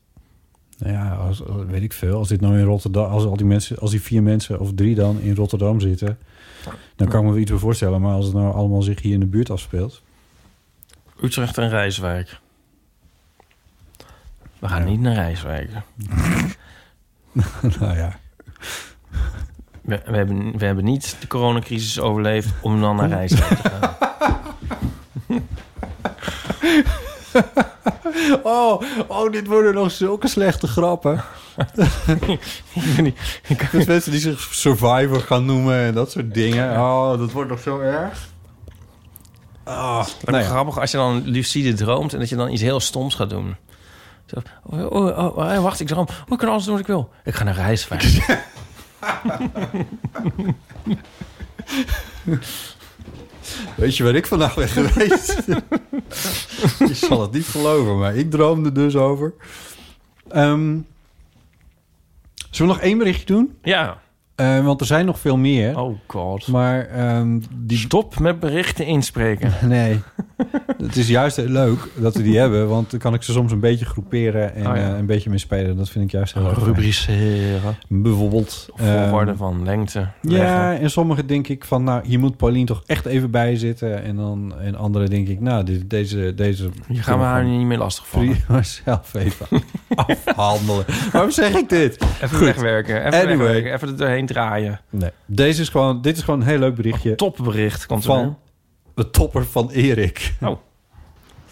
Nou ja, als, als- weet ik veel. Als dit nou in Rotterdam, als al die mensen, als die vier mensen of drie dan in Rotterdam zitten, dan kan ik me wel iets bij voorstellen. Maar als het nou allemaal zich hier in de buurt afspeelt, Utrecht en Rijswijk. We gaan niet naar Rijswijk. nou ja. We, we, hebben, we hebben niet de coronacrisis overleefd om dan naar reis te gaan. Oh, oh, dit worden nog zulke slechte grappen. Dus mensen die zich Survivor gaan noemen en dat soort dingen. Oh, dat wordt nog zo erg. Oh, Wat grappig als je dan lucide droomt en dat je dan iets heel stoms gaat doen. Zo, oh, oh, oh, oh, wacht, ik droom. Ik kan alles doen wat ik wil. Ik ga naar reisvaart. Weet je waar ik vandaag ben geweest? je zal het niet geloven, maar ik droomde dus over. Ehm, zullen we nog één berichtje doen? Ja. Eh, want er zijn nog veel meer. Oh god. Maar ehm, die... Stop met berichten inspreken. nee. het is juist heel leuk dat we die hebben. Want dan kan ik ze soms een beetje groeperen en Oh ja. eh, een beetje mee spelen. Dat vind ik juist heel leuk. Rubriceren. Bijvoorbeeld. Volgorde ehm, van lengte. Ja, en sommige denk ik van, nou, hier moet Paulien toch echt even bij zitten. En dan en andere denk ik, nou, dit, deze, deze... Je gaan we haar niet meer lastigvallen. Prima zelf even afhandelen. Waarom zeg ik dit? Even Goed. wegwerken. Even Anyway. wegwerken. Even er doorheen draaien. Nee, deze is gewoon, dit is gewoon een heel leuk berichtje. Topbericht komt er van de topper van Erik. Oh.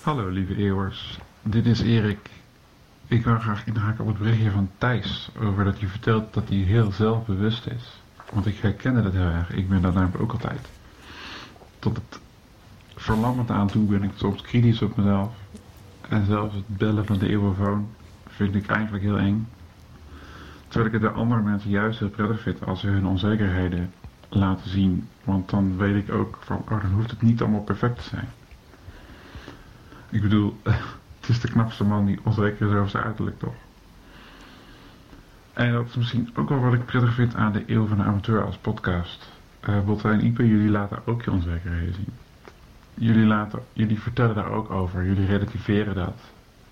Hallo lieve eeuwers, dit is Erik. Ik wil graag inhaken op het berichtje van Thijs over dat hij vertelt dat hij heel zelfbewust is. Want ik herkende dat heel erg, ik ben dat namelijk ook altijd. Tot het verlammend aan toe ben ik soms kritisch op mezelf. En zelfs het bellen van de eeuwenfoon vind ik eigenlijk heel eng. Terwijl ik het bij andere mensen juist heel prettig vind als ze hun onzekerheden laten zien. Want dan weet ik ook van, oh dan hoeft het niet allemaal perfect te zijn. Ik bedoel, het is de knapste man die onzeker is over zijn uiterlijk, toch? En dat is misschien ook wel wat ik prettig vind aan de Eeuw van de Amateur als podcast. Eh Botte en Ipe, jullie laten ook je onzekerheden zien. Jullie, laten, jullie vertellen daar ook over, jullie relativeren dat.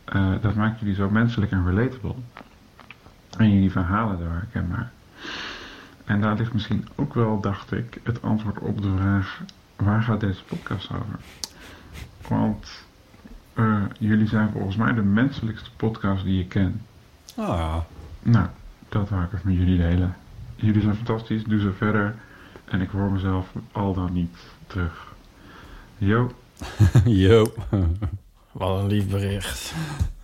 Eh, dat maakt jullie zo menselijk en relatable. En jullie verhalen daar herkenbaar. En daar ligt misschien ook wel, dacht ik, het antwoord op de vraag: waar gaat deze podcast over? Want eh, jullie zijn volgens mij de menselijkste podcast die ik ken. Ah. Nou, dat wou ik even met jullie delen. Jullie zijn fantastisch, doe zo verder. En ik hoor mezelf al dan niet terug. Yo. Yo. Wat een lief bericht.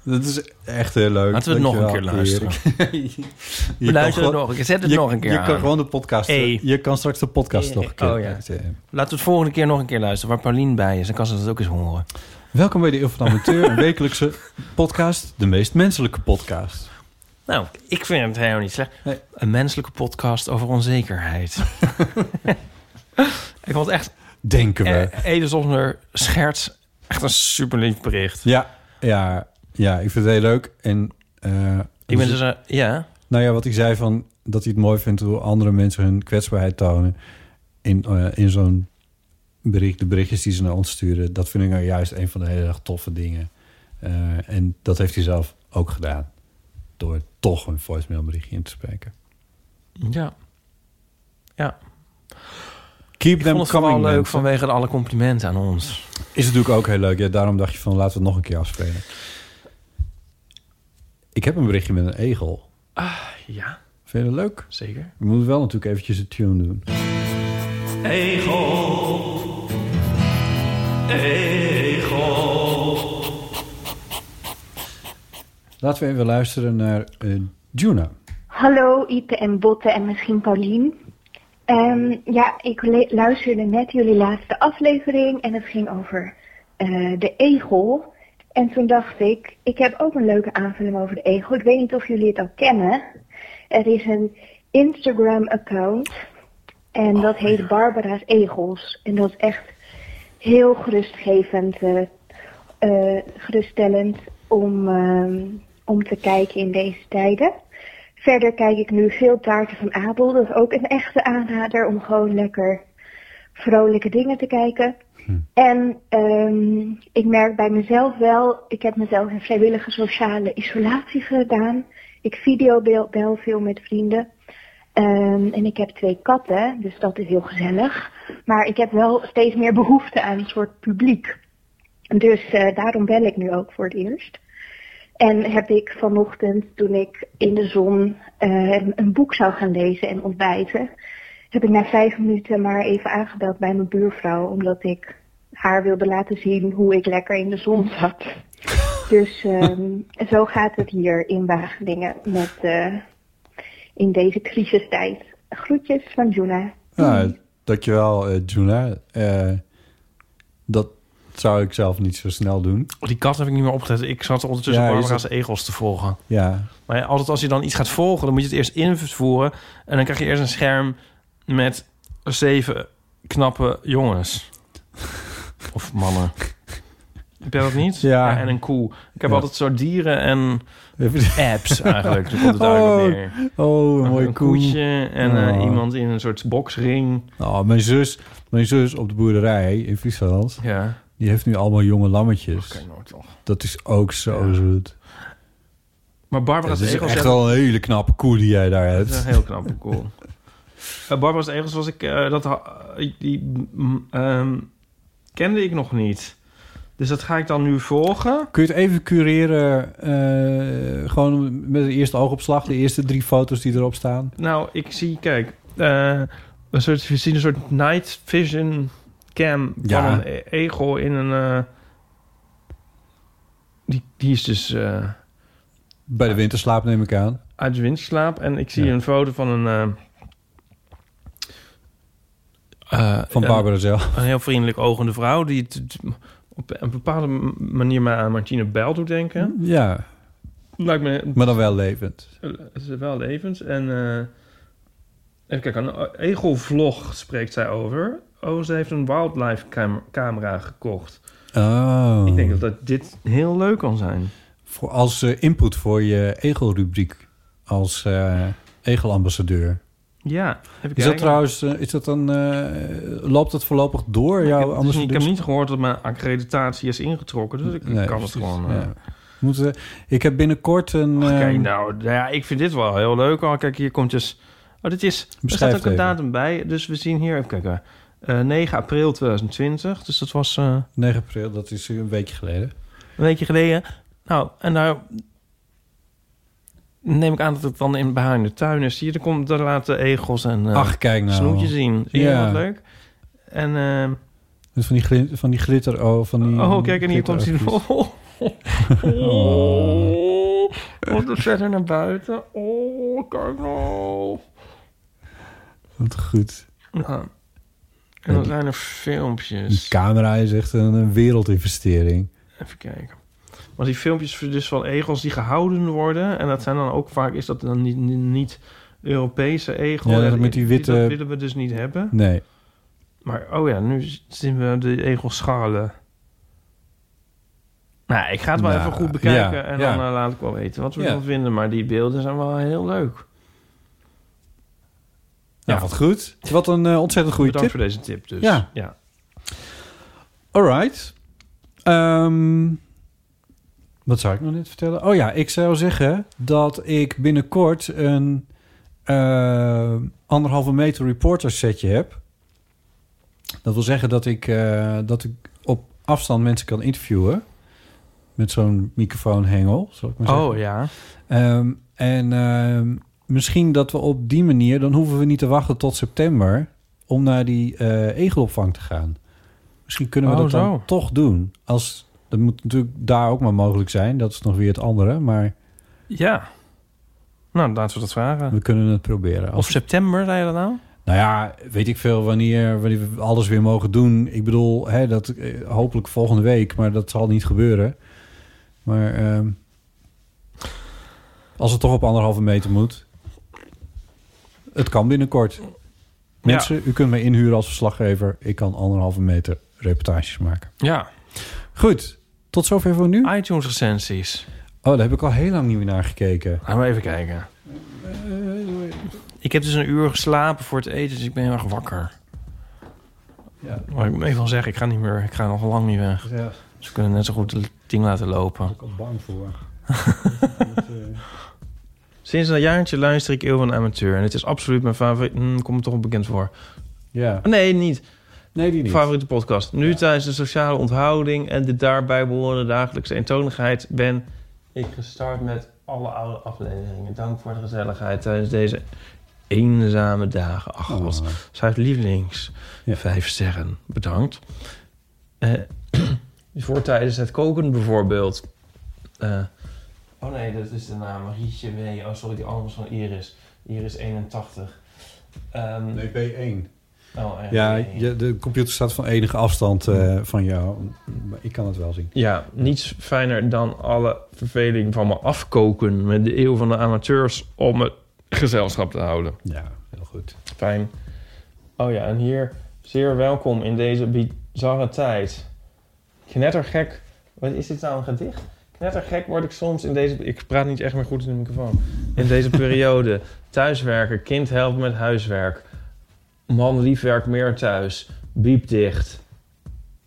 Dat is echt heel leuk. Laten we het nog een keer luisteren. Je het gewoon- nog een keer. Zet het je- nog een keer Je kan gewoon de podcast... Je kan straks de podcast nog een keer... Oh ja. Laten we het volgende keer nog een keer luisteren waar Paulien bij is. Dan kan ze dat ook eens horen. Welkom bij de Eeuw van de Amateur, een wekelijkse podcast. De meest menselijke podcast. Nou, ik vind het helemaal niet slecht. Een menselijke podcast over onzekerheid. ik vond het echt... Denken we. Eh, Ede zonder scherts. Echt een super lief bericht. Ja, ja, ja, ik vind het heel leuk. En, eh, Ik ben dus... eh, ja. Nou ja, wat ik zei van dat hij het mooi vindt hoe andere mensen hun kwetsbaarheid tonen in, eh, in zo'n bericht, de berichtjes die ze naar ons sturen, dat vind ik nou juist een van de hele erg toffe dingen. En dat heeft hij zelf ook gedaan door toch een voicemail berichtje in te spreken. Ja. Ja. Keep ik them vond het coming, leuk mensen. vanwege alle complimenten aan ons. Is natuurlijk ook heel leuk. Ja, daarom dacht je van laten we het nog een keer afspelen. Ik heb een berichtje met een egel. Ah, ja. Vind je dat leuk? Zeker. We moeten wel natuurlijk eventjes een tune doen. Egel. Egel. Laten we even luisteren naar eh Juna. Hallo Ipe en Botte en misschien Paulien. Ehm, ja, ik luisterde net jullie laatste aflevering en het ging over eh, de egel. En toen dacht ik, ik heb ook een leuke aanvulling over de egel. Ik weet niet of jullie het al kennen. Er is een Instagram-account en dat heet Barbara's Egels. En dat is echt heel gerustgevend, eh, eh, geruststellend om, ehm, om te kijken in deze tijden. Verder kijk ik nu veel taarten van Abel. Dat is ook een echte aanrader om gewoon lekker vrolijke dingen te kijken. En ehm, ik merk bij mezelf wel, ik heb mezelf in vrijwillige sociale isolatie gedaan. Ik videobel bel veel met vrienden. Ehm, en ik heb twee katten, dus dat is heel gezellig. Maar ik heb wel steeds meer behoefte aan een soort publiek. Dus eh, daarom bel ik nu ook voor het eerst. En heb ik vanochtend, toen ik in de zon eh, een boek zou gaan lezen en ontbijten, heb ik na vijf minuten maar even aangebeld bij mijn buurvrouw, omdat ik haar wilde laten zien hoe ik lekker in de zon zat. Dus ehm, zo gaat het hier in Wageningen met, eh, in deze crisistijd. Groetjes van Juna. Ja, dankjewel, uh, Juna. Eh, dat zou ik zelf niet zo snel doen. Die kat heb ik niet meer opgelet. Ik zat ondertussen Ja, Barbara's zat- egels te volgen. Ja. Maar ja, altijd als je dan iets gaat volgen, dan moet je het eerst invoeren. En dan krijg je eerst een scherm met zeven knappe jongens. Of mannen. Heb jij dat niet? Ja. en een koe. Ik heb Ja. altijd zo dieren en apps eigenlijk. Daar komt het neer. Oh, een mooie een koe. koetje en eh, Oh. iemand in een soort boksring. Oh, mijn zus, mijn zus op de boerderij in Friesland, Ja. die heeft nu allemaal jonge lammetjes. Kijk nou toch. Dat is ook zo zoet. Maar Barbara's Dat is egels echt wel een hele knappe koe die jij daar hebt. een heel knappe koe. Uh, Barbara's Egels was ik... eh, dat, die ehm, kende ik nog niet. Dus dat ga ik dan nu volgen. Kun je het even cureren, eh, gewoon met de eerste oogopslag, de eerste drie foto's die erop staan? Nou, ik zie, kijk... eh, een soort, we zien een soort night vision cam Ja. van een e- egel in een... eh, die, die is dus Bij de winterslaap neem ik aan. uit de winterslaap. En ik zie Ja. een foto van een... eh, Van Barbara zelf. Een heel vriendelijk ogende vrouw... die het op een bepaalde manier mij aan Martine Bijl doet denken. Ja, Lijkt me maar dan wel levend. Het is wel levend. En eh, even kijken, een egelvlog spreekt zij over. Oh, ze heeft een wildlife cam- camera gekocht. Oh. Ik denk dat, dat dit heel leuk kan zijn. Voor, als eh, input voor je egelrubriek als eh, egelambassadeur. Ja, Is dat trouwens, eh, is dat dan, eh, loopt dat voorlopig door, jouw Ik heb, dus niet- ik heb niet gehoord dat mijn accreditatie is ingetrokken. Dus ik Nee, kan het gewoon... eh, ja. Moeten, ik heb binnenkort een... Kijk, ehm, nou, nou ja, ik vind dit wel heel leuk. Oh, kijk, hier komt dus... Oh, dit is... Er staat ook een datum bij. Dus we zien hier, even kijken. eh 9 april 2020. Dus dat was... eh, 9 april, dat is een weekje geleden. Een weekje geleden. Nou, en daar neem ik aan dat het dan in in de tuin is. Hier, er komt daar laten egels en eh Ach, kijk nou. snoetje zien. Zie je Ja. wat leuk? En ehm, Met van die, van die glitter, oh, van die... oh, kijk, en hier komt hij. Oh, wat een verder naar buiten. Oh, kijk nou. Wat goed. En dan zijn er filmpjes. Camera is echt een, een wereldinvestering. Even kijken. Maar die filmpjes dus van egels die gehouden worden... en dat zijn dan ook vaak... is dat dan niet, niet Europese egel? Ja, met die witte- Dat willen we dus niet hebben. Nee. Maar oh ja, nu zien we de egelschalen. Nou, ik ga het wel Nou, even goed bekijken... ja, en ja. dan eh, laat ik wel weten wat we Ja. ervan vinden. Maar die beelden zijn wel heel leuk. Ja, wat goed. Wat een eh, ontzettend goede Bedankt tip. voor deze tip dus. Ja. ja. Alright. Ehm, wat zou ik nog net vertellen? Oh ja, ik zou zeggen dat ik binnenkort een eh, anderhalve meter reporter setje heb. Dat wil zeggen dat ik, eh, dat ik op afstand mensen kan interviewen. Met zo'n microfoonhengel, zal ik maar zeggen. Oh ja. Ehm, en ehm, misschien dat we op die manier... dan hoeven we niet te wachten tot september... om naar die eh, egelopvang te gaan. Misschien kunnen we Oh, dat dan toch doen. Als, dat moet natuurlijk daar ook maar mogelijk zijn. Dat is nog weer het andere. Maar Ja. Nou, laten we dat vragen. we kunnen het proberen. Of september, zei je dat nou? nou ja, weet ik veel wanneer, wanneer we alles weer mogen doen. Ik bedoel, hè, dat, eh, hopelijk volgende week. Maar dat zal niet gebeuren. Maar ehm, als het toch op anderhalve meter moet... Het kan binnenkort. Mensen, u kunt mij inhuren als verslaggever. Ik kan anderhalve meter reportages maken. Ja. Goed, tot zover voor nu. iTunes recensies. Oh, daar heb ik al heel lang niet meer naar gekeken. Laten we even kijken. Ik heb dus een uur geslapen voor het eten, dus ik ben heel erg wakker. Ja. Maar ik moet even wel zeggen, ik ga niet meer, ik ga nog lang niet weg. Ja. Dus we kunnen net zo goed het ding laten lopen. Ik al bang voor. Sinds een jaartje luister ik Eeuw van Amateur. En het is absoluut mijn favoriet... Hm, komt me toch bekend voor. Ja. Nee, niet. Nee, die niet. Favoriete podcast. Nu tijdens de sociale onthouding... en de daarbij behorende dagelijkse eentonigheid... ben ik gestart met alle oude afleveringen. Dank voor de gezelligheid tijdens deze eenzame dagen. Ach, Oh. wat zijn lievelings. Vijf sterren. Bedankt. Eh, voor tijdens het koken bijvoorbeeld. Eh, oh nee, dat is de naam. Marietje W. Oh, sorry, die andere van Iris. Iris 81. Ehm, Nee, B1. Oh, echt? Ja, B1. je, de computer staat van enige afstand eh, van jou. Maar ik kan het wel zien. Ja, niets fijner dan alle verveling van me afkoken met de eeuw van de amateurs om me gezelschap te houden. Ja, heel goed. Fijn. Oh ja, en hier zeer welkom in deze bizarre tijd. Knettergek. Wat is dit nou een gedicht? Knettergek word ik soms in deze... Ik praat niet echt meer goed in de microfoon. In deze periode. Thuiswerken, kind helpen met huiswerk. Man lief werkt meer thuis. Biep dicht.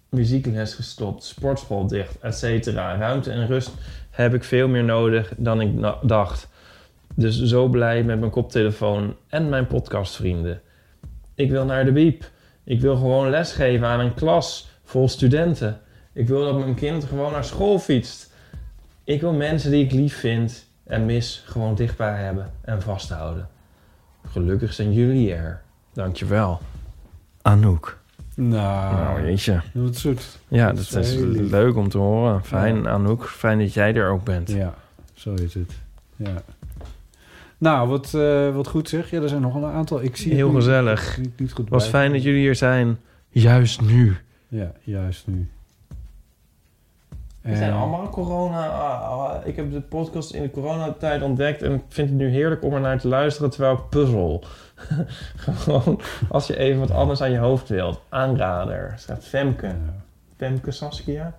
Muziekles gestopt. Sportschool dicht, et cetera. Ruimte en rust heb ik veel meer nodig dan ik dacht. Dus zo blij met mijn koptelefoon en mijn podcastvrienden. Ik wil naar de biep. Ik wil gewoon lesgeven aan een klas vol studenten. Ik wil dat mijn kind gewoon naar school fietst. Ik wil mensen die ik lief vind en mis gewoon dichtbij hebben en vasthouden. Gelukkig zijn jullie er. Dankjewel. Anouk. Nou, Nou, jeetje. Wat zoet. Ja, Dat dat, is leuk om te horen. Fijn, Ja. Anouk. Fijn dat jij er ook bent. Ja, zo is het. Ja. Nou, wat, eh, wat goed zeg. Ja, er zijn nog een aantal. Ik zie het Heel niet- gezellig. Niet, niet goed Was bij. fijn dat jullie hier zijn. Juist nu. Ja, juist nu. We zijn Eh, allemaal corona. ah, ah, ik heb de podcast in de coronatijd ontdekt en ik vind het nu heerlijk om er naar te luisteren terwijl ik puzzel. Gewoon als je even wat anders aan je hoofd wilt. Aanrader. Schrijft Femke. Femke Saskia.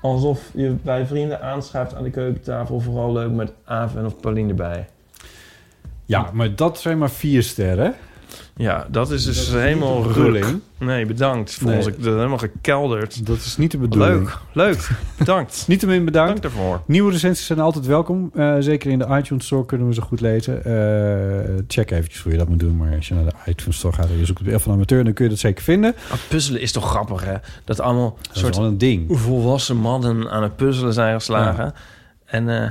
Alsof je bij vrienden aanschuift aan de keukentafel. Vooral leuk met Aven of Pauline erbij. Ja, maar dat zijn maar vier sterren. Ja, dat is dus Dat is niet helemaal bedoeling. ruk. Nee, bedankt. Volgens Nee. ik dat helemaal gekelderd. Dat is niet de bedoeling. Leuk, leuk. Bedankt. Niettemin bedankt. Dank daarvoor. Nieuwe recensies zijn altijd welkom. Eh, zeker in de iTunes Store kunnen we ze goed lezen. Eh, check eventjes hoe je dat moet doen. Maar als je naar de iTunes Store gaat en je zoekt op de van Amateur... dan kun je dat zeker vinden. Ah, puzzelen is toch grappig, hè? Dat allemaal soort wel een ding. volwassen mannen aan het puzzelen zijn geslagen. En eh,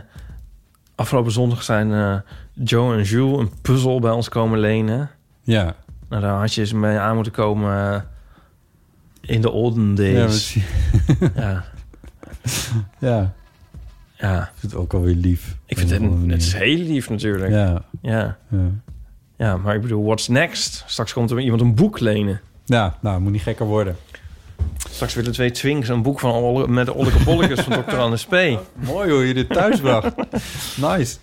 afgelopen zondag zijn eh, Joe en Jules een puzzel bij ons komen lenen. Ja. Nou, daar had je eens mee aan moeten komen eh, in de olden days. Ja, Ja, ja. ja. Ik vind het ook alweer lief. Ik vind het, het is heel lief natuurlijk. Ja. Ja. Ja. ja, maar ik bedoel, what's next? Straks komt er iemand een boek lenen. Ja, nou, moet niet gekker worden. Straks willen twee twinks een boek van Olle- met de Olleke Bollekes van Dr. Anne P. Mooi hoe je dit thuis bracht. nice.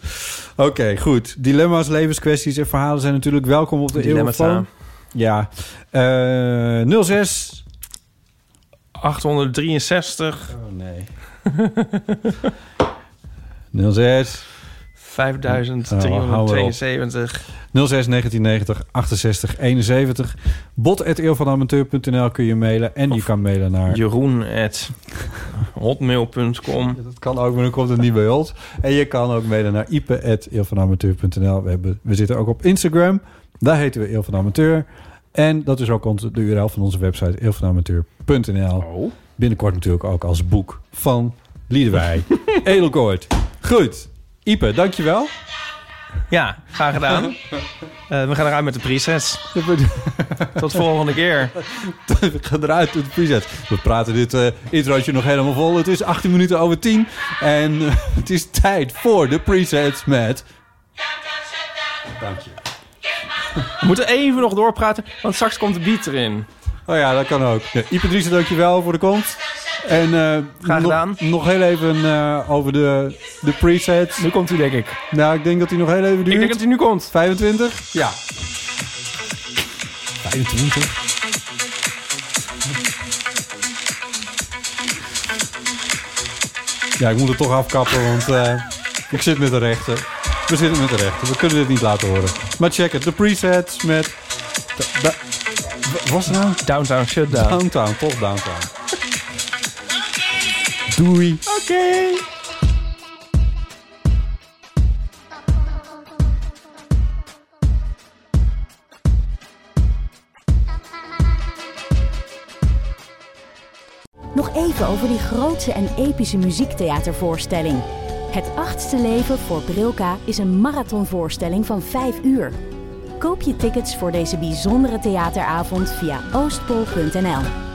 Oké, goed. Dilemma's, levenskwesties en verhalen zijn natuurlijk welkom op de Dilemmata. Eeuwfoon. Ja. Eh 06... 863. Oh nee. 06... 5372. 06 1990 68 71. bot.eeuwvanamateur.nl kun je mailen. En je kan mailen naar... Jeroen at hotmail.com. Dat kan ook, maar dan komt het niet bij ons. En je kan ook mailen naar ipe.eeuwvanamateur.nl. We, hebben, we zitten ook op Instagram. Daar heten we Eel van Amateur. En dat is ook onze- de URL van onze website eelvanamateur.nl. Binnenkort natuurlijk ook als boek van Liedewij. Edelkoort. Goed. Ipe, dankjewel. Ja, graag gedaan. Eh, we gaan eruit met de presets. Tot volgende keer. We gaan eruit met de preset. We praten dit introotje nog helemaal vol. Het is 18 minuten over 10. En eh, het is tijd voor de presets met... Dank je. We moeten even nog doorpraten, want straks komt de beat erin. Oh ja, dat kan ook. Ja, Driessen, dankjewel voor de komst. En eh, Graag nog, gedaan. nog heel even eh, over de, de presets. Nu komt hij, denk ik. Nou, ik denk dat hij nog heel even duurt. Ik denk dat hij nu komt. 25? Ja. 25? Ja, ik moet het toch afkappen, want eh, ik zit met de rechter. We zitten met de rechter. We kunnen dit niet laten horen. Maar check het. De presets met... da- da- Wat was het nou? Downtown Shutdown. Downtown, toch Downtown. Doei. Oké. Nog even over die grootse en epische muziektheatervoorstelling. Het achtste leven voor Brilka is een marathonvoorstelling van 5 uur. Koop je tickets voor deze bijzondere theateravond via oostpol.nl.